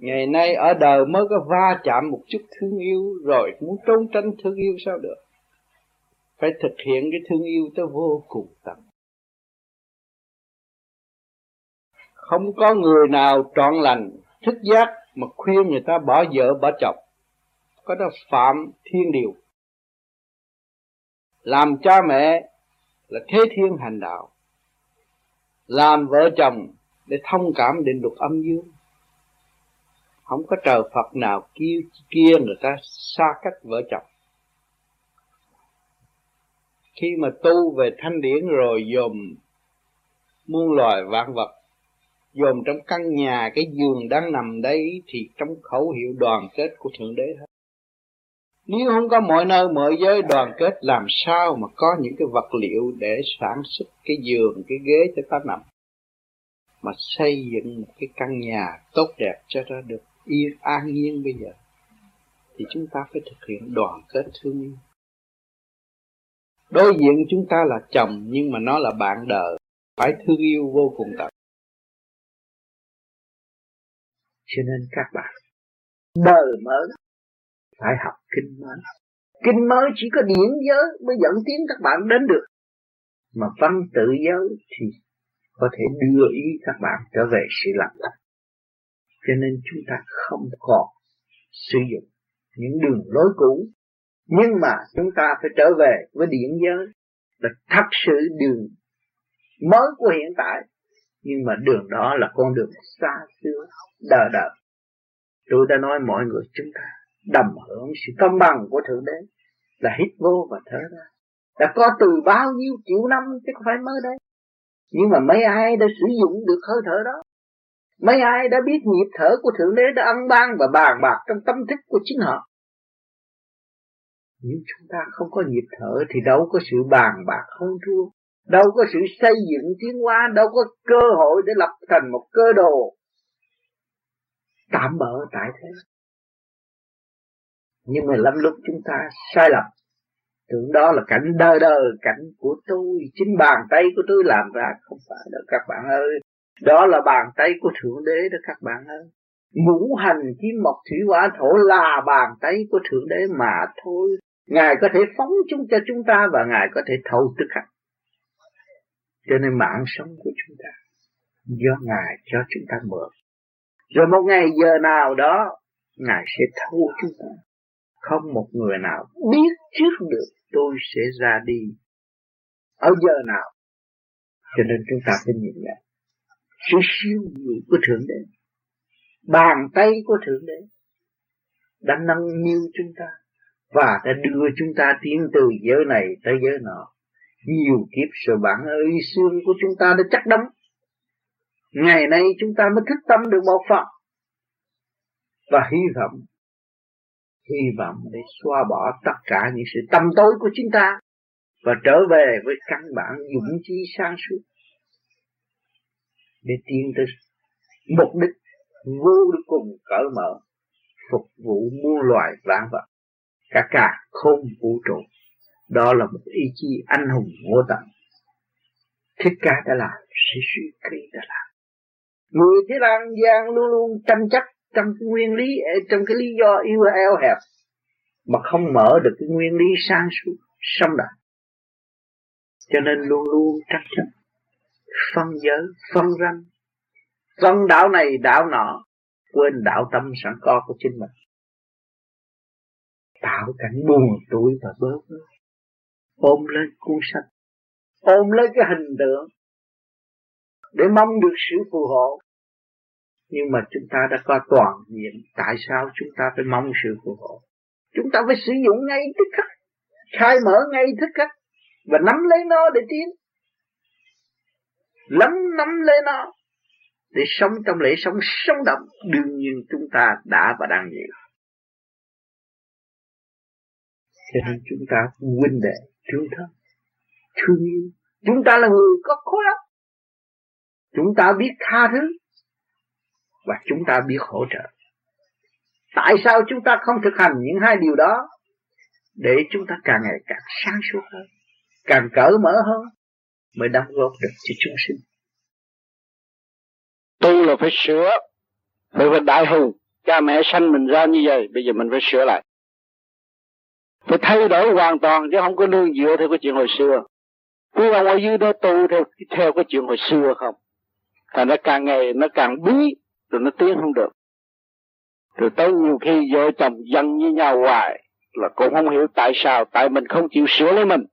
Ngày nay ở đời mới có va chạm một chút thương yêu rồi muốn trốn tránh thương yêu sao được? Phải thực hiện cái thương yêu tới vô cùng tận. Không có người nào trọn lành, thức giác mà khuyên người ta bỏ vợ, bỏ chồng. Có đó phạm thiên điều. Làm cha mẹ là thế thiên hành đạo. Làm vợ chồng để thông cảm định luật âm dương. Không có trời Phật nào kêu, kia người ta xa cách vợ chồng. Khi mà tu về thanh điển rồi dồn muôn loài vạn vật dồn trong căn nhà, cái giường đang nằm đây thì trong khẩu hiệu đoàn kết của thượng đế hết. Nếu không có mọi nơi, mọi giới đoàn kết, làm sao mà có những cái vật liệu để sản xuất cái giường, cái ghế cho ta nằm? Mà xây dựng một cái căn nhà tốt đẹp cho ta được yên an nhiên bây giờ, thì chúng ta phải thực hiện đoàn kết thương yêu. Đối diện chúng ta là chồng, nhưng mà nó là bạn đời. Phải thương yêu vô cùng tận. Cho nên các bạn, đời mới phải học kinh mới. Kinh mới chỉ có điển giới mới dẫn tiến các bạn đến được. Mà văn tự giới thì có thể đưa ý các bạn trở về sự lặng lặng cho nên chúng ta không còn sử dụng những đường lối cũ. Nhưng mà chúng ta phải trở về với điển giới, là thật sự đường mới của hiện tại nhưng mà đường đó là con đường xa xưa đời đời tôi đã nói mọi người chúng ta đầm hưởng sự công bằng của thượng đế là hít vô và thở ra. Đã có từ bao nhiêu triệu năm chứ không phải mới đây. Nhưng mà mấy ai đã sử dụng được hơi thở đó? Mấy ai đã biết nhịp thở của thượng đế đã ăn ban và bàn bạc trong tâm thức của chính họ? Nếu chúng ta không có nhịp thở thì đâu có sự bàn bạc không thua đâu có sự xây dựng tiến hóa, đâu có cơ hội để lập thành một cơ đồ. Tạm bỡ tại thế. Nhưng mà lắm lúc chúng ta sai lầm. Tưởng đó là cảnh đời đời cảnh của tôi. Chính bàn tay của tôi làm ra, không phải đâu, các bạn ơi. Đó là bàn tay của thượng đế đó, các bạn ơi. Ngũ hành kim mộc thủy hỏa thổ là bàn tay của thượng đế mà thôi. Ngài có thể phóng chúng cho chúng ta và ngài có thể thâu tức hành cho nên mạng sống của chúng ta, do ngài cho chúng ta mượn rồi một ngày giờ nào đó, ngài sẽ thâu chúng ta. Không một người nào biết trước được tôi sẽ ra đi ở giờ nào. Cho nên chúng ta phải nhìn nhận sự siêu diệu của thượng đế, bàn tay của thượng đế đã nâng niu chúng ta và đã đưa chúng ta tiến từ giới này tới giới nọ nhiều kiếp sự bản ơi xương của chúng ta đã chắc đóng ngày nay chúng ta mới thức tâm được một phần. Và hy vọng hy vọng để xóa bỏ tất cả những sự tâm tối của chúng ta và trở về với căn bản dũng chí sáng suốt. Để tiến tới mục đích vô cùng cởi mở, phục vụ muôn loài vạn vật, cả cả không vũ trụ đó là một ý chí anh hùng vô tận. Thích ca đã làm, sĩ sĩ kỳ đã làm. Người thế lan gian luôn luôn tranh chấp trong cái nguyên lý trong cái lý do yêu eo hẹp, mà không mở được cái nguyên lý sang suốt sông đại cho nên luôn luôn tranh chấp, phân giới, phân ranh. Phân đạo này đạo nọ, quên đạo tâm sẵn có của chính mình. Tạo cảnh buồn tuổi và bớ vơ ôm lên cuốn sách, ôm lấy cái hình tượng để mong được sự phù hộ. Nhưng mà chúng ta đã có toàn diện tại sao chúng ta phải mong sự phù hộ? Chúng ta phải sử dụng ngay tức khắc, khai mở ngay tức khắc và nắm lấy nó để tiến. Lắm nắm lấy nó để sống trong lễ sống sống động, đương nhiên chúng ta đã và đang nhiều cho nên chúng ta huynh đệ thương thân thương yêu. Chúng ta là người có khối óc chúng ta biết tha thứ. Và chúng ta biết hỗ trợ. Tại sao chúng ta không thực hành những hai điều đó? Để chúng ta càng ngày càng sáng suốt hơn, càng cởi mở hơn, mới đóng góp được cho chúng sinh. Tu là phải sửa. Phải phải đại hùng, cha mẹ sanh mình ra như vậy, bây giờ mình phải sửa lại phải thay đổi hoàn toàn, chứ không có nương dựa theo cái chuyện hồi xưa. Quý ông ở dưới đó tu theo theo cái chuyện hồi xưa không? Thành nó càng ngày nó càng bí, rồi nó tiến không được. Rồi tới nhiều khi vợ chồng dân với nhau hoài, là cũng không hiểu tại sao, tại mình không chịu sửa lấy mình.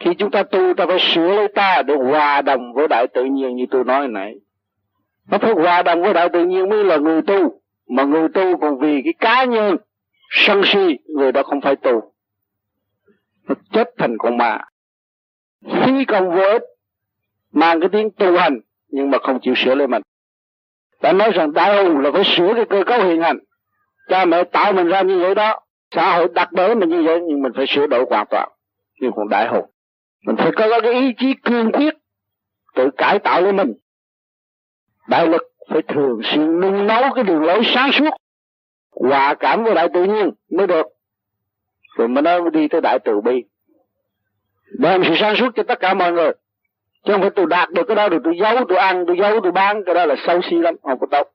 Khi chúng ta tu, ta phải sửa lấy ta để hòa đồng với đại tự nhiên như tôi nói nãy. Nó phải hòa đồng với đại tự nhiên mới là người tu, mà người tu còn vì cái cá nhân sân si, người đó không phải tu nó chết thành con ma. Phi công vô ích, mang cái tiếng tu hành, nhưng mà không chịu sửa lấy mình đã nói rằng đại hùng là phải sửa cái cơ cấu hiện hành. Cha mẹ tạo mình ra như vậy đó, xã hội đặt đỡ mình như vậy, nhưng mình phải sửa đổi hoàn toàn. Nhưng còn đại hùng mình phải có cái ý chí cương quyết, tự cải tạo lấy mình. Đại lực phải thường xuyên nung nấu cái đường lối sáng suốt hòa cảm với đại tự nhiên mới được. Rồi mới nói đi tới đại từ bi. Đem sự sáng suốt cho tất cả mọi người. Chứ không phải tôi đạt được cái đó rồi tôi giấu, tôi ăn, tôi giấu, tôi bán. Cái đó là xấu xí lắm, không có tốt.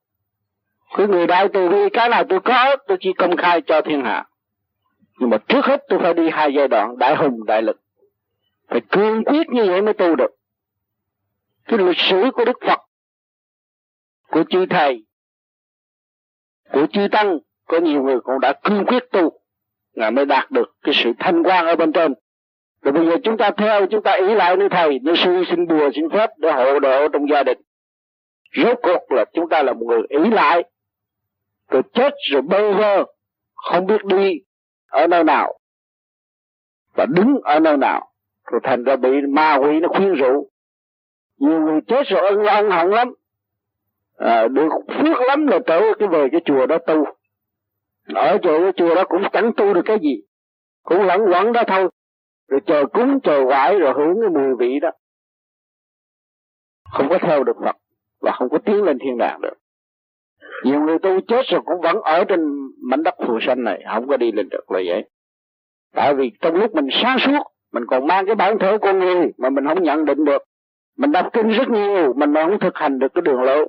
Cái người đại từ bi, cái nào tôi có, tôi chỉ công khai cho thiên hạ. Nhưng mà trước hết tôi phải đi hai giai đoạn, đại hùng, đại lực. Phải cương quyết như vậy mới tu được. Cái lịch sử của đức phật, của chư thầy, của chư tăng có nhiều người cũng đã cương quyết tu. Là mới đạt được cái sự thanh quan ở bên trên. Rồi bây giờ chúng ta theo chúng ta ý lại nơi thầy nơi sư xin bùa xin phép để hộ độ trong gia đình. Rốt cuộc là chúng ta là một người ý lại. Rồi chết rồi bơ vơ không biết đi ở nơi nào. Và đứng ở nơi nào rồi thành ra bị ma quỷ nó khuyên rũ nhiều người chết rồi ân ân hận lắm. À, được phước lắm là trở cái về cái chùa đó tu ở chỗ cái chùa đó cũng chẳng tu được cái gì. Cũng lẫn quẩn đó thôi. Rồi chờ cúng chờ vải rồi hưởng cái mùi vị đó. Không có theo được Phật và không có tiến lên thiên đàng được. Nhiều người tu chết rồi cũng vẫn ở trên mảnh đất phù sanh này, không có đi lên được là vậy. Tại vì trong lúc mình sáng suốt, mình còn mang cái bản thể con người mà mình không nhận định được. Mình đọc kinh rất nhiều, mình mà không thực hành được cái đường lộ.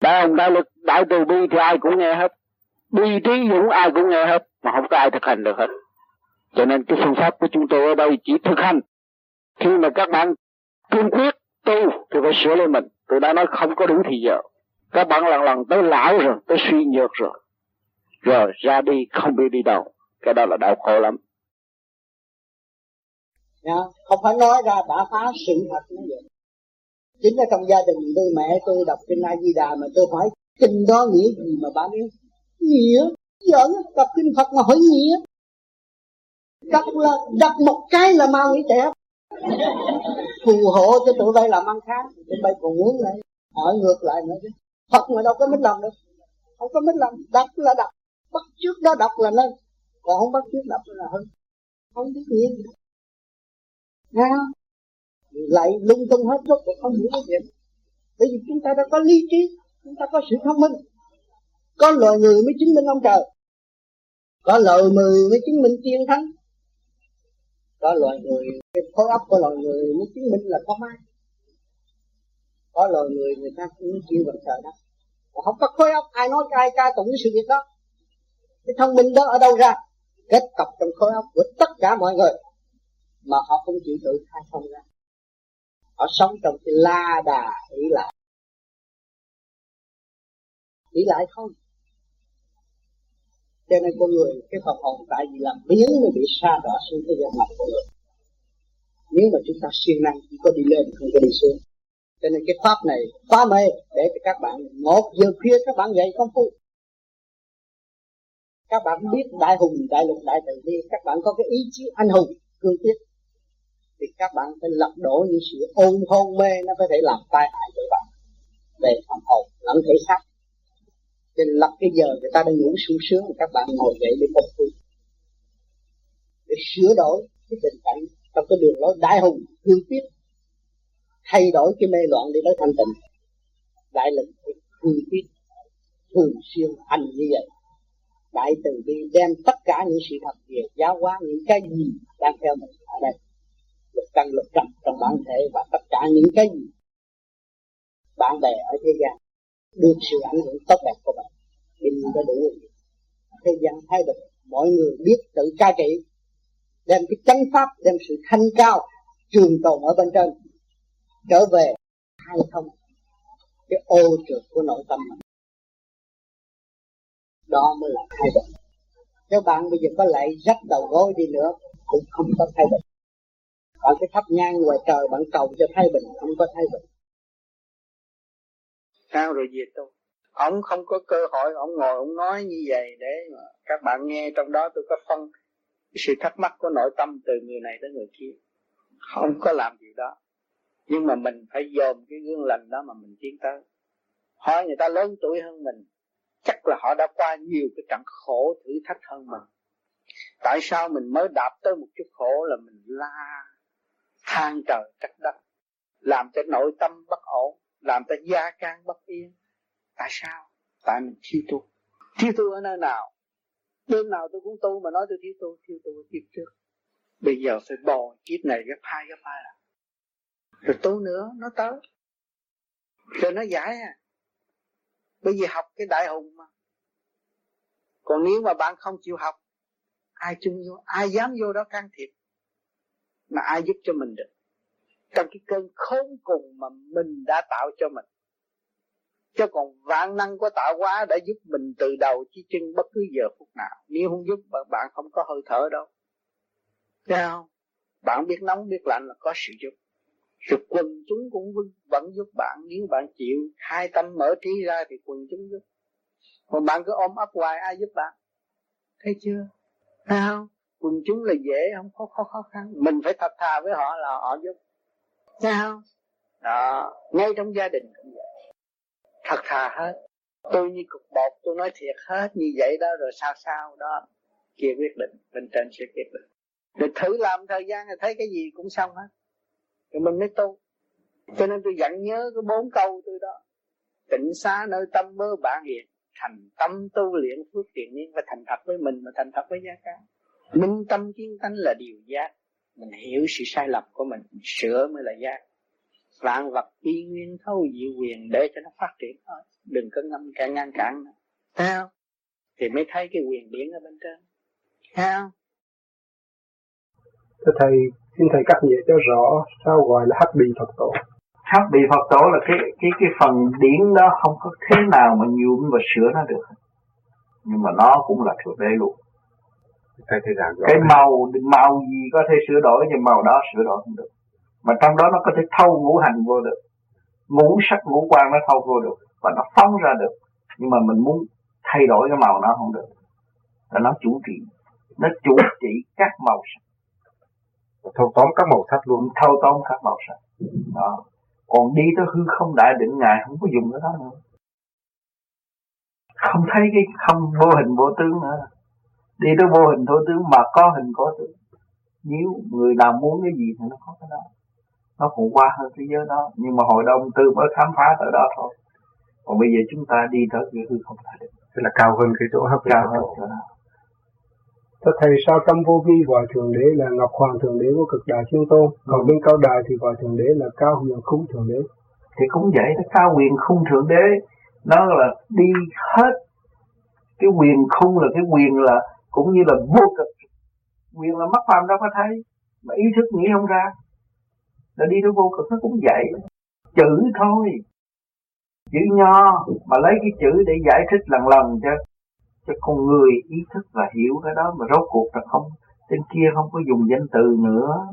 Đại hồng đại lực đại từ bi thì ai cũng nghe hết đi trí dũng ai cũng nghe hết mà không có ai thực hành được hết. Cho nên cái phương pháp của chúng tôi ở đây chỉ thực hành. Khi mà các bạn cương quyết tu thì phải sửa lên mình. Tôi đã nói không có đủ thì giờ. Các bạn lần lần tới lão rồi tới suy nhược rồi. Rồi ra đi không biết đi đâu. Cái đó là đau khổ lắm. Nha, không phải nói ra đã phá sự thật nó vậy. Chính là trong gia đình tôi mẹ tôi đọc kinh A Di Đà mà tôi hỏi kinh đó nghĩa gì mà bán yếu nghĩa, giỡn đọc kinh Phật mà hỏi nghĩa. Đọc là đọc một cái là mau nghĩ trẻ phù hộ cho tụi bay làm ăn khá tụi bay còn muốn lại hỏi ngược lại nữa chứ. Phật mà đâu có mất lòng đâu, không có mất lòng. Đọc là đọc, bắt trước đó đọc là nên. Còn không bắt trước đọc là hơn. Không biết nghĩa gì. Nghe không? Lại lung tung hết rốt cuộc không hiểu cái chuyện Bởi vì chúng ta đã có lý trí, Chúng ta có sự thông minh. Có loài người mới chứng minh ông trời. Có loài người mới chứng minh tiên thánh. Có loài người, Cái khối óc của loài người mới chứng minh là có ma. Có loài người người ta cũng chịu bằng trời đó. Còn không có khối óc, ai nói ai ca tụng cái sự việc đó. Cái thông minh đó ở đâu ra? Kết tập trong khối óc của tất cả mọi người. Mà họ không chịu tự khai thông ra. Họ sống trong cái la đà ý lại. Ý lại không? Cho nên con người, cái phần hồn tại vì làm biến mới bị xa đọa xuống cái gian mặt của người. Nếu mà chúng ta siêng năng, chỉ có đi lên, không có đi xuống. Cho nên cái pháp này quá mê, để cho các bạn, một giờ khuya các bạn dậy công phu. Các bạn biết đại hùng, đại lục, đại từ bi, các bạn có cái ý chí anh hùng, cương quyết. Thì các bạn phải lật đổ những sự ôn hôn mê, nó có thể làm tai hại cho bạn. Về phần hồn, lẫn thể xác nên lập cái giờ người ta đang ngủ sung sướng mà các bạn ngồi dậy để công phu để sửa đổi cái tình cảnh trong cái đường lối đại hùng, cương quyết. Thay đổi cái mê loạn để tới thanh tịnh. Đại lực cương quyết, thường xuyên hành như vậy. Đại từ bi đem tất cả những sự thật về giáo hóa, những cái gì đang theo mình ở đây. Lục căn lục trần trong bản thể và tất cả những cái gì bạn bè ở thế gian được sự ảnh hưởng tốt đẹp của bạn thì mình đã đủ thế gian thay bình mọi người biết tự ca trị, đem cái chánh pháp, đem sự thanh cao, trường tồn ở bên trên, trở về hay không cái ô trượt của nội tâm mình đó mới là thay đổi. nếu bạn bây giờ có lại rách đầu gối đi nữa, cũng không có thay đổi. bạn cái thắp nhang ngoài trời bạn cầu cho thay bình, không có thay bình sao rồi về tôi? Ông không có cơ hội, ông ngồi, ông nói như vậy để mà các bạn nghe. Trong đó tôi có phân sự thắc mắc của nội tâm từ người này tới người kia. Không có làm gì đó. Nhưng mà mình phải dòm cái gương lành đó mà mình tiến tới. Hỏi người ta lớn tuổi hơn mình, chắc là họ đã qua nhiều cái trận khổ, thử thách hơn mình. Tại sao mình mới đạp tới một chút khổ là mình la than trời trách đất, làm cho nội tâm bất ổn? Làm ta gia can bất yên. Tại sao? Tại mình thiếu tu. Thiếu tu ở nơi nào? Đêm nào tôi cũng tu mà nói tôi thiếu tu thiếu tu kiếp trước bây giờ phải bò kiếp này gấp hai gấp hai à rồi tu nữa, nó tới. Rồi nó giải à. Bởi vì học cái đại hùng mà. Còn nếu mà bạn không chịu học, ai chung vô, ai dám vô đó can thiệp, mà ai giúp cho mình được? Trong cái cơn khốn cùng mà mình đã tạo cho mình. Chứ còn vạn năng của tạo hóa đã giúp mình từ đầu chí chân bất cứ giờ phút nào. Nếu không giúp bạn không có hơi thở đâu. Thấy không? Bạn biết nóng biết lạnh là có sự giúp. Rồi quần chúng cũng vâng, vẫn giúp bạn. Nếu bạn chịu hai tâm mở trí ra thì quần chúng giúp. Còn bạn cứ ôm ấp hoài ai giúp bạn? Thấy chưa? Thấy không? Quần chúng là dễ không có khó, khó khăn. Mình phải thật thà với họ là họ giúp. Sao? đó, ngay trong gia đình cũng vậy. Thật thà hết. Tôi như cục bột, tôi nói thiệt hết như vậy đó, rồi sao sao đó. Kia quyết định, bên trên sẽ quyết định. Rồi thử làm thời gian thì thấy cái gì cũng xong hết. Rồi mình mới tu. Cho nên tôi dặn nhớ cái bốn câu tôi đó. Tịnh xá nơi tâm mơ bản hiện thành tâm tu luyện phước thiện niên và thành thật với mình và thành thật với gia ca minh tâm kiến tánh là điều giác mình hiểu sự sai lầm của mình, mình sửa mới là giác. Vạn vật y nguyên thâu diệu quyền để cho nó phát triển thôi. Đừng có ngâm cả ngăn cản nữa. Thấy không? Thì mới thấy cái quyền điển ở bên trên. Thấy không? Thưa thầy xin thầy cắt nghĩa cho rõ sao gọi là hắc bì phật tổ. Hắc bì phật tổ là cái cái cái phần điển đó không có thế nào mà nhuộm và sửa nó được. Nhưng mà nó cũng là thượng đế luôn Thầy thấy rằng cái màu màu gì có thể sửa đổi nhưng màu đó sửa đổi không được. Mà trong đó nó có thể thâu ngũ hành vô được. Ngũ sắc ngũ quan nó thâu vô được và nó phóng ra được. Nhưng mà mình muốn thay đổi cái màu nó không được. Là nó chủ trị nó chủ trị các màu sắc. Thâu tóm các màu sắc luôn. Thâu tóm các màu sắc. Đó. Còn đi tới hư không đại định ngài không có dùng cái đó nữa. Không thấy cái không vô hình vô tướng nữa đi tới vô hình vô tướng mà có hình có tướng. Nếu người nào muốn cái gì thì nó có cái đó. Nó còn qua hơn thế giới đó. Nhưng mà hội đồng tư mới khám phá tới đó thôi. Còn bây giờ chúng ta đi tới cái hư không đại định tức là cao hơn cái chỗ hấp cao hơn chỗ đó. Thưa Thầy sao trong vô vi gọi Thượng Đế là Ngọc Hoàng Thượng Đế của cực đại thiên tôn, còn bên cao đài thì gọi Thượng Đế là Cao Huyền Khung Thượng Đế. Thì cũng vậy, đó, Cao Huyền Khung Thượng Đế. Nó là đi hết cái quyền khung là cái quyền là cũng như là vô cực. Quyền là mắt phàm đâu có thấy, mà ý thức nghĩ không ra. Là đi tới vô cực nó cũng vậy. Chữ thôi. Chữ nho, mà lấy cái chữ để giải thích lần lần cho cho con người ý thức và hiểu cái đó, mà rốt cuộc là không, trên kia không có dùng danh từ nữa.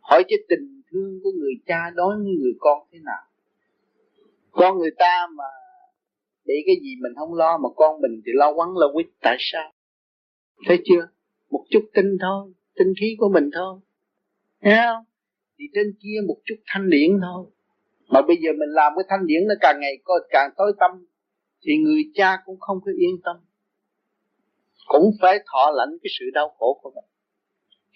Hỏi cái tình thương của người cha đối với người con thế nào? Con người ta mà để cái gì mình không lo mà con mình thì lo quắn lo quýt. Tại sao? Thấy chưa? Một chút tinh thôi, tinh khí của mình thôi. Thấy không? Thì trên kia một chút thanh điển thôi. Mà bây giờ mình làm cái thanh điển nó càng ngày càng tối tâm thì người cha cũng không có yên tâm. Cũng phải thọ lãnh cái sự đau khổ của mình.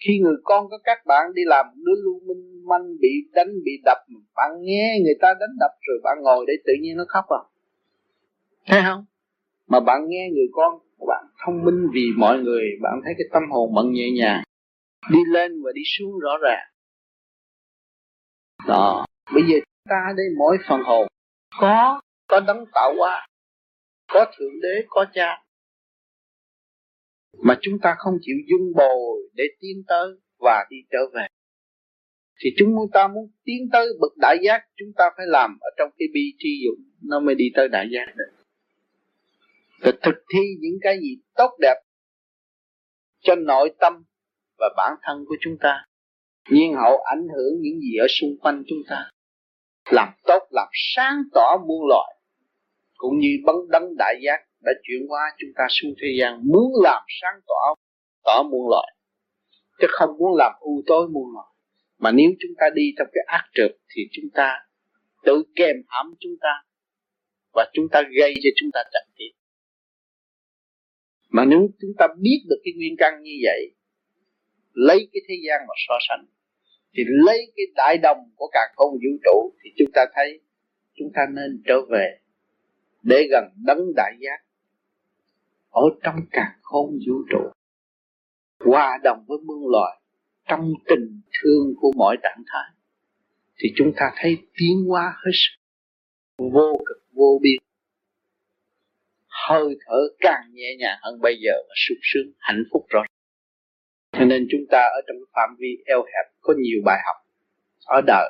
Khi người con có các bạn đi làm, đứa lưu minh manh bị đánh, bị đập, bạn nghe người ta đánh đập rồi bạn ngồi để tự nhiên nó khóc à thấy không? Mà bạn nghe người con bạn thông minh vì mọi người bạn thấy cái tâm hồn bận nhẹ nhàng. Đi lên và đi xuống rõ ràng. Đó. Bây giờ ta đây mỗi phần hồn. Có. Có đấng tạo hóa. Có thượng đế có cha. Mà chúng ta không chịu dung bồi để tiến tới và đi trở về. Thì chúng ta muốn tiến tới bậc đại giác chúng ta phải làm ở trong cái bi tri dụng nó mới đi tới đại giác được rồi thực thi những cái gì tốt đẹp cho nội tâm và bản thân của chúng ta. Nhiên hậu ảnh hưởng những gì ở xung quanh chúng ta. Làm tốt, làm sáng tỏ muôn loài, cũng như bấn đấng đại giác đã chuyển qua chúng ta xuống thế gian, muốn làm sáng tỏ tỏ muôn loài, chứ không muốn làm u tối muôn loài. Mà nếu chúng ta đi trong cái ác trượt thì chúng ta tự kèm hãm chúng ta và chúng ta gây cho chúng ta trật tiết mà nếu chúng ta biết được cái nguyên căn như vậy, lấy cái thế gian mà so sánh, thì lấy cái đại đồng của cả không vũ trụ, thì chúng ta thấy chúng ta nên trở về để gần đấng đại giác ở trong cả không vũ trụ. Hòa đồng với muôn loài trong tình thương của mọi trạng thái, thì chúng ta thấy tiến hóa hết sức vô cực, vô biên hơi thở càng nhẹ nhàng hơn bây giờ và sung sướng, hạnh phúc rồi cho nên chúng ta ở trong phạm vi eo hẹp có nhiều bài học. Ở đời,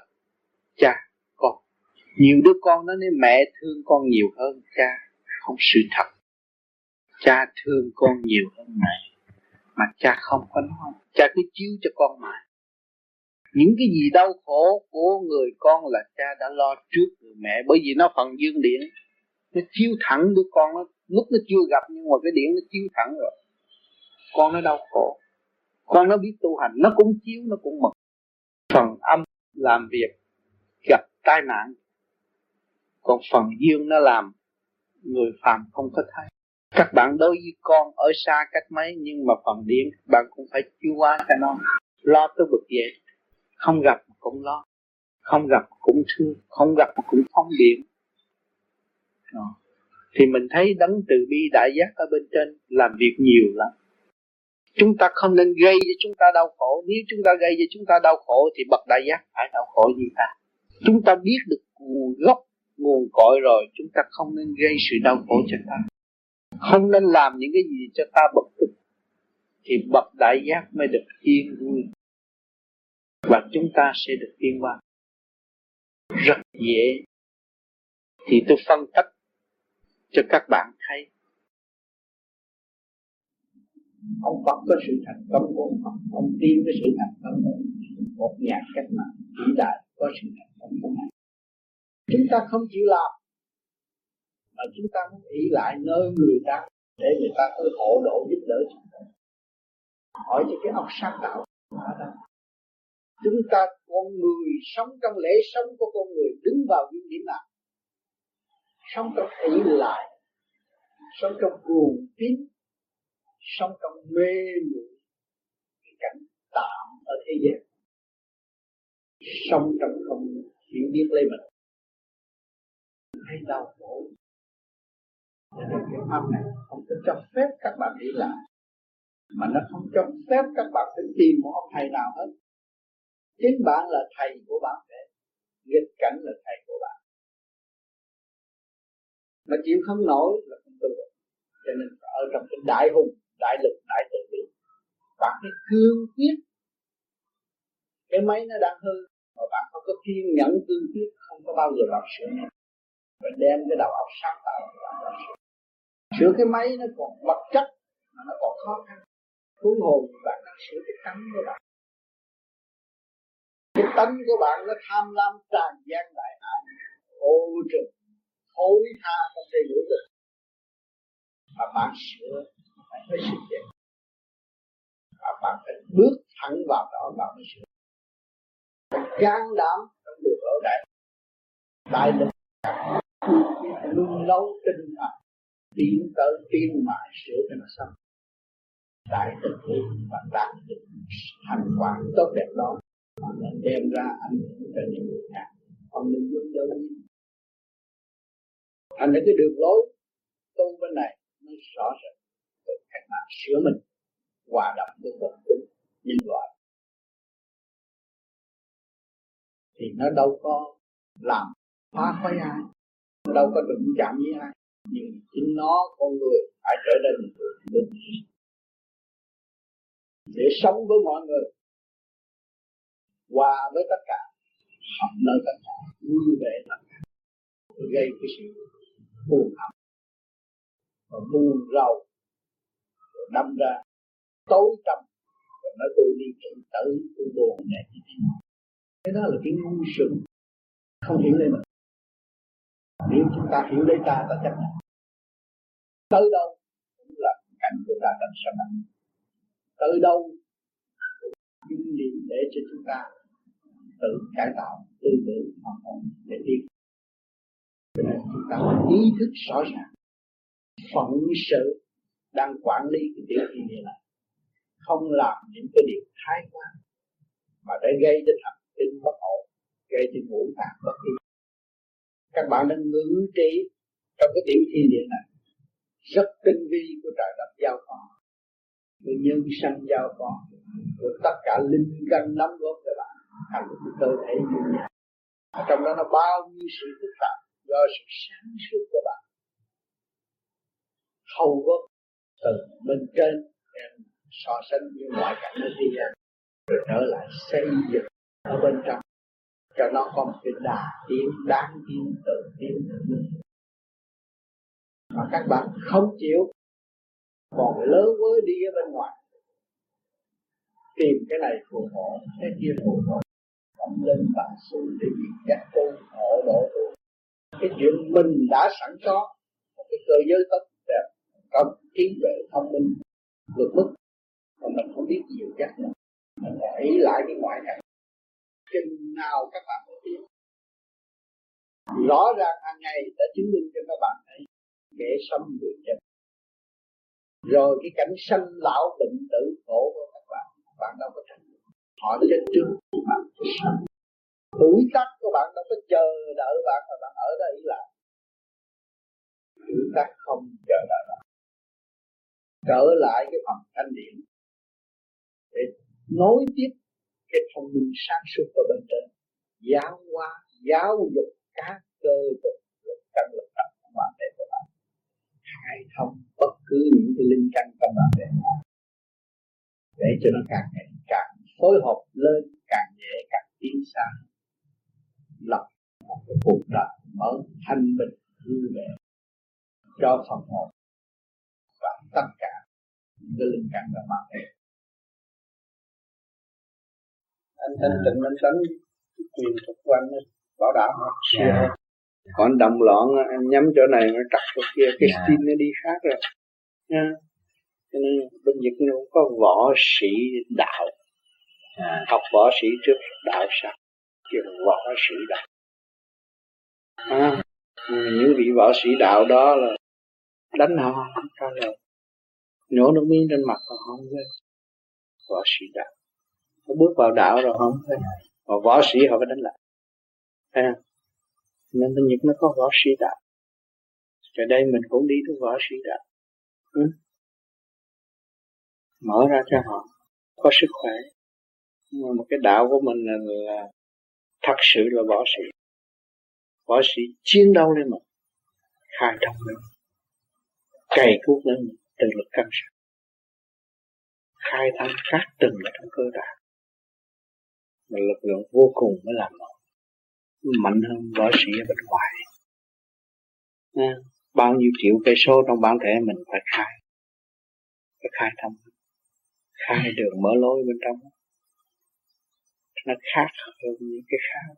cha, con. Nhiều đứa con nó nói mẹ thương con nhiều hơn, cha, không sự thật. Cha thương con nhiều hơn mẹ, mà cha không có nói. Cha cứ chiếu cho con mà những cái gì đau khổ của người con là cha đã lo trước người mẹ, bởi vì nó phần dương điện nó chiếu thẳng đứa con nó, lúc nó chưa gặp nhưng mà cái điện nó chiếu thẳng rồi. Con nó đau khổ. Con nó biết tu hành, nó cũng chiếu, nó cũng mực phần âm làm việc, gặp tai nạn. Còn phần dương nó làm người phàm không có thấy. Các bạn đối với con ở xa cách mấy, nhưng mà phần điện các bạn cũng phải chiếu qua cho nó. Lo tới bực vậy không gặp cũng lo. Không gặp cũng thương. Không gặp cũng phóng điện Ờ. Thì mình thấy đấng từ bi đại giác ở bên trên làm việc nhiều lắm. Chúng ta không nên gây cho chúng ta đau khổ. Nếu chúng ta gây cho chúng ta đau khổ thì bậc đại giác phải đau khổ như ta. Chúng ta biết được nguồn gốc, nguồn cội rồi, chúng ta không nên gây sự đau khổ cho ta. Không nên làm những cái gì cho ta bực tức thì bậc đại giác mới được yên vui. Và chúng ta sẽ được yên hòa rất dễ. Thì tôi phân tích cho các bạn thấy. Ông Phật có sự thành công của ông Phật ông tin cái sự thành công của một nhà cách mạng vĩ đại có sự thành công của ngài. Chúng ta không chịu làm, mà chúng ta muốn ý lại nơi người ta để người ta có hộ độ giúp đỡ chúng ta. Hỏi cho cái ông sáng tạo chúng ta con người sống trong lễ sống của con người đứng vào những điểm nào? Sống trong ý lại, sống trong buồn tín sống trong mê muội cái cảnh tạm ở thế gian sống trong không hiểu biết lấy mình. Hay đau khổ. Nên cái pháp này không có cho phép các bạn đi lại. Mà nó không cho phép các bạn phải tìm một ông thầy nào hết. Chính bạn là thầy của bạn để nghịch cảnh là thầy của mà chịu không nổi là không tu được. Cho nên ở trong cái đại hùng, đại lực, đại từ bi bạn phải cương quyết. Cái máy nó đang hư, mà bạn không có kiên nhẫn, cương quyết, không có bao giờ làm sửa và đem cái đầu óc sáng tạo của bạn làm sửa. Sửa cái máy nó còn vật chất, mà nó còn khó khăn. Huống hồ bạn đang sửa cái tánh của bạn. Cái tánh của bạn nó tham lam tràn gian đại hại ô trực hối tha không thể hiểu được. Mà bạn sửa phải phải sự vậy và bạn phải bước thẳng vào đó bạn mới sửa. Phải can đảm trong đường ở đại đại lực luôn lâu tinh thần tiến tới tiến mà, sửa cho nó xong. Đại thực hiện và đạt được thành quả tốt đẹp đó, mà nên đem ra ảnh hưởng cho những người khác. Không nên dung đơn thành ra cái đường lối tu bên này nó rõ rệt. Từ cách mạng sửa mình hòa đồng với cuộc sống nhân loại. Thì nó đâu có làm phá khói ai? Nó đâu có đụng chạm với ai. Nhưng chính nó con người phải trở nên được để sống với mọi người hòa với tất cả học nơi tất cả vui vẻ tất cả gây cái sự buồn hận và buồn rầu, rồi đâm ra tối tâm rồi nói tôi đi tự tử tôi buồn này như thế nào cái đó là cái ngu sừng không hiểu lấy mình. Nếu chúng ta hiểu lấy ta ta chấp nhận tới đâu cũng là cảnh của ta đang sắp đặt tới đâu cũng điểm để cho chúng ta tự cải tạo tư tưởng hoàn hồn để tiến cho nên chúng ta phải ý thức rõ ràng phận sự đang quản lý cái tiểu thiên địa này. Không làm những cái điều thái quá mà để gây cho thần kinh bất ổn, gây cho ngũ tạng bất yên. Các bạn đang ngữ trí trong cái tiểu thiên địa này. Rất tinh vi của trời đất giao phó, của nhân sanh giao phó, của tất cả linh căn nắm góp các bạn. Thành một cái cơ thể như nhau trong đó nó bao nhiêu sự phức tạp do sự sáng suốt của bạn. Không có từ bên trên em so sánh với ngoại cảnh ở thế gian, rồi trở lại xây dựng ở bên trong. Cho nó có một cái đà tiến, đáng tiến, tự tiến, tự mà các bạn không chịu còn lớn với đi ở bên ngoài. Tìm cái này phù hộ, cái kia phù hộ. Tâm lên bạn xuống để nhìn giác tu hộ độ tu cái chuyện mình đã sẵn có, một cái cơ giới tốt, đẹp có trí tuệ, thông minh, vượt mức, mà mình không biết nhiều chắc nữa. Mình phải ý lại cái ngoại cảnh. Chừng nào các bạn có biết rõ ràng hàng ngày đã chứng minh cho các bạn thấy kẻ sống người chết rồi cái cảnh sanh lão bệnh tử khổ của các bạn các bạn đâu có thành họ chết trước bạn tuổi tác của bạn đâu có chờ đợi bạn mà bạn ở đây là tuổi tác không chờ đợi bạn. Trở lại cái phần thanh điển. Để nối tiếp cái thông minh sáng suốt ở bên trên. Giáo hóa, giáo dục các cơ tự lực, căn lực tập của bạn để của bạn. Khai thông bất cứ những cái linh căn trong bạn để để cho nó càng ngày càng phối hợp lên, càng nhẹ, càng tiến xa lập một cái cuộc đời mở thanh bình vui vẻ cho phần hồn và tất cả những cái linh cảm là mang đến anh thanh tịnh anh đánh quyền thuật của anh bảo đảm yeah. còn động loạn anh nhắm chỗ này nó trật chỗ kia cái yeah. tim nó đi khác rồi nha cho nên bên Nhật nó có võ sĩ đạo à. học võ sĩ trước đạo sau kêu võ sĩ đạo. À, những vị võ sĩ đạo đó là đánh họ không trả lời nhổ nước miếng trên mặt họ không lên. Võ sĩ đạo. Họ bước vào đạo rồi không thấy. Mà võ sĩ họ phải đánh lại. À, nên bên Nhật nó có võ sĩ đạo. Rồi đây mình cũng đi tới võ sĩ đạo. Ừ. mở ra cho họ. Có sức khỏe. Nhưng mà cái đạo của mình là, là thật sự là võ sĩ. Võ sĩ chiến đấu lên mình khai thông lên cày cuốc lên mình từ lực căn sát khai thông các từng ở trong cơ thể. Mà lực lượng vô cùng mới làm nó mạnh hơn võ sĩ ở bên ngoài. À, bao nhiêu triệu cây số trong bản thể mình phải khai. Phải khai thông. Khai đường mở lối bên trong nó khác hơn những cái khác.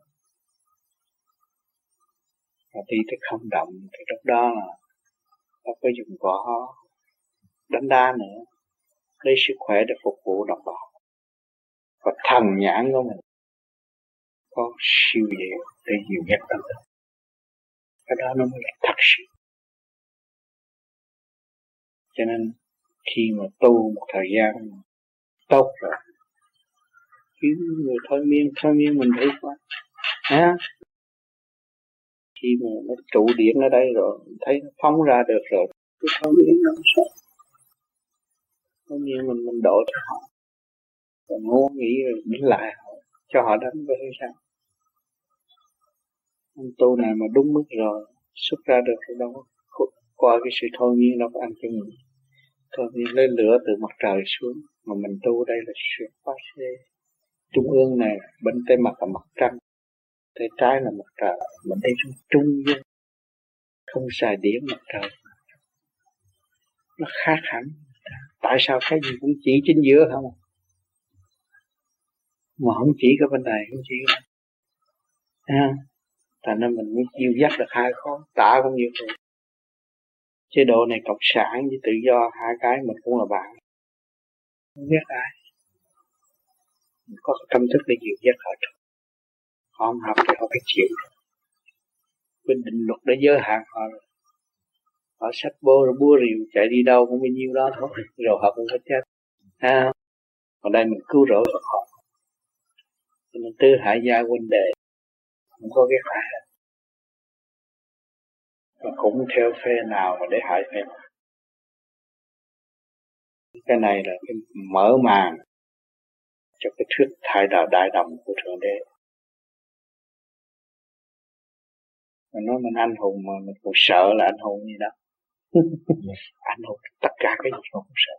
Và đi tới không động thì lúc đó là không có dùng võ đánh đá nữa, lấy sức khỏe để phục vụ đồng bào. Và thần nhãn của mình có siêu diệu để dịu dắt tâm thức cái đó nó mới là thật sự. Cho nên khi mà tu một thời gian tốt rồi kiếm người thôi miên thôi miên mình thấy quá. À, khi mà nó trụ điện ở đây rồi thấy nó phóng ra được rồi cái thôi miên nó sợ thôi miên mình mình đổ cho họ. Còn ngu nghĩ rồi đến lại họ cho họ đánh với sao? Anh tu này mà đúng mức rồi xuất ra được thì đâu qua cái sự thôi miên đâu có ăn cho mình thôi miên lên lửa từ mặt trời xuống mà mình tu đây là sự phát sinh trung ương này bên tay mặt là mặt trăng tay trái là mặt trời mình đi xuống trung dương không xài điểm mặt trời. Nó khác hẳn. Tại sao cái gì cũng chỉ chính giữa không? Mà không chỉ cái bên này không chỉ cái bên à, thành nên mình mới chiêu dắt được hai khó tả cũng như vậy. Chế độ này cộng sản với tự do hai cái mình cũng là bạn. Không biết ai có có tâm thức để dịu dắt họ họ không học thì họ phải chịu quyết định luật để giới hạn họ rồi. Họ sách bô rồi búa rìu chạy đi đâu cũng bao nhiêu đó thôi. Rồi họ cũng phải chết. Ha còn đây mình cứu rỗi được họ. Cho nên tư hại gia huynh đệ không có cái phải năng, mà cũng theo phe nào mà để hại phe nào. Cái này là cái mở màn cho cái thuyết thay đạo đại đồng của thượng đế. Mình nói mình anh hùng mà mình cũng sợ là anh hùng gì đó. *laughs* Anh hùng tất cả cái gì cũng sợ.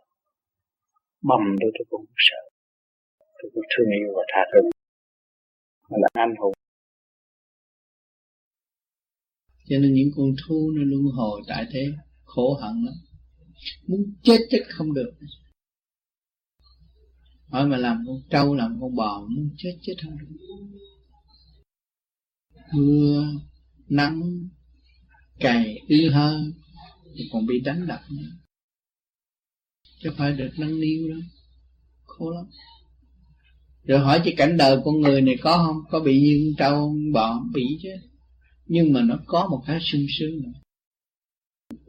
Bầm tôi tôi cũng sợ. Tôi cũng thương yêu và tha thứ. Mà là anh hùng. Cho nên những con thú nó luân hồi tại thế khổ hận lắm. Muốn chết chết không được hỏi mà làm con trâu, làm con bò muốn chết chết thôi. Mưa nắng, cày ư hơn thì còn bị đánh đập nữa. Chứ phải được nâng niu đó. Khổ lắm. Rồi hỏi chứ cảnh đời con người này có không? Có bị như con trâu bò bị chứ. Nhưng mà nó có một cái sung sướng nữa.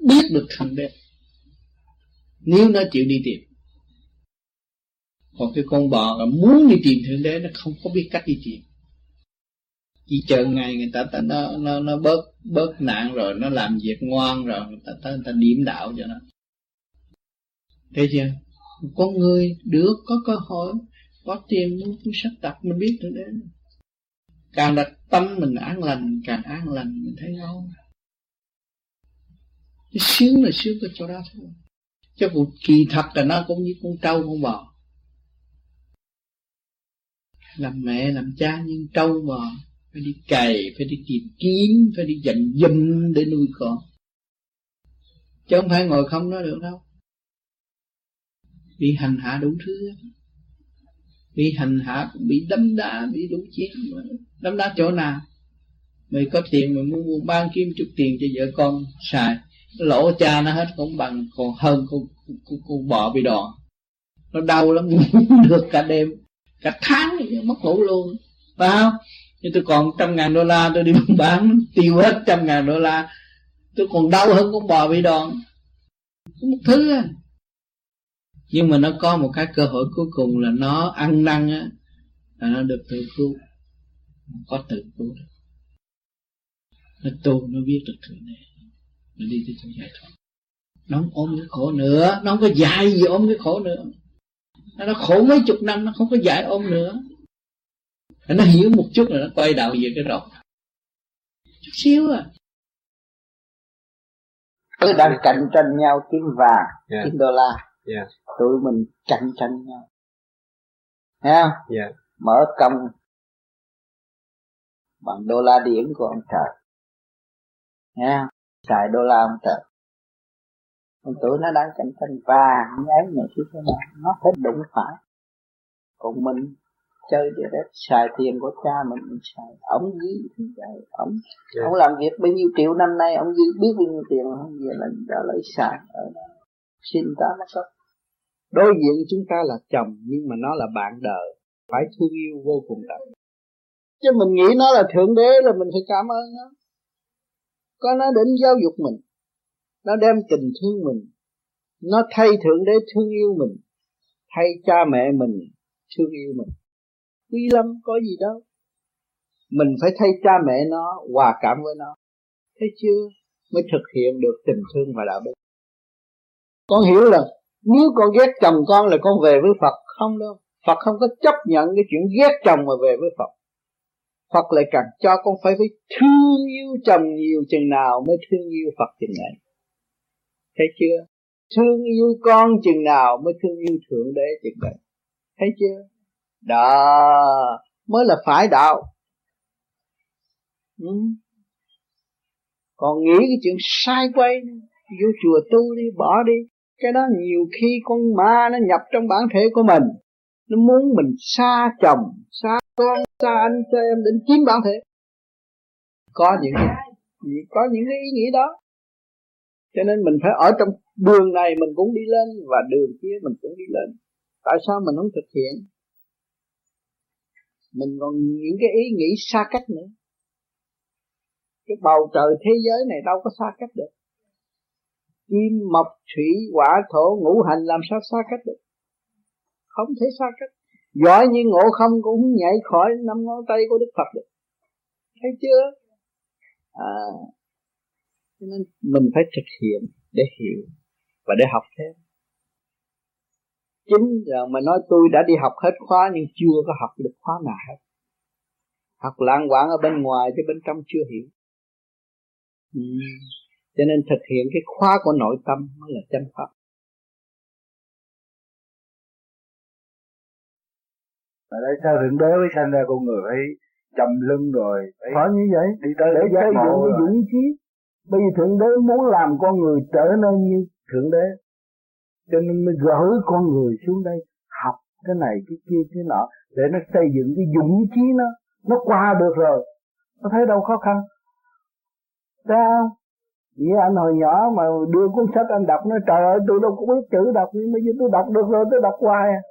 Biết được thằng đẹp. Nếu nó chịu đi tìm còn cái con bò là muốn đi tìm thượng đế nó không có biết cách đi tìm. Chỉ chờ ngày người ta, ta nó, nó nó bớt bớt nạn rồi nó làm việc ngoan rồi người ta ta, người ta điểm đạo cho nó. Thấy chưa? Con người được có cơ hội có tiền muốn cuốn sách tập mình biết thượng đế. Càng đặt tâm mình an lành càng an lành mình thấy ngon. Cái sướng là sướng cái chỗ đó thôi. Chứ còn kỳ thật là nó cũng như con trâu con bò làm mẹ làm cha nhưng trâu bò phải đi cày phải đi tìm kiếm phải đi dành dâm để nuôi con. Chứ không phải ngồi không nói được đâu. Bị hành hạ đủ thứ bị hành hạ bị đấm đá bị đủ chuyện đấm đá chỗ nào? Mày có tiền mày muốn buôn bán kiếm chút tiền cho vợ con xài. Lỗ cha nó hết cũng bằng còn hơn con, con, con bò bị đòn. Nó đau lắm *laughs* được cả đêm cả tháng mất ngủ luôn. Phải không? Nhưng tôi còn trăm ngàn đô la tôi đi buôn *laughs* bán tiêu hết trăm ngàn đô la. Tôi còn đau hơn con bò bị đòn. Một thứ à. nhưng mà nó có một cái cơ hội cuối cùng là nó ăn năn á, là nó được tự cứu. Có tự cứu được. Nó tu, nó biết được thứ này nó đi tới chỗ giải thoát. Nó không ôm cái khổ nữa. Nó không có dạy gì ôm cái khổ nữa nó khổ mấy chục năm nó không có dạy ôm nữa nó hiểu một chút là nó quay đầu về cái rộng chút xíu à tôi đang cạnh tranh nhau kiếm vàng yeah. kiếm đô la yeah. tụi mình cạnh tranh nhau Thấy không? Yeah. Mở công bằng đô la điển của ông trời. Nghe không? Xài đô la ông trời. Còn tụi nó đang cạnh tranh vàng nháy này chứ thế nào. Nó phải đụng phải. Còn mình chơi để đất xài tiền của cha mình, mình xài ông ghi thì vậy ông yeah. ông làm việc bao nhiêu triệu năm nay ông ghi biết bao nhiêu tiền không về là đã lấy xài ở đó xin ta nó cấp đối diện chúng ta là chồng nhưng mà nó là bạn đời phải thương yêu vô cùng tận chứ mình nghĩ nó là thượng đế là mình phải cảm ơn nó có nó đến giáo dục mình nó đem tình thương mình. Nó thay thượng đế thương yêu mình. Thay cha mẹ mình thương yêu mình. Quý lắm, có gì đâu. Mình phải thay cha mẹ nó, hòa cảm với nó. Thấy chưa? Mới thực hiện được tình thương và đạo đức. Con hiểu là nếu con ghét chồng con là con về với Phật. Không đâu. Phật không có chấp nhận cái chuyện ghét chồng mà về với Phật. Phật lại càng cho con phải phải thương yêu chồng nhiều chừng nào mới thương yêu Phật chừng này thấy chưa? Thương yêu con chừng nào mới thương yêu thượng đế chừng đấy. Thấy chưa? Đó, mới là phải đạo. Ừ. còn nghĩ cái chuyện sai quay, vô chùa tu đi, bỏ đi. Cái đó nhiều khi con ma nó nhập trong bản thể của mình. Nó muốn mình xa chồng, xa con, xa anh, xa em đến chiếm bản thể. Có những có những cái ý nghĩ đó cho nên mình phải ở trong đường này mình cũng đi lên và đường kia mình cũng đi lên. Tại sao mình không thực hiện? Mình còn những cái ý nghĩ xa cách nữa. Cái bầu trời thế giới này đâu có xa cách được. Kim mộc, thủy, hỏa, thổ, ngũ hành làm sao xa cách được? Không thể xa cách. Giỏi như ngộ không cũng nhảy khỏi năm ngón tay của đức phật được. Thấy chưa? À cho nên mình phải thực hiện để hiểu và để học thêm. Chính là mà nói tôi đã đi học hết khóa nhưng chưa có học được khóa nào hết. Học lãng quảng ở bên ngoài chứ bên trong chưa hiểu. Ừ. Cho nên thực hiện cái khóa của nội tâm mới là chân pháp. Ở đây sao thượng đế mới sanh ra con người phải chầm lưng rồi? Phải, phải như vậy. đi tới để xây dựng cái dũng chí bây giờ thượng đế muốn làm con người trở nên như thượng đế, cho nên mới gửi con người xuống đây học cái này, cái kia, cái nọ, để nó xây dựng cái dũng chí nó nó qua được rồi. Nó thấy đâu khó khăn. Sao như anh hồi nhỏ mà đưa cuốn sách anh đọc, nói, trời ơi, tôi đâu có biết chữ đọc, nhưng mà tôi đọc được rồi, tôi đọc hoài à.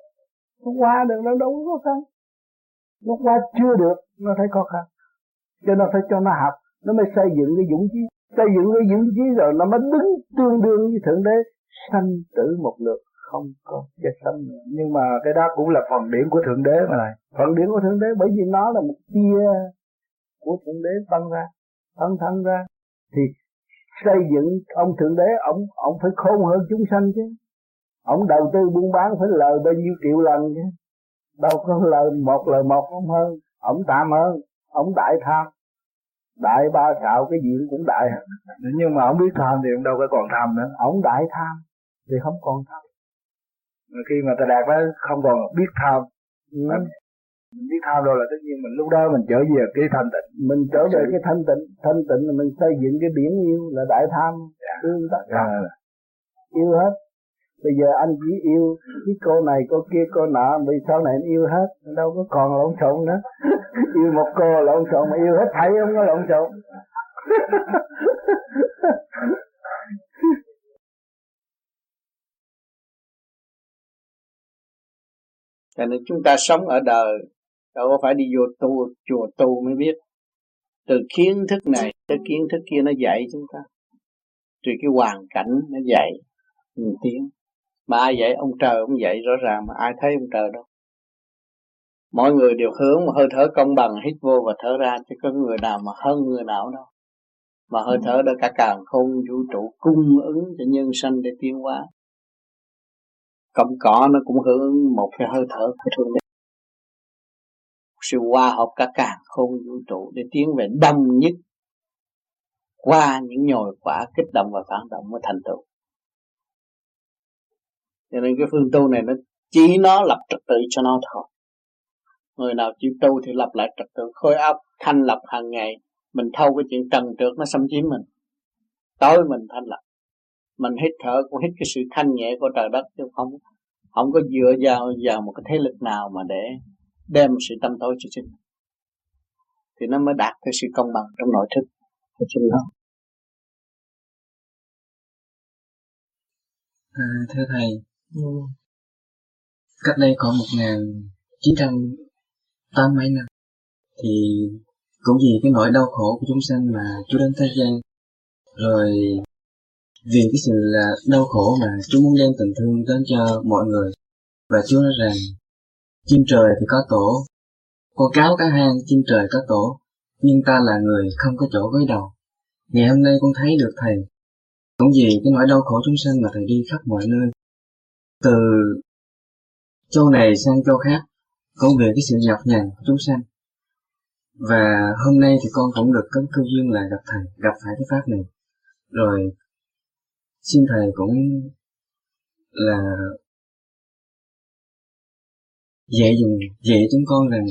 Nó qua được, nó đâu có khó khăn. Nó qua chưa được, nó thấy khó khăn. Cho nên phải cho nó học, nó mới xây dựng cái dũng chí xây dựng cái dưỡng trí rồi nó mới đứng tương đương với thượng đế. Sanh tử một lượt, không có chết sanh nữa. Nhưng mà cái đó cũng là phần điển của thượng đế mà này. Phần điển của thượng đế, bởi vì nó là một tia của thượng đế tăng ra tăng thân ra. Thì xây dựng ông thượng đế, ông ông phải khôn hơn chúng sanh chứ. Ông đầu tư buôn bán phải lời bao nhiêu triệu lần chứ. Đâu có lời một lời một không hơn. Ông tạm hơn, ông đại tham đại ba xạo cái gì cũng đại. Nhưng mà ông biết tham thì ông đâu có còn tham nữa. Ông đại tham thì không còn tham. Khi mà ta đạt đó không còn biết tham ừ mình biết tham rồi là tất nhiên mình lúc đó mình trở về cái thanh tịnh. Mình trở về cái thanh tịnh thanh tịnh là mình xây dựng cái biển yêu là đại tham. Tương tất cả. Yêu hết bây giờ anh chỉ yêu cái cô này, cô kia, cô nọ vì sau này anh yêu hết. Đâu có còn lộn xộn nữa. *laughs* Yêu một cô lộn xộn mà yêu hết thảy không có lộn xộn. *laughs* Cho nên chúng ta sống ở đời, đâu có phải đi vô tu, chùa tu mới biết. Từ kiến thức này tới kiến thức kia nó dạy chúng ta. Từ cái hoàn cảnh nó dạy, mình tiến mà ai dạy ông trời ông dạy rõ ràng mà ai thấy ông trời đâu. Mọi người đều hướng mà hơi thở công bằng, hít vô và thở ra, chứ có người nào mà hơn người nào đâu. Mà hơi thở đó cả càng không vũ trụ cung ứng cho nhân sanh để tiến hóa. Cọng cỏ nó cũng hưởng ứng một cái hơi thở của thượng đế sự hòa hợp cả càng không vũ trụ để tiến về đông nhất qua những nhồi quả kích động và phản động mới thành tựu cho nên cái phương tu này nó chỉ nó lập trật tự cho nó thôi. Người nào chịu tu thì lập lại trật tự. Khối óc thanh lập hàng ngày mình thâu cái chuyện trần trượt nó xâm chiếm mình. Tối mình thanh lập. Mình hít thở cũng hít cái sự thanh nhẹ của trời đất chứ không không có dựa vào vào một cái thế lực nào mà để đem sự tâm tối cho chính thì nó mới đạt cái sự công bằng trong nội thức của chính nó. À, thưa thầy cách đây khoảng một ngàn chín trăm tám mấy năm, thì cũng vì cái nỗi đau khổ của chúng sanh mà Chúa đến thế gian. Rồi, vì cái sự là đau khổ mà Chúa muốn đem tình thương đến cho mọi người, và Chúa nói rằng, chim trời thì có tổ, con cáo cá hang chim trời có tổ, nhưng ta là người không có chỗ gối đầu. Ngày hôm nay con thấy được thầy. Cũng vì cái nỗi đau khổ chúng sanh mà thầy đi khắp mọi nơi từ châu này sang châu khác cũng về cái sự nhọc nhằn của chúng sanh. Và hôm nay thì con cũng được có cơ duyên là gặp thầy, gặp phải cái pháp này. Rồi, xin thầy cũng là dạy dùng dạy chúng con rằng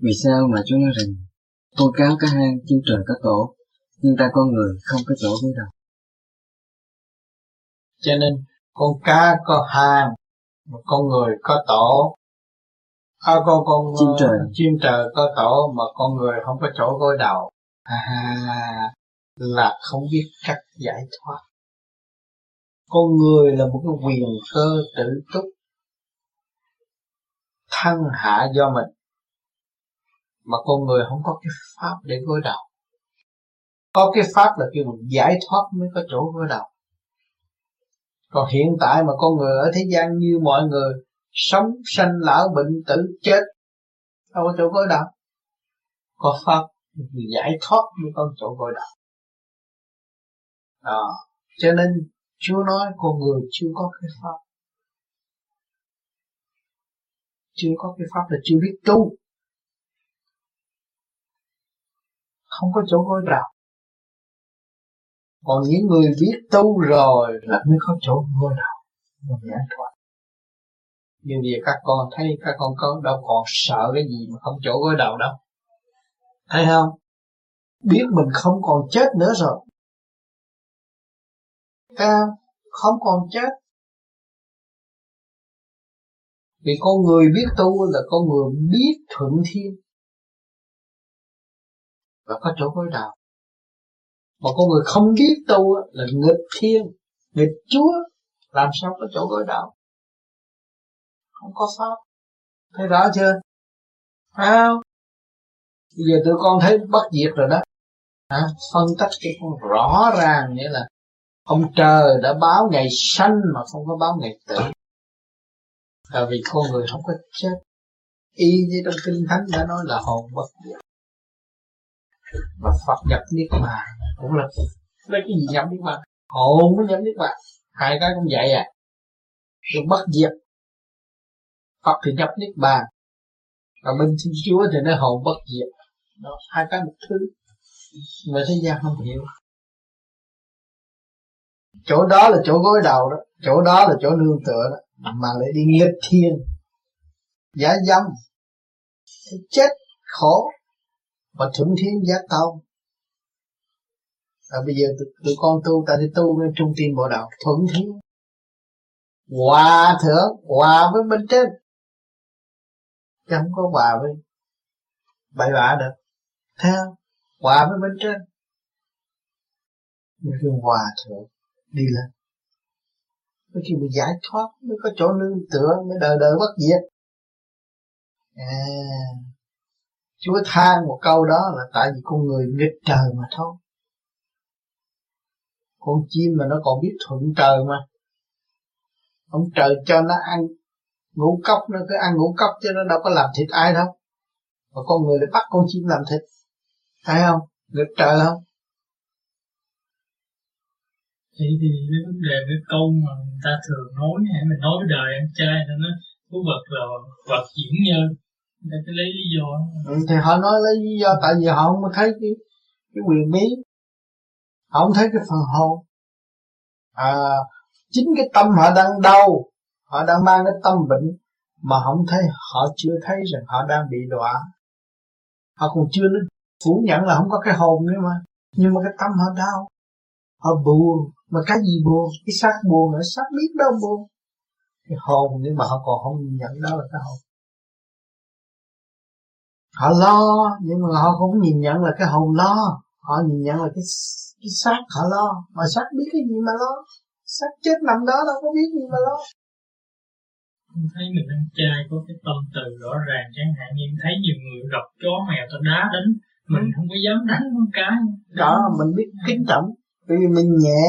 vì sao mà chúng nói rằng con cáo cá hang chim trời có tổ, nhưng ta con người không có chỗ với đầu cho nên con cá có hang mà con người có tổ. À, con con chim trời. chim trời có tổ mà con người không có chỗ gối đầu. À, là không biết cách giải thoát. Con người là một cái quyền cơ tự túc thân hạ do mình. Mà con người không có cái pháp để gối đầu. Có cái pháp là kêu mình giải thoát mới có chỗ gối đầu còn hiện tại mà con người ở thế gian như mọi người, sống sanh lão bệnh tử chết, đâu có chỗ gối đạo có pháp giải thoát mới có chỗ gối đầu. Đó. Cho nên Chúa nói con người chưa có cái pháp. Chưa có cái pháp là chưa biết tu. Không có chỗ gối đầu còn những người biết tu rồi là mới có chỗ ngôi đầu một giải thoát như vậy các con thấy các con có đâu còn sợ cái gì mà không chỗ gối đầu đâu. Thấy không? Biết mình không còn chết nữa rồi. Ta không còn chết. Vì con người biết tu là con người biết thuận thiên và có chỗ gối đầu mà con người không biết tu là nghịch thiên nghịch chúa làm sao có chỗ gối đạo không có pháp. Thấy rõ chưa? Phải không? Bây giờ tụi con thấy bất diệt rồi đó. À, phân tích cái con rõ ràng nghĩa là ông trời đã báo ngày sanh mà không có báo ngày tử. Là vì con người không có chết. Y như trong kinh thánh đã nói là hồn bất diệt và Phật nhập niết bàn cũng là lấy cái gì nhập niết bàn? Hồn mới nhập niết bàn. Hai cái cũng vậy à. Được bất diệt. Phật thì nhập niết bàn. Và bên Thiên Chúa thì nó hồn bất diệt. Đó, hai cái một thứ. Mà thế gian không hiểu. Chỗ đó là chỗ gối đầu đó. Chỗ đó là chỗ nương tựa đó. Mà lại đi nghịch thiên. Giả dâm. Chết khổ và thuận thiên giác tao à, bây giờ tụi, tụi con tu ta đi tu bên trung tâm bộ đạo thuận thiên hòa thượng hòa với bên trên. Chứ không có hòa với bậy bạ được. Theo hòa với bên trên. Nhưng cái hòa thượng đi lên. Mới khi mình giải thoát mới có chỗ nương tựa mới đời đời bất diệt. À. Chúa than một câu đó là tại vì con người nghịch trời mà thôi. Con chim mà nó còn biết thuận trời mà. Ông trời cho nó ăn ngũ cốc, nó cứ ăn ngũ cốc chứ nó đâu có làm thịt ai đâu. Mà con người lại bắt con chim làm thịt. Thấy không? Nghịch trời không? Thì thì cái vấn đề cái câu mà người ta thường nói, hay mình nói với đời anh trai, nó nói, thú vật là vật diễn nhân người ta lấy lý do ừ, thì họ nói lấy lý do tại vì họ không thấy cái cái quyền bí. Họ không thấy cái phần hồn. À chính cái tâm họ đang đau họ đang mang cái tâm bệnh mà không thấy họ chưa thấy rằng họ đang bị đọa. Họ còn chưa phủ nhận là không có cái hồn nữa mà. Nhưng mà cái tâm họ đau. Họ buồn. Mà cái gì buồn? Cái xác buồn nữa. Xác biết đâu buồn. Cái hồn nhưng mà họ còn không nhận đó là cái hồn họ lo nhưng mà họ không nhìn nhận là cái hồn lo. Họ nhìn nhận là cái cái xác họ lo. Mà xác biết cái gì mà lo? Xác chết nằm đó đâu có biết gì mà lo. Không thấy mình ăn chay có cái tâm từ rõ ràng chẳng hạn như thấy nhiều người gặp chó mèo ta đá đánh mình không có dám đánh con cái. Đó mình biết kính trọng bởi vì mình nhẹ.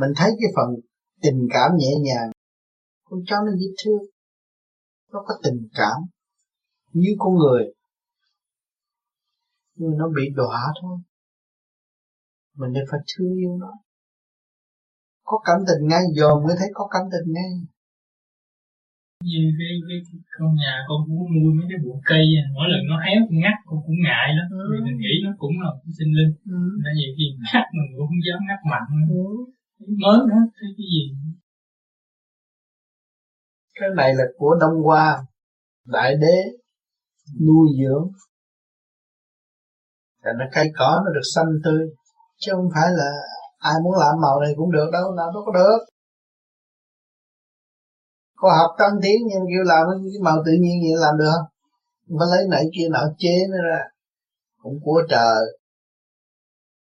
Mình thấy cái phần tình cảm nhẹ nhàng. Con chó nó dễ thương. Nó có tình cảm như con người nhưng nó bị đọa thôi. Mình đều phải thương yêu nó. Có cảm tình ngay dòm mới thấy có cảm tình ngay. Như cái, cái, cái con nhà con cũng nuôi mấy cái bụi cây mỗi lần nó héo con ngắt con cũng ngại lắm. Ừ. vì mình nghĩ nó cũng là một sinh linh. Ừ. nên nhiều khi ngắt mình cũng không dám ngắt mạnh. Ừ. mới nữa thấy cái gì. Cái này là của đông hoa đại đế nuôi dưỡng cho nó cây cỏ, nó được xanh tươi. Chứ không phải là ai muốn làm màu này cũng được đâu, làm đâu có được. Có học tâm tiến nhưng kêu làm cái màu tự nhiên vậy làm được. Không Mà lấy nãy kia nọ chế nó ra. Cũng của trời.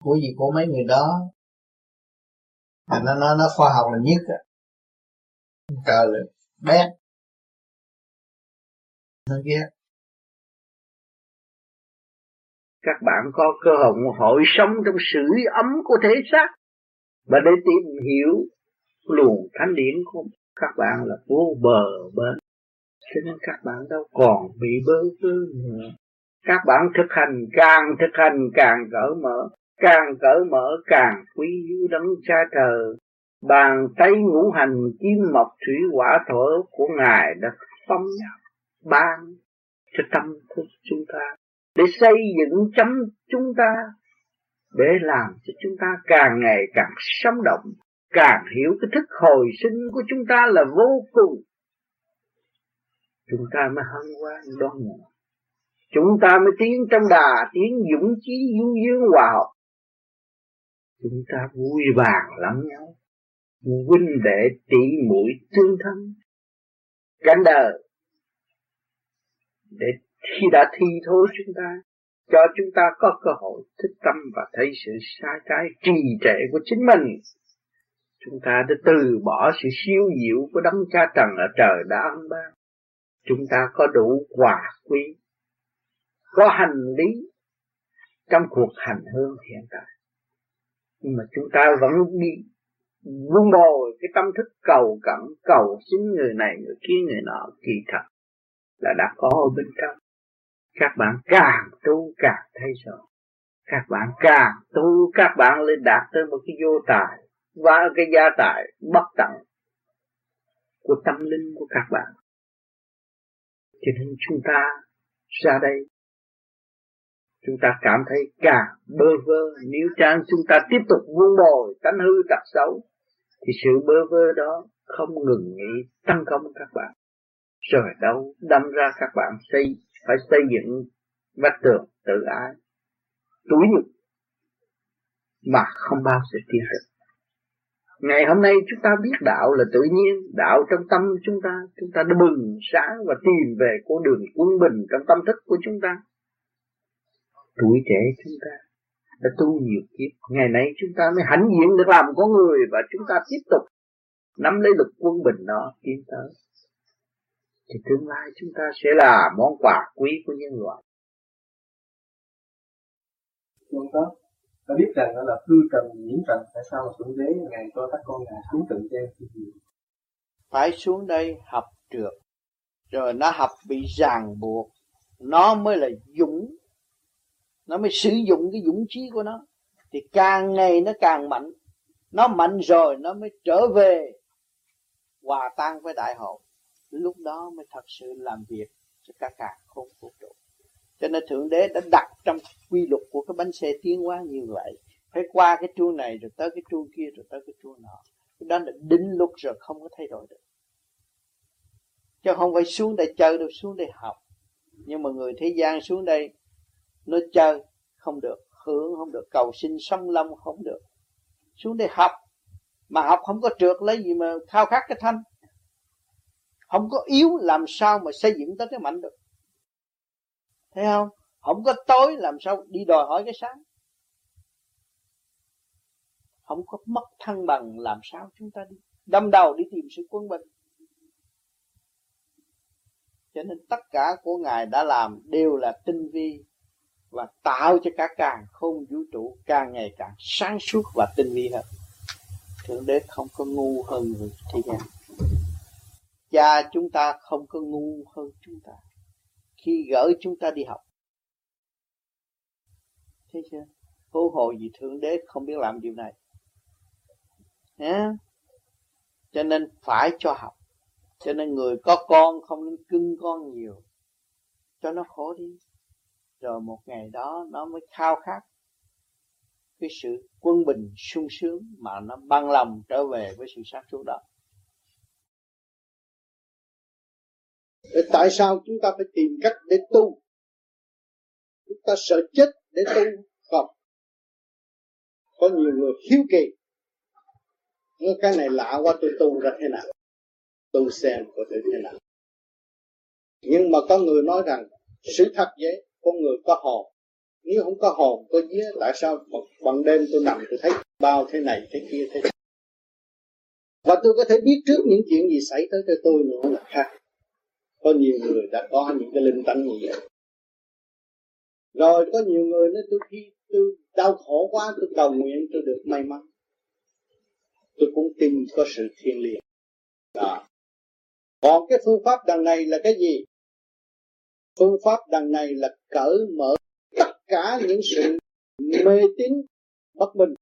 Của gì của mấy người đó. Mà nó nó nó khoa học là nhất á. Trời là bét. Nó ghét. Các bạn có cơ hội sống trong sự ấm của thể xác và để tìm hiểu luồng thánh điển của các bạn là vô bờ bến. Cho nên các bạn đâu còn bị bơ vơ nữa. Các bạn thực hành càng thực hành càng cởi mở, càng cởi mở càng quý dư đấng cha trời. Bàn tay ngũ hành kim mộc thủy hỏa thổ của ngài đã phong ban cho tâm thức chúng ta để xây dựng chấm chúng ta, để làm cho chúng ta càng ngày càng sống động, càng hiểu cái thức hồi sinh của chúng ta là vô cùng. Chúng ta mới hân hoan đón nhận. Chúng ta mới tiến trong đà, tiến dũng chí du dương hòa học chúng ta vui vàng lẫn nhau, huynh đệ tỷ mũi tương thân. Cảnh đời, để khi đã thi thố chúng ta, cho chúng ta có cơ hội thức tâm và thấy sự sai trái trì trệ của chính mình. Chúng ta đã từ bỏ sự siêu diệu của đấng cha trần ở trời đã ân ban chúng ta có đủ quả quý, có hành lý trong cuộc hành hương hiện tại. Nhưng mà chúng ta vẫn đi vun bồi cái tâm thức cầu cẩn, cầu xin người này, người kia, người nọ, kỳ thật là đã có ở bên trong các bạn càng tu càng thấy rõ các bạn càng tu, các bạn lên đạt tới một cái vô tài. Và cái gia tài bất tận của tâm linh của các bạn. Cho nên chúng ta ra đây, chúng ta cảm thấy càng bơ vơ. Nếu trang chúng ta tiếp tục vun bồi, tánh hư tật xấu, thì sự bơ vơ đó không ngừng nghỉ tăng công các bạn. Rồi đâu đâm ra các bạn xây phải xây dựng vách tường tự ái, túi nhục mà không bao giờ tiến được ngày hôm nay chúng ta biết đạo là tự nhiên, đạo trong tâm chúng ta chúng ta đã bừng sáng và tìm về con đường quân bình trong tâm thức của chúng ta. Tuổi trẻ chúng ta đã tu nhiều kiếp, ngày nay chúng ta mới hãnh diện được làm con người và chúng ta tiếp tục nắm lấy lực quân bình đó tiến tới thì tương lai chúng ta sẽ là món quà quý của nhân loại. Chúng ta ta biết rằng đó là hư trần nhiễm trần tại sao mà thượng đế ngày cho các con ngài xuống trần gian thì phải xuống đây học trượt rồi nó học bị ràng buộc. Nó mới là dũng. Nó mới sử dụng cái dũng trí của nó. Thì càng ngày nó càng mạnh. Nó mạnh rồi nó mới trở về hòa tan với đại hội lúc đó mới thật sự làm việc cho cả cả không vũ trụ cho nên thượng đế đã đặt trong quy luật của cái bánh xe tiến hóa như vậy. Phải qua cái chuông này, rồi tới cái chuông kia, rồi tới cái chuông nọ. Cái đó là định luật rồi không có thay đổi được. Chứ không phải xuống đây chơi đâu, xuống đây học. Nhưng mà người thế gian xuống đây nó chơi không được, hưởng không được, cầu sinh sông lâm không được. Xuống đây học. Mà học không có trượt lấy gì mà khao khát cái thanh không có yếu làm sao mà xây dựng tới cái mạnh được. Thấy không? Không có tối làm sao đi đòi hỏi cái sáng. Không có mất thăng bằng làm sao chúng ta đi. Đâm đầu đi tìm sự quân bình. Cho nên tất cả của ngài đã làm đều là tinh vi và tạo cho cả càng không vũ trụ càng ngày càng sáng suốt và tinh vi hơn. Thượng đế không có ngu hơn người thế gian cha chúng ta không có ngu hơn chúng ta. Khi gửi chúng ta đi học. Thấy chưa? Hô hồ gì thượng đế không biết làm điều này. Nhé cho nên phải cho học. Cho nên người có con không nên cưng con nhiều. Cho nó khổ đi. Rồi một ngày đó nó mới khao khát cái sự quân bình sung sướng mà nó băng lòng trở về với sự sáng suốt đó. Để tại sao chúng ta phải tìm cách để tu? Chúng ta sợ chết để tu không? Có nhiều người hiếu kỳ. Nói cái này lạ quá, tôi tu ra thế nào? Tu xem có thể thế nào? Nhưng mà có người nói rằng, sự thật vậy, con người có hồn. Nếu không có hồn, có vía, tại sao bằng đêm tôi nằm tôi thấy bao thế này, thế kia, thế và tôi có thể biết trước những chuyện gì xảy tới cho tôi nữa là khác có nhiều người đã có những cái linh tánh như vậy. Rồi có nhiều người nói, tôi khi tôi đau khổ quá, tôi cầu nguyện, tôi được may mắn. Tôi cũng tin có sự thiên liêng. Đó. còn cái phương pháp đằng này là cái gì? Phương pháp đằng này là cởi mở tất cả những sự mê tín bất minh.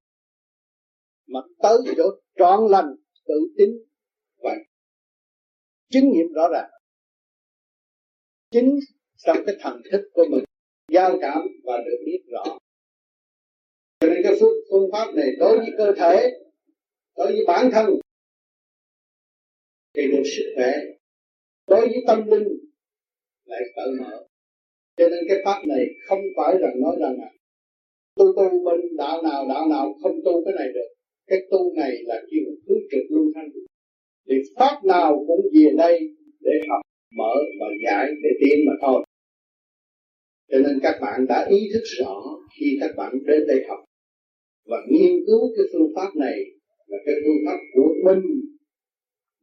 Mà tới chỗ trọn lành, tự tin và chứng nghiệm rõ ràng chính trong cái thần thức của mình giao cảm và được biết rõ. Cho nên cái phương, phương pháp này đối với cơ thể đối với bản thân thì được sức khỏe. Đối với tâm linh lại cởi mở. Cho nên cái pháp này không phải rằng nói rằng là tu tu bên đạo nào đạo nào không tu cái này được. Cái tu này là kêu cứ trực lưu thanh. Thì pháp nào cũng về đây để học mở và giải để tiến mà thôi. Cho nên các bạn đã ý thức rõ khi các bạn đến đây học và nghiên cứu cái phương pháp này là cái phương pháp của mình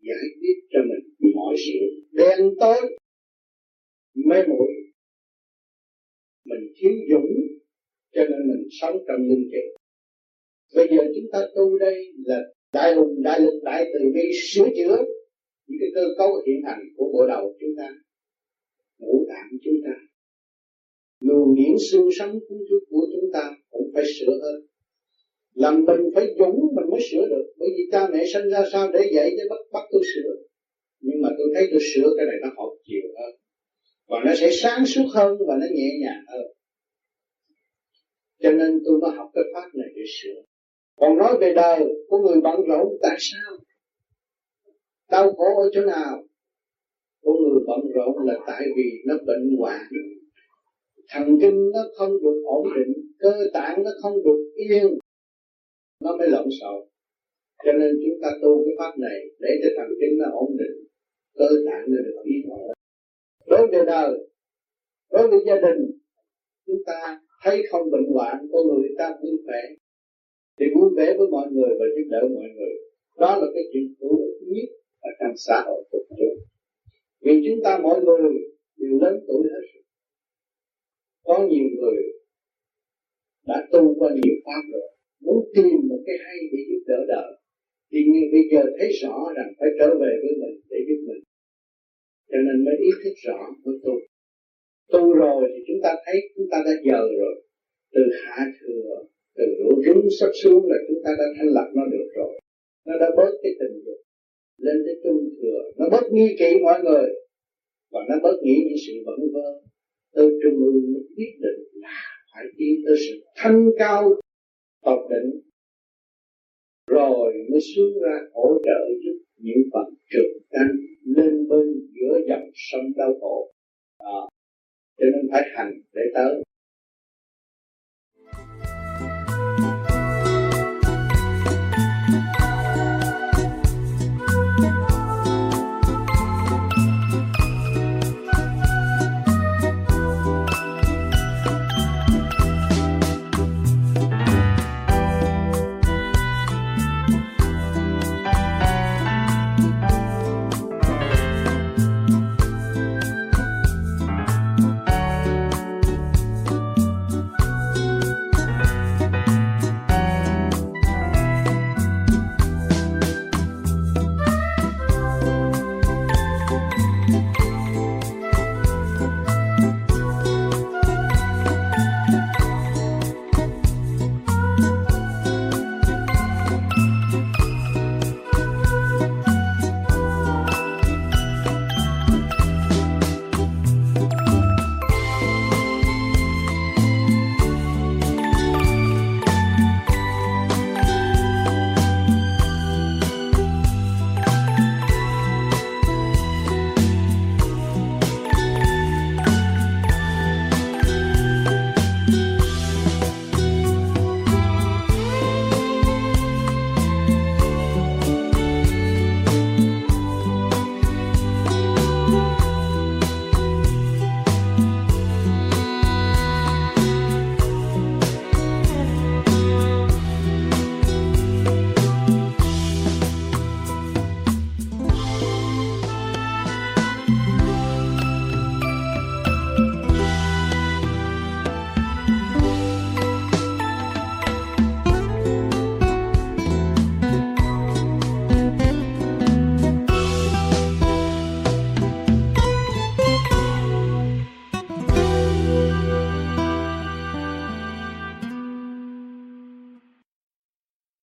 giải quyết cho mình mọi sự. Đen tối, mê muội. Mình thiếu dũng, cho nên mình sống trong linh kiện. bây giờ chúng ta tu đây là đại hùng, đại lực, đại từ bi sửa chữa những cái cơ cấu hiện hành của bộ đầu chúng ta, ngũ tạng chúng ta, luồng điển xương sống của chúng ta cũng phải sửa hơn. Làm mình phải dũng mình mới sửa được. Bởi vì cha mẹ sinh ra sao để dạy cho bắt bắt tôi sửa? Nhưng mà tôi thấy tôi sửa cái này nó học chiều hơn. Và nó sẽ sáng suốt hơn và nó nhẹ nhàng hơn. Cho nên tôi mới học cái pháp này để sửa. Còn nói về đời của người bận rộn, tại sao? Đau khổ ở chỗ nào? Của người bận rộn là tại vì nó bệnh hoạn. Thần kinh nó không được ổn định, cơ tạng nó không được yên. Nó mới lộn xộn. Cho nên chúng ta tu cái pháp này để cho thần kinh nó ổn định, cơ tạng nó được yên ổn. Đối với đời, đối với gia đình, chúng ta thấy không bệnh hoạn, con người ta vui vẻ. Thì vui vẻ với mọi người và giúp đỡ mọi người. Đó là cái chuyện hữu ích nhất ở trong xã hội của chúng vì chúng ta mỗi người đều lớn tuổi hết rồi. Có nhiều người đã tu qua nhiều pháp rồi. Muốn tìm một cái hay để giúp đỡ đời tuy nhiên bây giờ thấy rõ rằng phải trở về với mình để giúp mình. Cho nên mới ý thức rõ mới tu. Tu rồi thì chúng ta thấy chúng ta đã giờ rồi. Từ hạ thừa, từ lũ rúng sắp xuống là chúng ta đã thanh lập nó được rồi. Nó đã bớt cái tình dục lên tới trung thừa. Nó bớt nghi kỵ mọi người, và nó bớt nghĩ những sự vẩn vơ. Từ trung ương mới quyết định là phải tiến tới sự thanh cao tột định rồi mới xuống ra hỗ trợ giúp những phần trưởng canh lên bên giữa dòng sông đau khổ. Đó. Cho nên phải hành để tới.